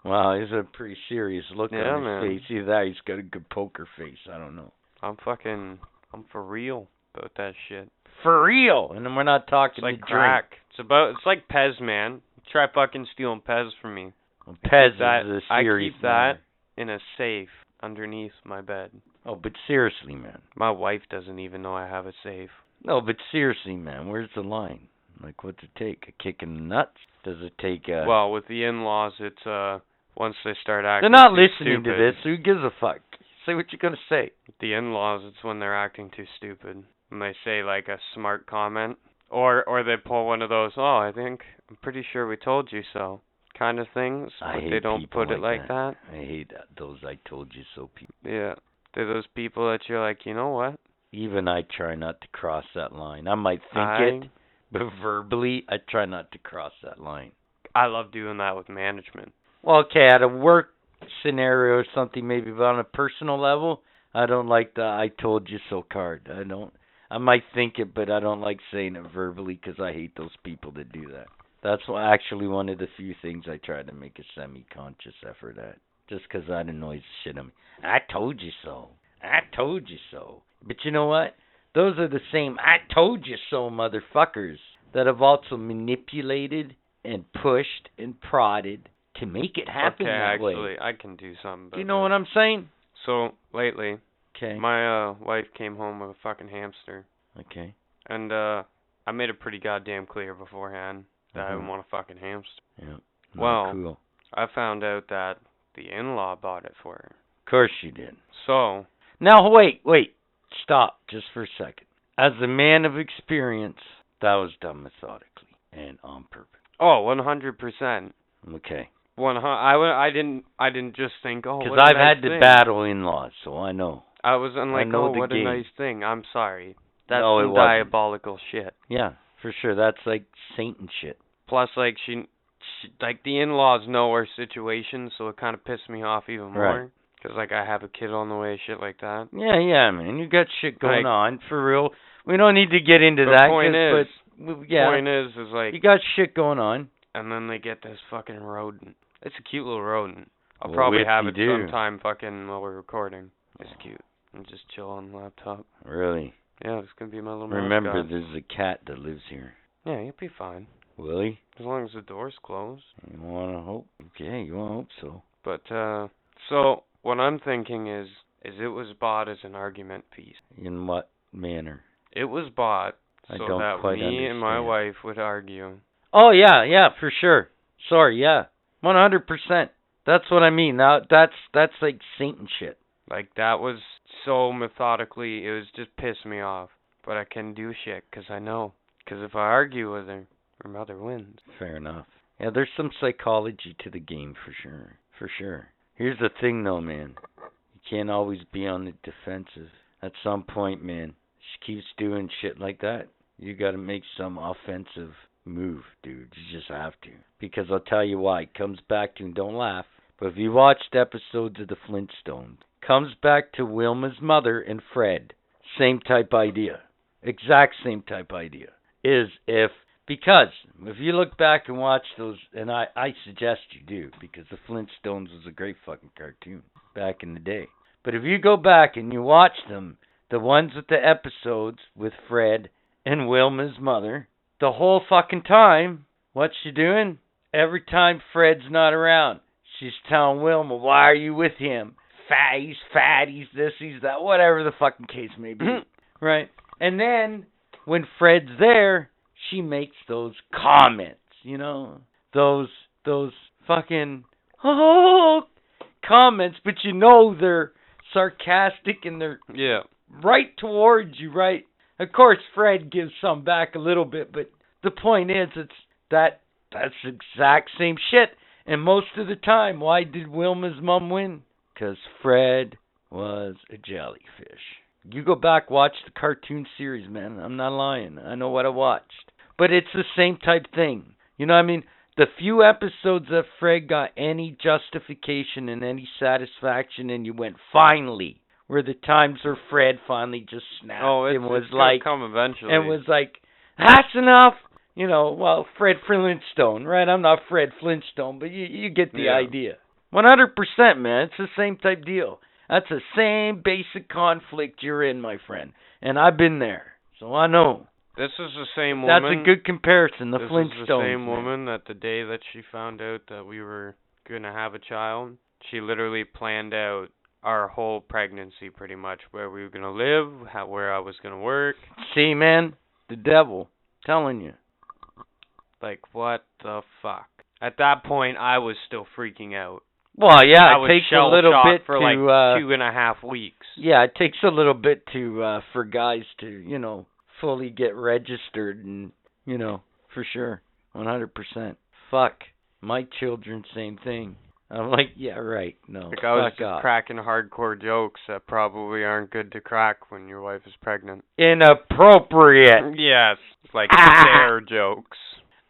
Wow, he's a pretty serious look Yeah, on his man. face. Either that, he's got a good poker face. I don't know. I'm fucking, I'm for real about that shit. For real, and then we're not It's talking like the crack. It's about, it's like Pez, man. Try fucking stealing Pez from me. drink. Pez that- is a I serious keep that in a safe underneath my bed. Oh, but seriously, man. My wife doesn't even know I have a safe. No, but seriously, man. Where's the line? Like, what's it take? A kick in the nuts? Does it take a? Well, with the in-laws, it's uh once they start acting. They're not listening to this. Who gives a fuck? Say what you're gonna say. With the in-laws, it's when they're acting too stupid. When they say like a smart comment, or or they pull one of those, oh, I think I'm pretty sure we told you so, kind of things. I but they don't put it like like that. I hate that. those I told you so people. Yeah, they're those people that you're like, you know what? Even I try not to cross that line. I might think I it, but verbally, I try not to cross that line. I love doing that with management. Well, okay, at a work scenario or something, maybe, but on a personal level, I don't like the "I told you so" card. I don't. I might think it, but I don't like saying it verbally because I hate those people that do that. That's actually one of the few things I try to make a semi-conscious effort at, just 'cause that annoys the shit out of me. I told you so. I told you so. But you know what? Those are the same I told you so motherfuckers that have also manipulated and pushed and prodded to make it happen okay, that actually, way. I can do something. Do you know what I'm saying? So lately, Okay. my uh wife came home with a fucking hamster, okay. and uh I made it pretty goddamn clear beforehand that I Mhm. didn't want a fucking hamster. Yeah. Well- cool. I found out that the in-law bought it for her. Of course you did. So Now wait, wait. Stop just for a second. As a man of experience, that was done methodically and on purpose. Oh, one hundred percent. Okay. One hundred. I, I didn't. I didn't just think. Oh, Because I've nice had to battle in-laws, so I know. I was I like, know oh, what game. a nice thing. I'm sorry. That's No, some diabolical shit. Yeah, for sure. That's like Satan shit. Plus, like she, she like the in-laws know our situation, so it kind of pissed me off even more. Right. Cause like I have a kid on the way, shit like that. Yeah, yeah, man. You got shit going Like- on for real. We don't need to get into The that. point is- but yeah, Point is, is like, you got shit going on. and then they get this fucking rodent. It's a cute little rodent. I'll Well, probably have it do. sometime fucking while we're recording. It's cute. I'm just chill on the laptop. Really. Yeah, it's gonna be my little Remember, mascot. there's a cat that lives here. Yeah, you'll be fine. Will he? As long as the door's closed. You want to hope? Okay, you want to hope so. But uh so what I'm thinking is is it was bought as an argument piece. In what manner? It was bought I so that me and my wife would argue. Oh yeah, yeah, for sure. Sorry, yeah, one hundred percent. That's what I mean. Now that's that's like Satan shit. Like that was so methodically, it was just pissed me off. But I can do shit because I know. Because if I argue with her, her mother wins. Fair enough. Yeah, there's some psychology to the game for sure. For sure. Here's the thing though, man. You can't always be on the defensive. At some point, man, she keeps doing shit like that. You gotta make some offensive move, dude. You just have to. Because I'll tell you why. It comes back to, and don't laugh, but if you watched episodes of the Flintstones, comes back to Wilma's mother and Fred. Same type idea. Exact same type idea. Is if because if you look back and watch those, and I, I suggest you do, because the Flintstones was a great fucking cartoon back in the day. But if you go back and you watch them, the ones with the episodes with Fred and Wilma's mother, the whole fucking time, what's she doing? Every time Fred's not around, she's telling Wilma, why are you with him? Fat, he's fat, he's this, he's that, whatever the fucking case may be. right? And then, when Fred's there, she makes those comments, you know, those those fucking oh comments, but you know they're sarcastic and they're Yeah. right towards you, right? Of course, Fred gives some back a little bit, but the point is, it's that that's the exact same shit. And most of the time, why did Wilma's mom win? Because Fred was a jellyfish. You go back, watch the cartoon series, man. I'm not lying. I know what I watched. But it's the same type thing. You know what I mean? The few episodes that Fred got any justification and any satisfaction, and you went, finally, were the times where Fred finally just snapped Oh, it's, and was it's like, come eventually. and was like, that's enough. You know, well, Fred Flintstone, right? I'm not Fred Flintstone, but you you get the Yeah. idea. 100%, man. It's the same type deal. That's the same basic conflict you're in, my friend. And I've been there. So I know. This is the same woman. That's a good comparison, the this Flintstones. is the same man. woman that the day that she found out that we were gonna have a child, she literally planned out our whole pregnancy pretty much, where we were gonna live, how where I was gonna work. See, man, the devil telling you. Like what the fuck? At that point, I was still freaking out. Well, yeah, I it takes a little bit for to like uh, two and a half weeks. Yeah, it takes a little bit to uh for guys to, you know, fully get registered and, you know, for sure. 100%. Fuck. My children same thing. I'm like, yeah, right. No. Like I was just off. cracking hardcore jokes that probably aren't good to crack when your wife is pregnant. Inappropriate. Yes, like Ah. stare jokes.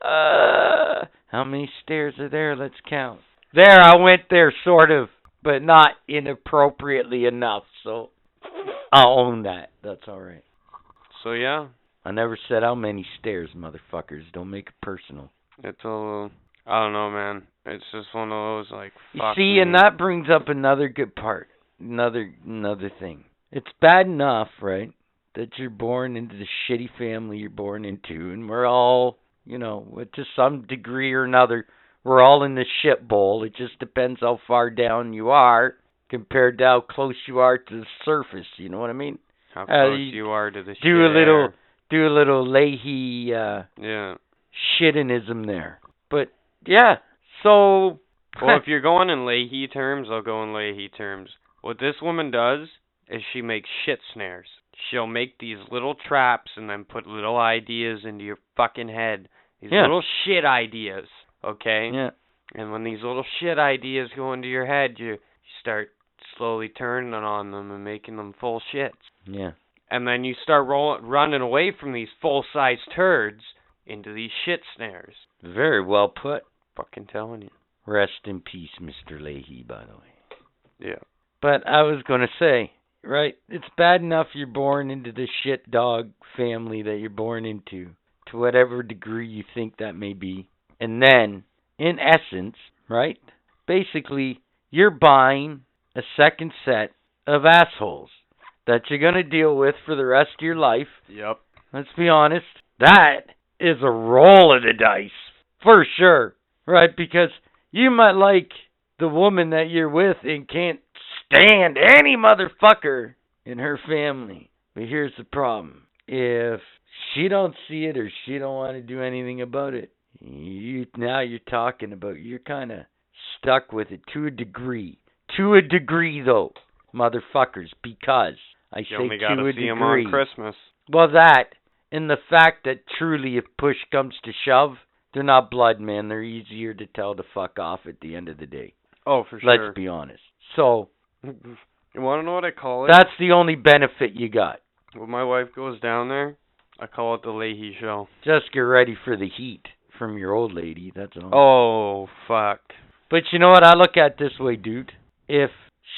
Uh, how many stairs are there? Let's count. There, I went there sort of, but not inappropriately enough, so I'll own that. That's all right. So yeah, I never said how many stairs, motherfuckers. Don't make it personal. it's a little. I don't know, man. It's just one of those like. You see, me. and that brings up another good part. Another another thing. It's bad enough, right, that you're born into the shitty family you're born into, and we're all, you know, to some degree or another, we're all in the shit bowl. It just depends how far down you are compared to how close you are to the surface. You know what I mean? How uh, close you you are to the do a little- Do a little Lahey uh, Yeah. shittinism there, but yeah. So Well, if you're going in Lahey terms, I'll go in Lahey terms. What this woman does is she makes shit snares. She'll make these little traps and then put little ideas into your fucking head. These Yeah. little shit ideas, okay? yeah, And when these little shit ideas go into your head, you, you start slowly turning on them and making them full shits. yeah. And then you start roll- running away from these full-sized turds into these shit snares. Very well put. Fucking telling you. Rest in peace, Mr. Lahey, by the way. Yeah. But I was going to say, right, it's bad enough you're born into the shit dog family that you're born into, to whatever degree you think that may be. And then, in essence, right, basically, you're buying a second set of assholes that you're going to deal with for the rest of your life. Yep. Let's be honest. That is a roll of the dice. For sure. Right? Because you might like the woman that you're with and can't stand any motherfucker in her family. But here's the problem. If she don't see it or she don't want to do anything about it, you now you're talking about you're kind of stuck with it to a degree. To a degree though, motherfuckers, because I You say only to a see degree. on Christmas. Well, that and the fact that truly, if push comes to shove, they're not blood men. They're easier to tell to fuck off at the end of the day. Oh, for sure. Let's be honest. So you want to know what I call it? that's the only benefit you got. when my wife goes down there, I call it the Lahey Show. Just get ready for the heat from your old lady. That's all. Oh, fuck. But you know what I look at this way, dude? If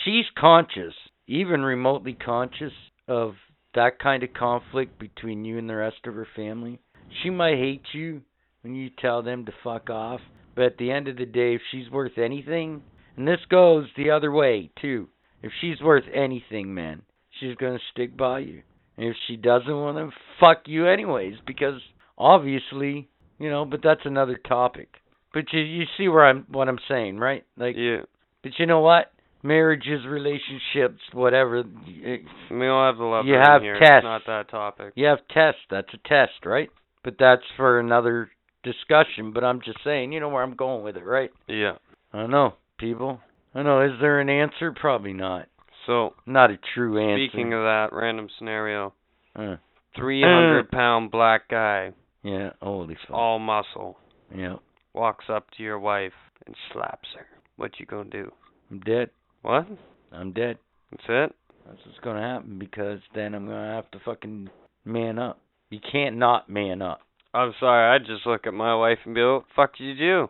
she's conscious, even remotely conscious of that kind of conflict between you and the rest of her family, she might hate you when you tell them to fuck off. But at the end of the day, if she's worth anything, and this goes the other way too, if she's worth anything, man, she's gonna stick by you. And if she doesn't want to, fuck you anyways, because obviously, you know. But that's another topic. But you you see where I'm what I'm saying, right? Like, Yeah. but you know what? Marriages, relationships, whatever. We don't have to love You have here. tests. It's not that topic. You have tests. That's a test, right? But that's for another discussion. But I'm just saying, you know where I'm going with it, right? Yeah. I know, people. I know. Is there an answer? Probably not. So, Not a true answer. speaking of that random scenario, uh, 300 pound black guy, yeah, holy fuck. all muscle, Yeah, walks up to your wife and slaps her. What you gonna do? I'm dead. What? I'm dead. That's it? That's what's gonna happen because then I'm gonna have to fucking man up. You can't not man up. I'm sorry, I'd just look at my wife and be like, what the fuck did you do?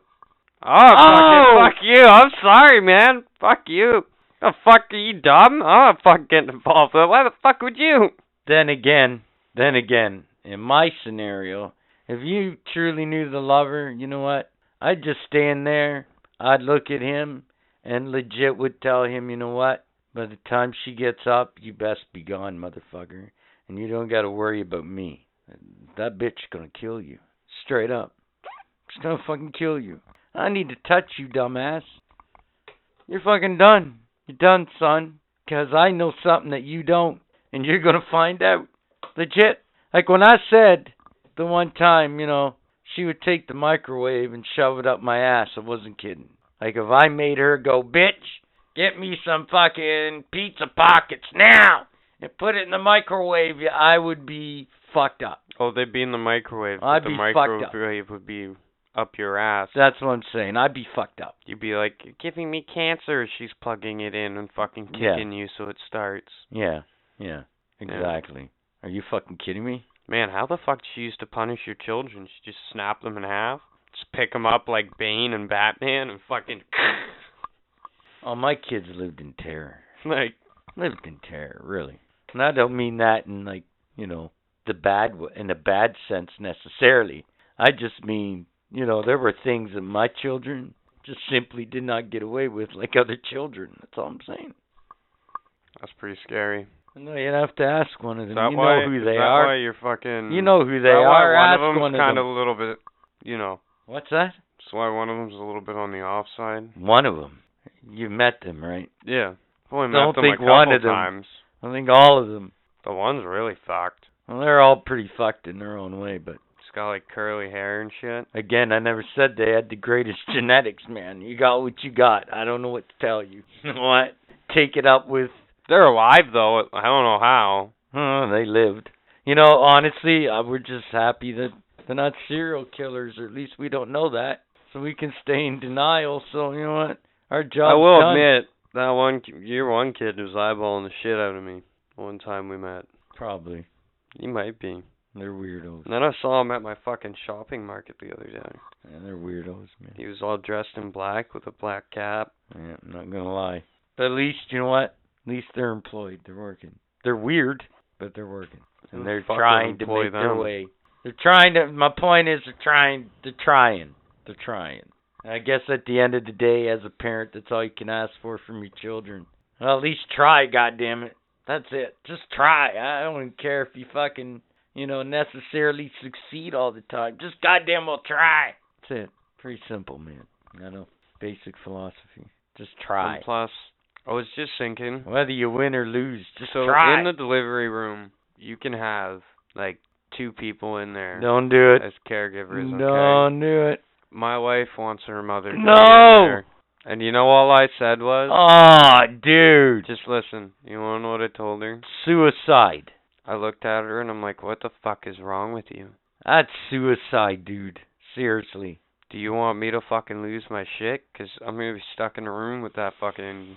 Ah, oh, Oh! fucking fuck you. I'm sorry, man. Fuck you. The fuck are you dumb? I'm not fucking getting involved with it. Why the fuck would you? Then again, then again, in my scenario, if you truly knew the lover, you know what? I'd just stand there. I'd look at him and legit would tell him, you know what? By the time she gets up, you best be gone, motherfucker. And you don't got to worry about me. That bitch gonna kill you. Straight up. She's gonna fucking kill you. I need to touch you, dumbass. You're fucking done. You're done, son. 'Cause I know something that you don't. And you're gonna find out. Legit. Like when I said the one time, you know, she would take the microwave and shove it up my ass, I wasn't kidding. Like if I made her go, bitch, get me some fucking pizza pockets now and put it in the microwave, I would be fucked up. Oh, they'd be in the microwave. I'd the be fucked up. microwave would be up your ass. That's what I'm saying. I'd be fucked up. You'd be like, "You're giving me cancer. She's plugging it in and fucking Yeah. kicking you so it starts. Yeah, yeah, exactly. Are you fucking kidding me? Man, how the fuck did she used to punish your children? She just snapped them in half? Just pick them up like Bane and Batman and fucking. Oh, my kids lived in terror. like, lived in terror, really. And I don't mean that in like, you know, the bad in a bad sense necessarily. I just mean, you know, there were things that my children just simply did not get away with like other children. That's all I'm saying. That's pretty scary. No, you'd have to ask one of them. You why, know who they that are. why you're fucking. You know who they are. One Ask of them's kind of a little bit, you know. What's that? That's why one of them's a little bit on the offside. One of them. You met them, right? Yeah. Only Don't met them think a couple one of them- times. I think all of them. The one's really fucked. Well, they're all pretty fucked in their own way, but It's got like curly hair and shit. again, I never said they had the greatest genetics, man. You got what you got. I don't know what to tell you. You know what? Take it up with They're alive though. I don't know how. Oh, they lived. You know, honestly, uh, we're just happy that they're not serial killers, or at least we don't know that. So we can stay in denial. So you know what? Our job. I will done. admit that one your one kid was eyeballing the shit out of me one time we met. Probably. He might be. They're weirdos. And then I saw him at my fucking shopping market the other day. Yeah, they're weirdos, man. He was all dressed in black with a black cap. Yeah, I'm not gonna lie. But at least you know what? At least they're employed. They're working. They're weird, but they're working, and they're the fuck would trying to make their way. They're trying to. My point is, they're trying. They're trying. They're trying. I guess at the end of the day, as a parent, that's all you can ask for from your children. Well, at least try, goddamn it. That's it. Just try. I don't even care if you fucking, you know, necessarily succeed all the time. Just goddamn well try. That's it. Pretty simple, man. I know. Basic philosophy. Just try. And plus, I was just thinking. Whether you win or lose, just so try. in the delivery room, you can have like two people in there Don't do it. as caregivers. Okay. Don't do it. My wife wants her mother. To No! there. And you know all I said was, Aw, dude. just listen. You wanna know what I told her? Suicide. I looked at her and I'm like, what the fuck is wrong with you? That's suicide, dude. Seriously. Do you want me to fucking lose my shit? Cause I'm gonna be stuck in a room with that fucking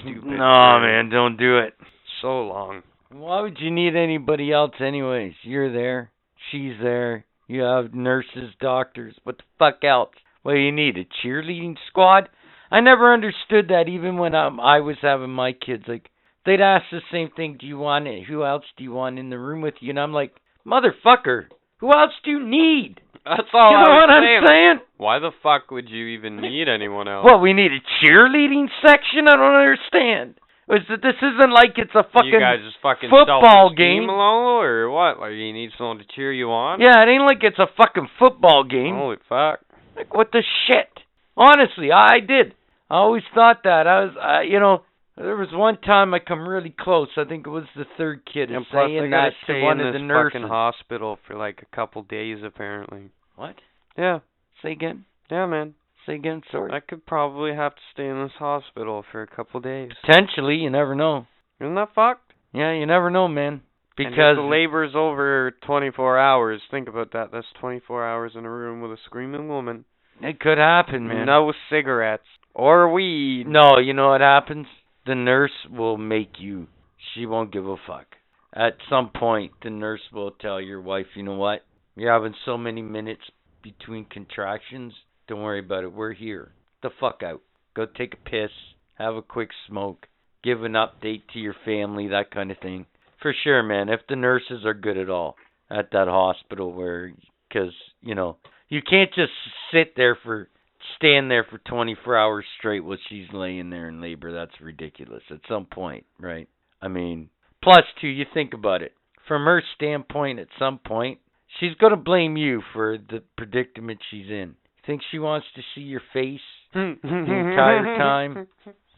stupid. No, man, don't do it. So long. Why would you need anybody else, anyways? You're there. She's there. You have nurses, doctors. What the fuck else? What do you need? A cheerleading squad? I never understood that even when um, I was having my kids. Like, they'd ask the same thing. Do you want it? Who else do you want in the room with you? And I'm like, motherfucker, who else do you need? That's all you I know what I'm saying. saying? Why the fuck would you even need anyone else? Well, we need a cheerleading section? I don't understand. Is that this isn't like it's a fucking you guys just fucking football game. or what? Like you need someone to cheer you on? Yeah, it ain't like it's a fucking football game. Holy fuck. Like what the shit? Honestly, I did. I always thought that. I was, uh, you know, there was one time I come really close. I think it was the third kid And plus, saying I that stay to one in of this the nurses. fucking hospital for like a couple days apparently. What? Yeah, Say again. yeah, man. Say again. Sorry. I could probably have to stay in this hospital for a couple days. Potentially, you never know. Isn't that fucked? Yeah, you never know, man. Because the labor's over 24 hours, think about that. That's 24 hours in a room with a screaming woman. it could happen, man. No cigarettes or weed. No, you know what happens? The nurse will make you. She won't give a fuck. At some point, the nurse will tell your wife, you know what? You're having so many minutes between contractions. Don't worry about it. We're here. The fuck out. Go take a piss. Have a quick smoke. Give an update to your family. That kind of thing. For sure, man. If the nurses are good at all at that hospital, where, because you know, you can't just sit there for stand there for 24 hours straight while she's laying there in labor. That's ridiculous at some point, right? I mean, plus, too, you think about it. From her standpoint, at some point, she's going to blame you for the predicament she's in. Think she wants to see your face? the entire time?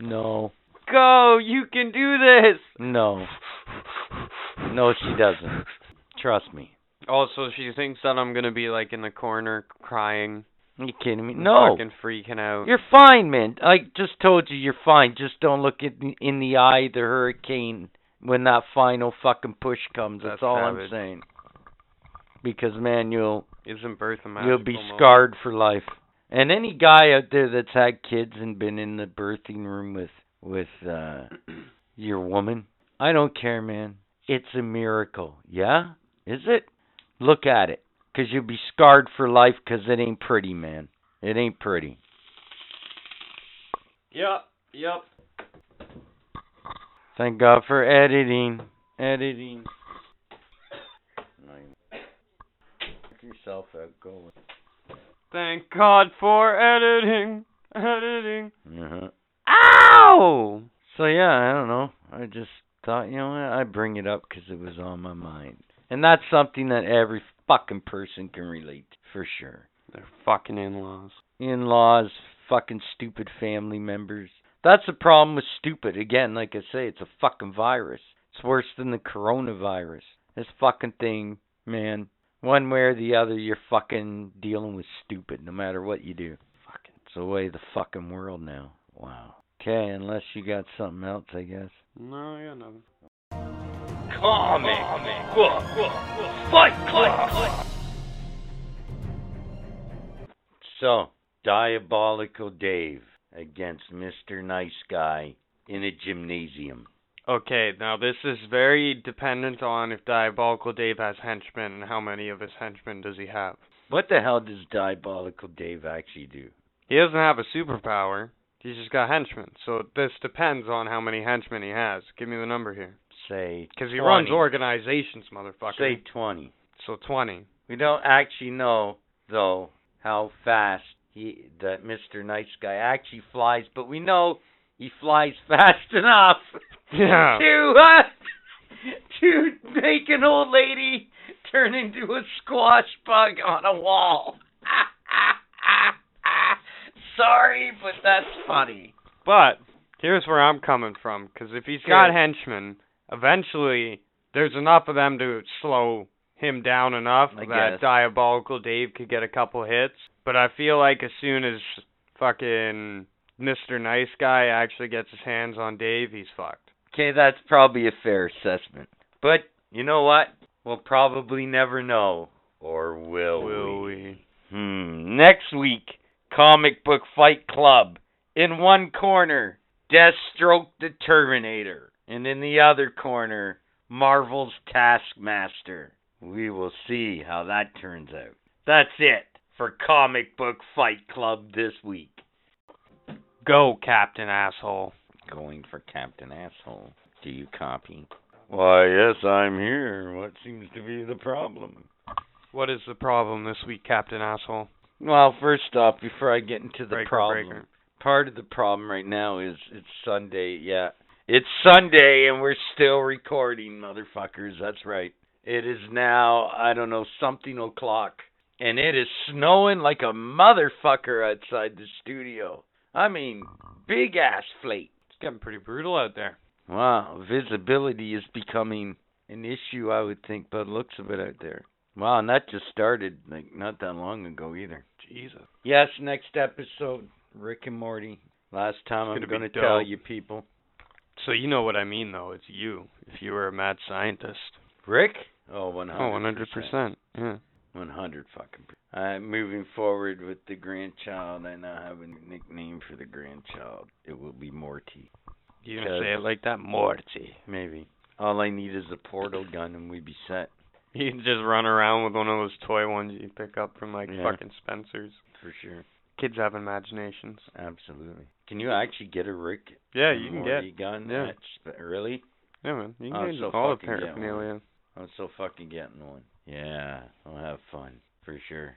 No. Go, you can do this. No. No, she doesn't. Trust me. Also, she thinks that I'm gonna be like in the corner crying, Are you kidding me? No. fucking freaking out. You're fine, man. I just told you you're fine. Just don't look in in the eye of the hurricane when that final fucking push comes. That's, That's all savage. I'm saying. Because man, you'll Isn't birth a you'll be moment? scarred for life. And any guy out there that's had kids and been in the birthing room with with uh your woman, I don't care, man. It's a miracle. Yeah? Is it? Look at it. Cause you'll be scarred for life 'cause it ain't pretty, man. It ain't pretty. Yep, yep. Thank God for editing. Editing. Yourself out. Go. Thank God for editing. Editing. Uh-huh. Ow! So yeah, I don't know. I just thought, you know what? I bring it up because it was on my mind, and that's something that every fucking person can relate to, for sure. They're fucking in-laws. In-laws, fucking stupid family members. That's the problem with stupid. Again, like I say, it's a fucking virus. It's worse than the coronavirus. This fucking thing, man. One way or the other, you're fucking dealing with stupid, no matter what you do. Fucking, it's the way of the fucking world now. Wow. Okay, unless you got something else, I guess. No, I got nothing. Comic Book Fight Club. So, Diabolical Dave against Mr. Nice Guy in a gymnasium. Okay, now this is very dependent on if Diabolical Dave has henchmen and how many of his henchmen does he have. What the hell does Diabolical Dave actually do? He doesn't have a superpower. He's just got henchmen. So this depends on how many henchmen he has. Give me the number here. Say, Because he 20. runs organizations, motherfucker. Say 20. so 20. We don't actually know, though, how fast he that Mr. Nice Guy actually flies, but we know he flies fast enough Yeah. to uh, to make an old lady turn into a squash bug on a wall. Sorry, but that's funny. But here's where I'm coming from. Because if he's got henchmen, eventually there's enough of them to slow him down enough I that guess. Diabolical Dave could get a couple hits. But I feel like as soon as fucking Mr. Nice Guy actually gets his hands on Dave, he's fucked. Okay, that's probably a fair assessment. But you know what? We'll probably never know. Or will, Will we? Hmm. Next week, Comic Book Fight Club. In one corner, Deathstroke the Terminator. And in the other corner, Marvel's Taskmaster. We will see how that turns out. That's it for Comic Book Fight Club this week. Go, Captain Asshole. Going for Captain Asshole. Do you copy? Why, yes, I'm here. What seems to be the problem? What is the problem this week, Captain Asshole? Well, first off, before I get into the Breaker, problem, breaker. part of the problem right now is it's Sunday. Yeah, it's Sunday and we're still recording, motherfuckers. That's right. It is now I don't know something o'clock, and it is snowing like a motherfucker outside the studio. I mean, big ass flake. Getting pretty brutal out there. Wow, visibility is becoming an issue, I would think, by the looks of it out there. Wow, and that just started like not that long ago either. Jesus. Yes, next episode, Rick and Morty. Last time I'm going to tell you people. So you know what I mean, though. It's you. If you were a mad scientist. Rick? Oh, 100%. Oh, 100%. Yeah. 100 fucking uh, moving forward with the grandchild, I now have a nickname for the grandchild. It will be Morty. You gonna say it like that? Morty. Maybe. All I need is a portal gun and we'd be set. You can just run around with one of those toy ones you pick up from like Yeah. fucking Spencer's. For sure. Kids have imaginations. Absolutely. Can you actually get a Rick Yeah, you can Morty get. gun? yeah. Really? Yeah, man. You can I'm get so all the fucking getting one. paraphernalia. I'm so fucking getting one. Yeah, I'll have fun for sure.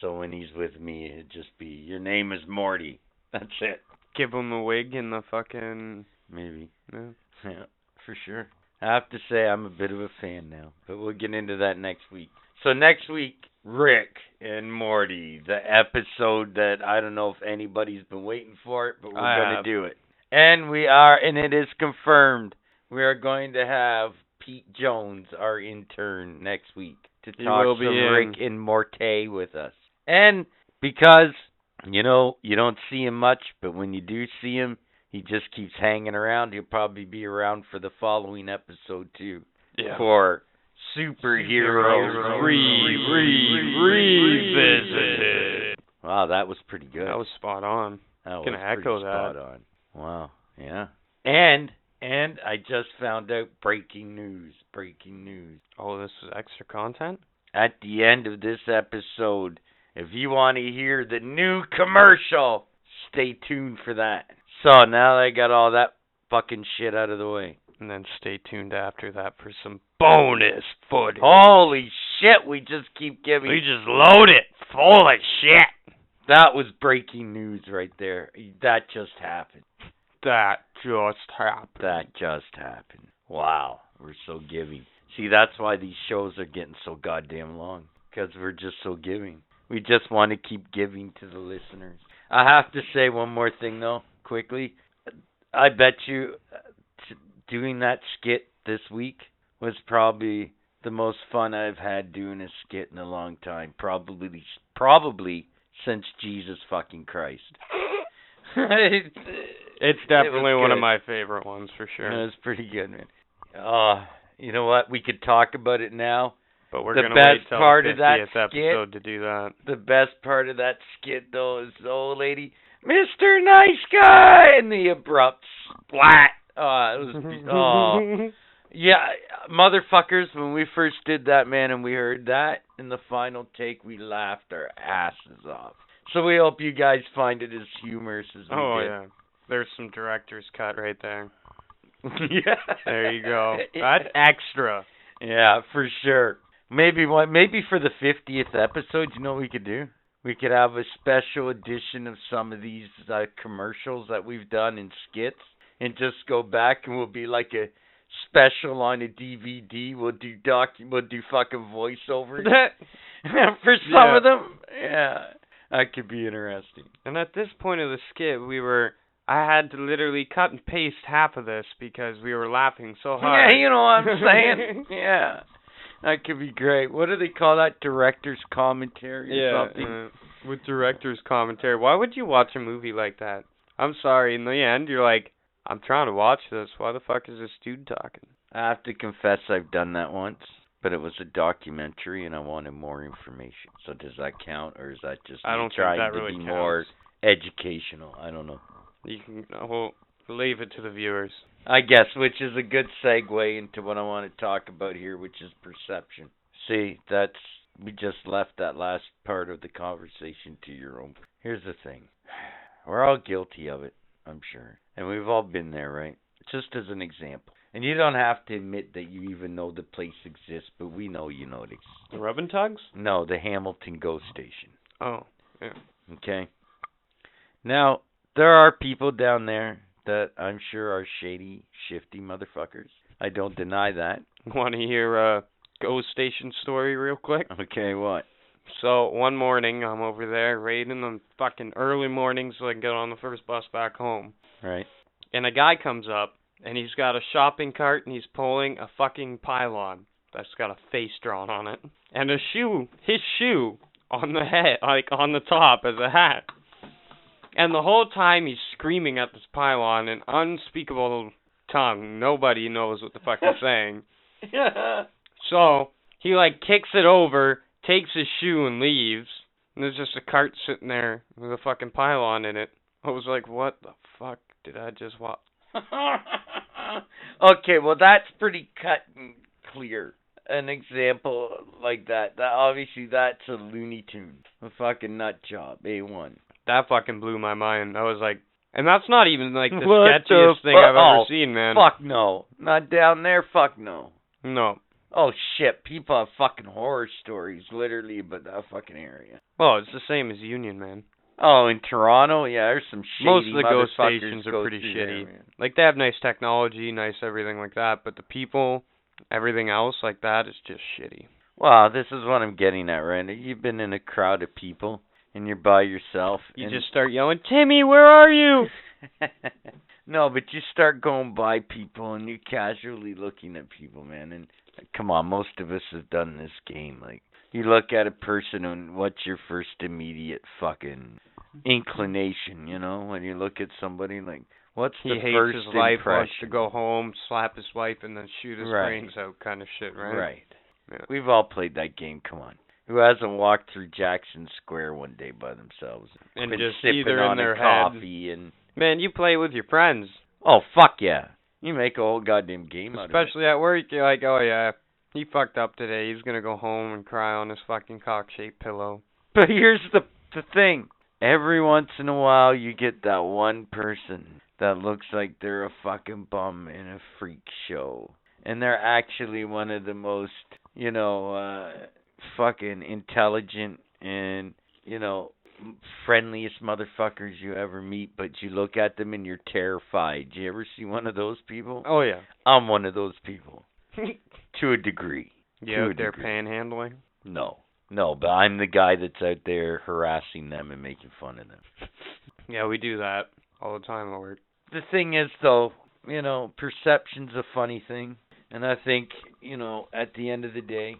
So when he's with me, it'd just be your name is Morty. That's it. Give him a wig and the fucking. Maybe. Yeah. Yeah, for sure. I have to say I'm a bit of a fan now, but we'll get into that next week. So next week, Rick and Morty, the episode that I don't know if anybody's been waiting for it, but we're I gonna have. do it. And we are, and it is confirmed. We are going to have Pete Jones, our intern, next week to He talk will some be in. Rick and Morty with us. And because you know you don't see him much, but when you do see him, he just keeps hanging around. He'll probably be around for the following episode too. Yeah. For superheroes re re revisited. Wow, that was pretty good. That was spot on. That gonna was echo that. spot on. Wow. Yeah. And and I just found out breaking news. Breaking news. Oh, this is extra content? At the end of this episode, if you want to hear the new commercial, stay tuned for that. So now that I got all that fucking shit out of the way. And then stay tuned after that for some bonus footage. Holy shit. We just keep giving. We just load it full of shit. That was breaking news right there. That just happened. That just happened. That just happened. Wow, we're so giving. See, that's why these shows are getting so goddamn long. Because we're just so giving. We just want to keep giving to the listeners. I have to say one more thing, though, quickly. I bet you uh, doing that skit this week was probably the most fun I've had doing a skit in a long time. Probably, probably since Jesus fucking Christ. It, It's it definitely one of my favorite ones for It sure. was pretty good, man. Uh, you know what? We could talk about it now. But we're the gonna best wait till part the of that 50th skit- episode to do that. The best part of that skit, though, is the old lady, Mr. Nice Guy, and the abrupt splat. Oh, it was. Oh, yeah, motherfuckers. When we first did that, man, and we heard that in the final take, we laughed our asses off. So we hope you guys find it as humorous as we Oh did. yeah. There's some director's cut right there. yeah. There you go. That's extra. Yeah, for sure. Maybe one, maybe for the fiftieth episode, you know what we could do? We could have a special edition of some of these uh, commercials that we've done in skits, and just go back and we'll be like a special on a DVD. We'll do doc, we'll do fucking voiceovers for some Yeah. of them. Yeah, that could be interesting. And at this point of the skit, we were. I had to literally cut and paste half of this because we were laughing so hard. Yeah, you know what I'm saying. yeah, that could be great. What do they call that? Director's commentary or yeah, something? uh, with director's commentary. Why would you watch a movie like that? I'm sorry. In the end, you're like, I'm trying to watch this. Why the fuck is this dude talking? I have to confess I've done that once, but it was a documentary and I wanted more information. So does that count, or is that just I don't think trying that to really be counts. more educational? I don't know. You can uh, well, leave it to the viewers. I guess, which is a good segue into what I want to talk about here, which is perception. See, that's we just left that last part of the conversation to your own. Here's the thing. We're all guilty of it, I'm sure. And we've all been there, right? Just as an example. And you don't have to admit that you even know the place exists, but we know you know it exists. The rub and tugs? No, the Hamilton GO Station. Oh, Okay. Now, there are people down there that I'm sure are shady, shifty motherfuckers. I don't deny that. want to hear a GO station story real quick? Okay, what? So one morning, I'm over there, right in the fucking early morning, so I can get on the first bus back home. Right. And a guy comes up, and he's got a shopping cart, and he's pulling a fucking pylon that's got a face drawn on it, and a shoe, his shoe, on the head, like on the top as a hat. And the whole time he's screaming at this pylon in unspeakable tongue. Nobody knows what the fuck he's saying. So he like kicks it over, takes his shoe and leaves. And there's just a cart sitting there with a fucking pylon in it. I was like, what the fuck did I just watch? okay, well that's pretty cut and clear. An example like that. That obviously that's a Looney Tune. A fucking nut job. A one. That fucking blew my mind. I was like, and that's not even like the What sketchiest the thing I've ever oh, seen, man. Fuck no. Not down there, fuck no. No. Oh shit, people have fucking horror stories literally about that fucking area. Well, it's the same as Union, man. Oh, in Toronto, yeah, there's some shady Most of the GO stations are pretty shitty. there. Like they have nice technology, nice everything like that, but the people, everything else like that is just shitty. Well, this is what I'm getting at, right? You've been in a crowd of people and you're by yourself. You just start yelling, "Timmy, where are you?" no, but you start going by people and you're casually looking at people, man. And come on, most of us have done this game. Like you look at a person and what's your first immediate fucking inclination, you know, when you look at somebody like what's He the hates first his life, wants to go home, slap his wife, and then shoot his Right. brains out, kind of shit, right? Right. Yeah. We've all played that game. Come on. Who hasn't walked through Jackson Square one day by themselves And been just sipping either on in their coffee and Man, you play with your friends, oh fuck yeah, you make a whole goddamn game out of it. especially at work. You're like, "Oh yeah, he fucked up today. He's gonna go home and cry on his fucking cock-shaped pillow." But here's the the thing. Every once in a while you get that one person that looks like they're a fucking bum in a freak show. And they're actually one of the most, you know, uh fucking intelligent and you know friendliest motherfuckers you ever meet, but you look at them and you're terrified. Do you ever see one of those people? Oh yeah. I'm one of those people to a degree. Yeah, To a out there degree. panhandling? No, no, but I'm the guy that's out there harassing them and making fun of them. Yeah, we do that all the time at work. the thing is though, you know, perception's a funny thing. And I think, you know, at the end of the day,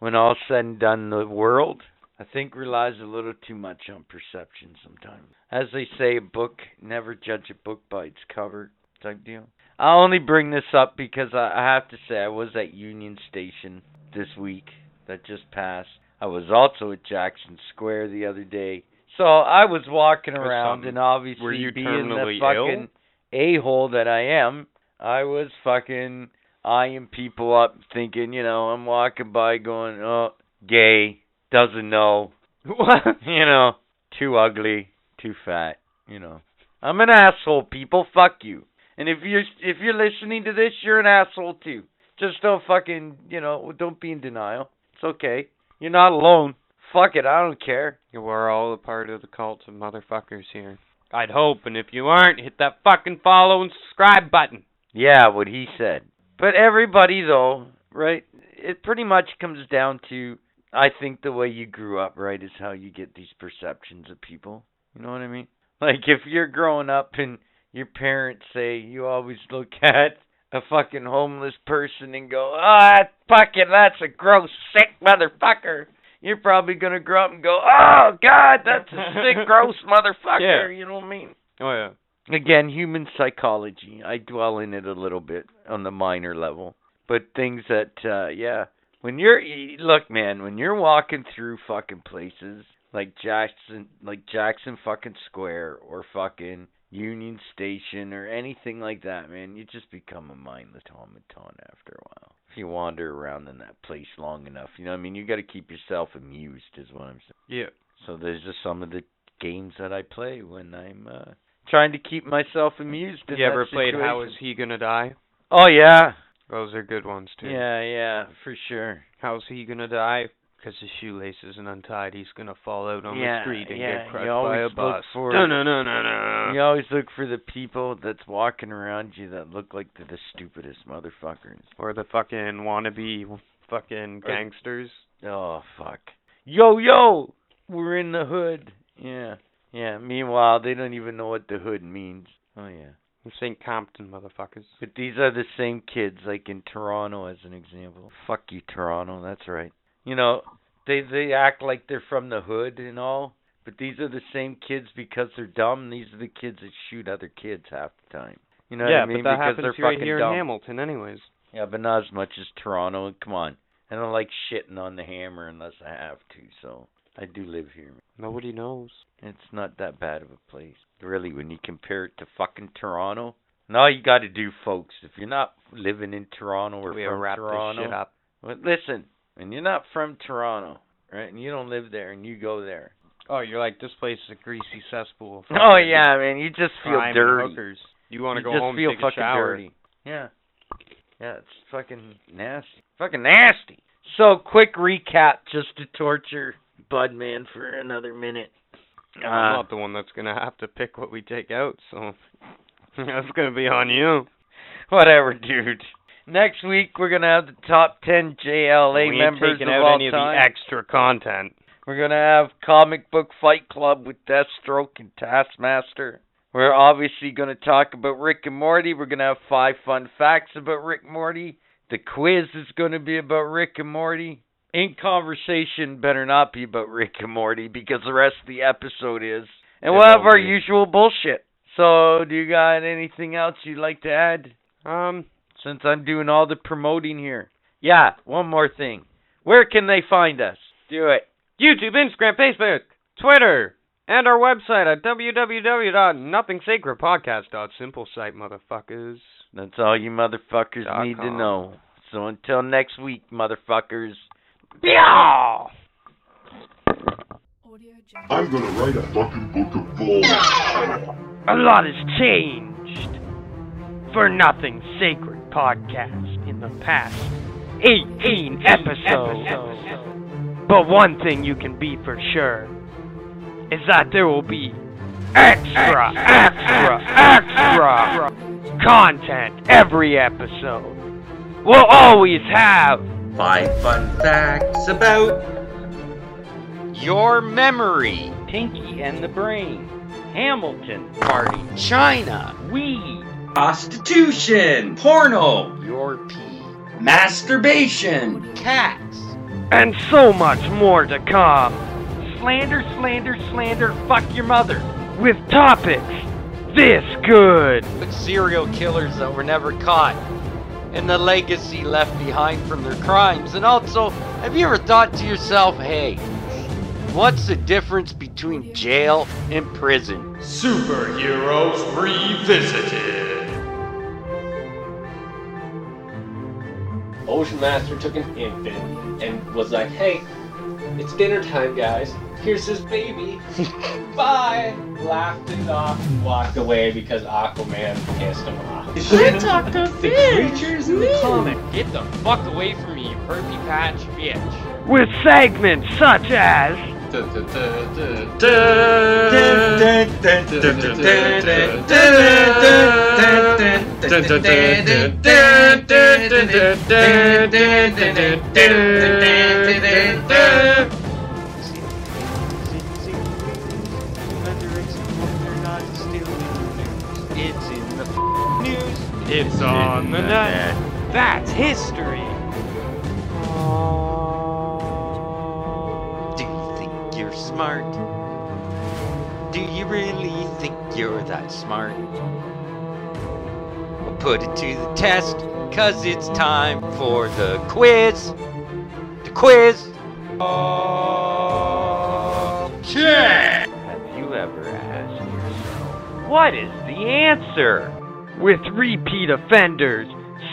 when all's said and done the world, I think relies a little too much on perception sometimes. As they say, a book never judge a book by its cover type deal. I only bring this up because I, I have to say I was at Union Station this week that just passed. I was also at Jackson Square the other day. So I was walking around and obviously being the fucking a hole that I am, I was fucking eyeing people up thinking, you know, I'm walking by going, Oh, gay, doesn't know What? you know, too ugly, too fat, you know. I'm an asshole, people. Fuck you. And if you're if you're listening to this, you're an asshole too. Just don't fucking, you know, don't be in denial. It's okay. You're not alone. Fuck it, I don't care. We're all a part of the cult of motherfuckers here. I'd hope, and if you aren't, hit that fucking follow and subscribe button. Yeah, what he said. But everybody though, right? It pretty much comes down to I think the way you grew up, right, is how you get these perceptions of people. You know what I mean? Like if you're growing up and your parents say you always look at a fucking homeless person and go, "Ah, fucking that's a gross sick motherfucker." You're probably going to grow up and go, "Oh god, that's a sick gross motherfucker." Yeah. You know what I mean? Oh yeah. again, human psychology. I dwell in it a little bit on the minor level, but things that, uh yeah, when you're look, man, when you're walking through fucking places like Jackson, like Jackson fucking Square or fucking Union Station or anything like that, man, you just become a mindless automaton after a while. If you wander around in that place long enough, you know, what I mean, you got to keep yourself amused, is what I'm saying. Yeah. So there's just some of the games that I play when I'm uh trying to keep myself amused. You ever played How Is. He Gonna Die? Oh yeah, Those are good ones too. yeah, yeah, for sure. How's he gonna die? Because his shoelace isn't untied. He's gonna fall out on Yeah, the street and yeah, get crushed you by always a look bus. for- no, no, no, no, no. You always look for the people that's walking around you that look like they're the stupidest motherfuckers. Or the fucking wannabe fucking Or- gangsters. Oh fuck. Yo yo, we're in the hood. Yeah, yeah. Meanwhile, they don't even know what the hood means. Oh yeah. St. Compton motherfuckers. But these are the same kids, like in Toronto, as an example. Fuck you, Toronto. That's right. You know, they they act like they're from the hood and all, but these are the same kids because they're dumb. These are the kids that shoot other kids half the time. You know yeah, what I mean? but that because happens they're right fucking here dumb. in Hamilton, anyways. Yeah, but not as much as Toronto. Come on, I don't like shitting on the hammer unless I have to. So I do live here. Nobody knows. It's not that bad of a place, really, when you compare it to fucking Toronto. And all you got to do, folks, if you're not living in Toronto or we from wrap Toronto, this shit up. well, listen, when you're not from Toronto, right, and you don't live there, and you go there, Oh, you're like this place is a greasy cesspool. Oh yeah, man, you just feel dirty. hookers. You want to go just home feel and take fucking a shower. dirty. Yeah, yeah, it's fucking nasty, fucking nasty. So, quick recap, just to torture Budman for another minute. I'm Uh, not the one that's gonna have to pick what we take out, so that's gonna be on you. Whatever, dude. Next week we're gonna have the top ten JLA we ain't members taking of out all any time. of the extra content. we're gonna have Comic Book Fight Club with Deathstroke and Taskmaster. We're obviously gonna talk about Rick and Morty. We're gonna have five fun facts about Rick and Morty. The quiz is gonna be about Rick and Morty. In conversation better not be about Rick and Morty because the rest of the episode is. And It we'll have our be. usual bullshit. So, do you got anything else you'd like to add? Um, since I'm doing all the promoting here. Yeah, one more thing. Where can they find us? Do it. YouTube, Instagram, Facebook, Twitter, and our website at www.nothingsacredpodcast.simplesite, motherfuckers. That's all you motherfuckers Dot need to know. So until next week, motherfuckers. Yeah. I'm gonna write a fucking book of bull. A lot has changed for Nothing Sacred podcast in the past 18 episodes. But one thing you can be for sure is that there will be extra, extra, extra content every episode. We'll always have Five fun facts about Your memory. Pinky and the Brain. Hamilton Party. China. Weed. Prostitution, porno, Your pee. masturbation, Cats. and so much more to come Slander, slander, slander, fuck your mother. with topics this good. With serial killers that were never caught. And the legacy left behind from their crimes. And also, have you ever thought to yourself, hey, what's the difference between jail and prison? superheroes revisited. Ocean Master took an infant and was like, hey, it's dinner time, guys. Here's his baby. Bye. Laughed it off and walked away because Aquaman pissed him off. I talked to The fish. creatures in the comic. Get the fuck away from me, you herpy patch bitch. With segments such as It's in the news. It's on the net. That's history. Smart? Do you really think you're that smart? Well, put it to the test, cause it's time for the quiz. The quiz. Have you ever asked yourself, what is the answer? With repeat offenders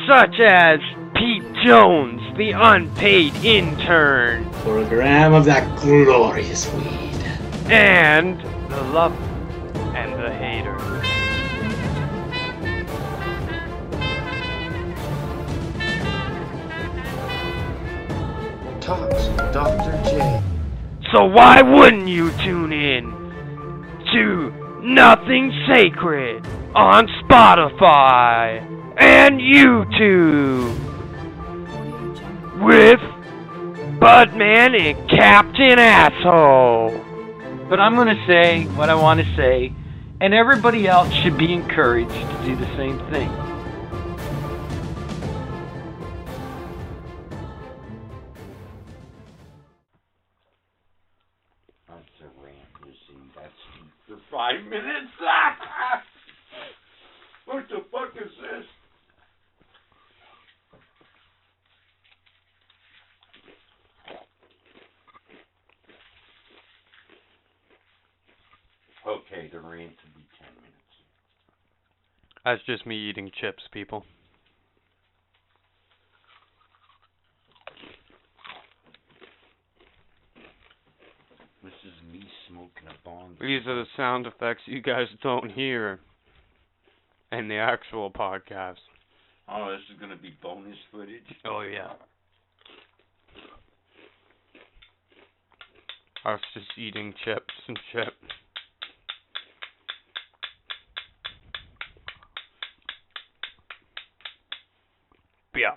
such as Pete Jones, the unpaid intern, For a gram of that glorious weed. and the lover and the hater. Talks Dr. J. So why wouldn't you tune in to Nothing Sacred on Spotify and YouTube with Budman and Captain Asshole? But I'm going to say what I want to say, and everybody else should be encouraged to do the same thing. That's a rant, you. That's for five minutes. what the fuck is this? Okay, the rant will be ten minutes. That's just me eating chips, people. This is me smoking a bong. These are the sound effects you guys don't hear in the actual podcast. Oh, this is gonna be bonus footage. Oh yeah. Us just eating chips and chips. Bill.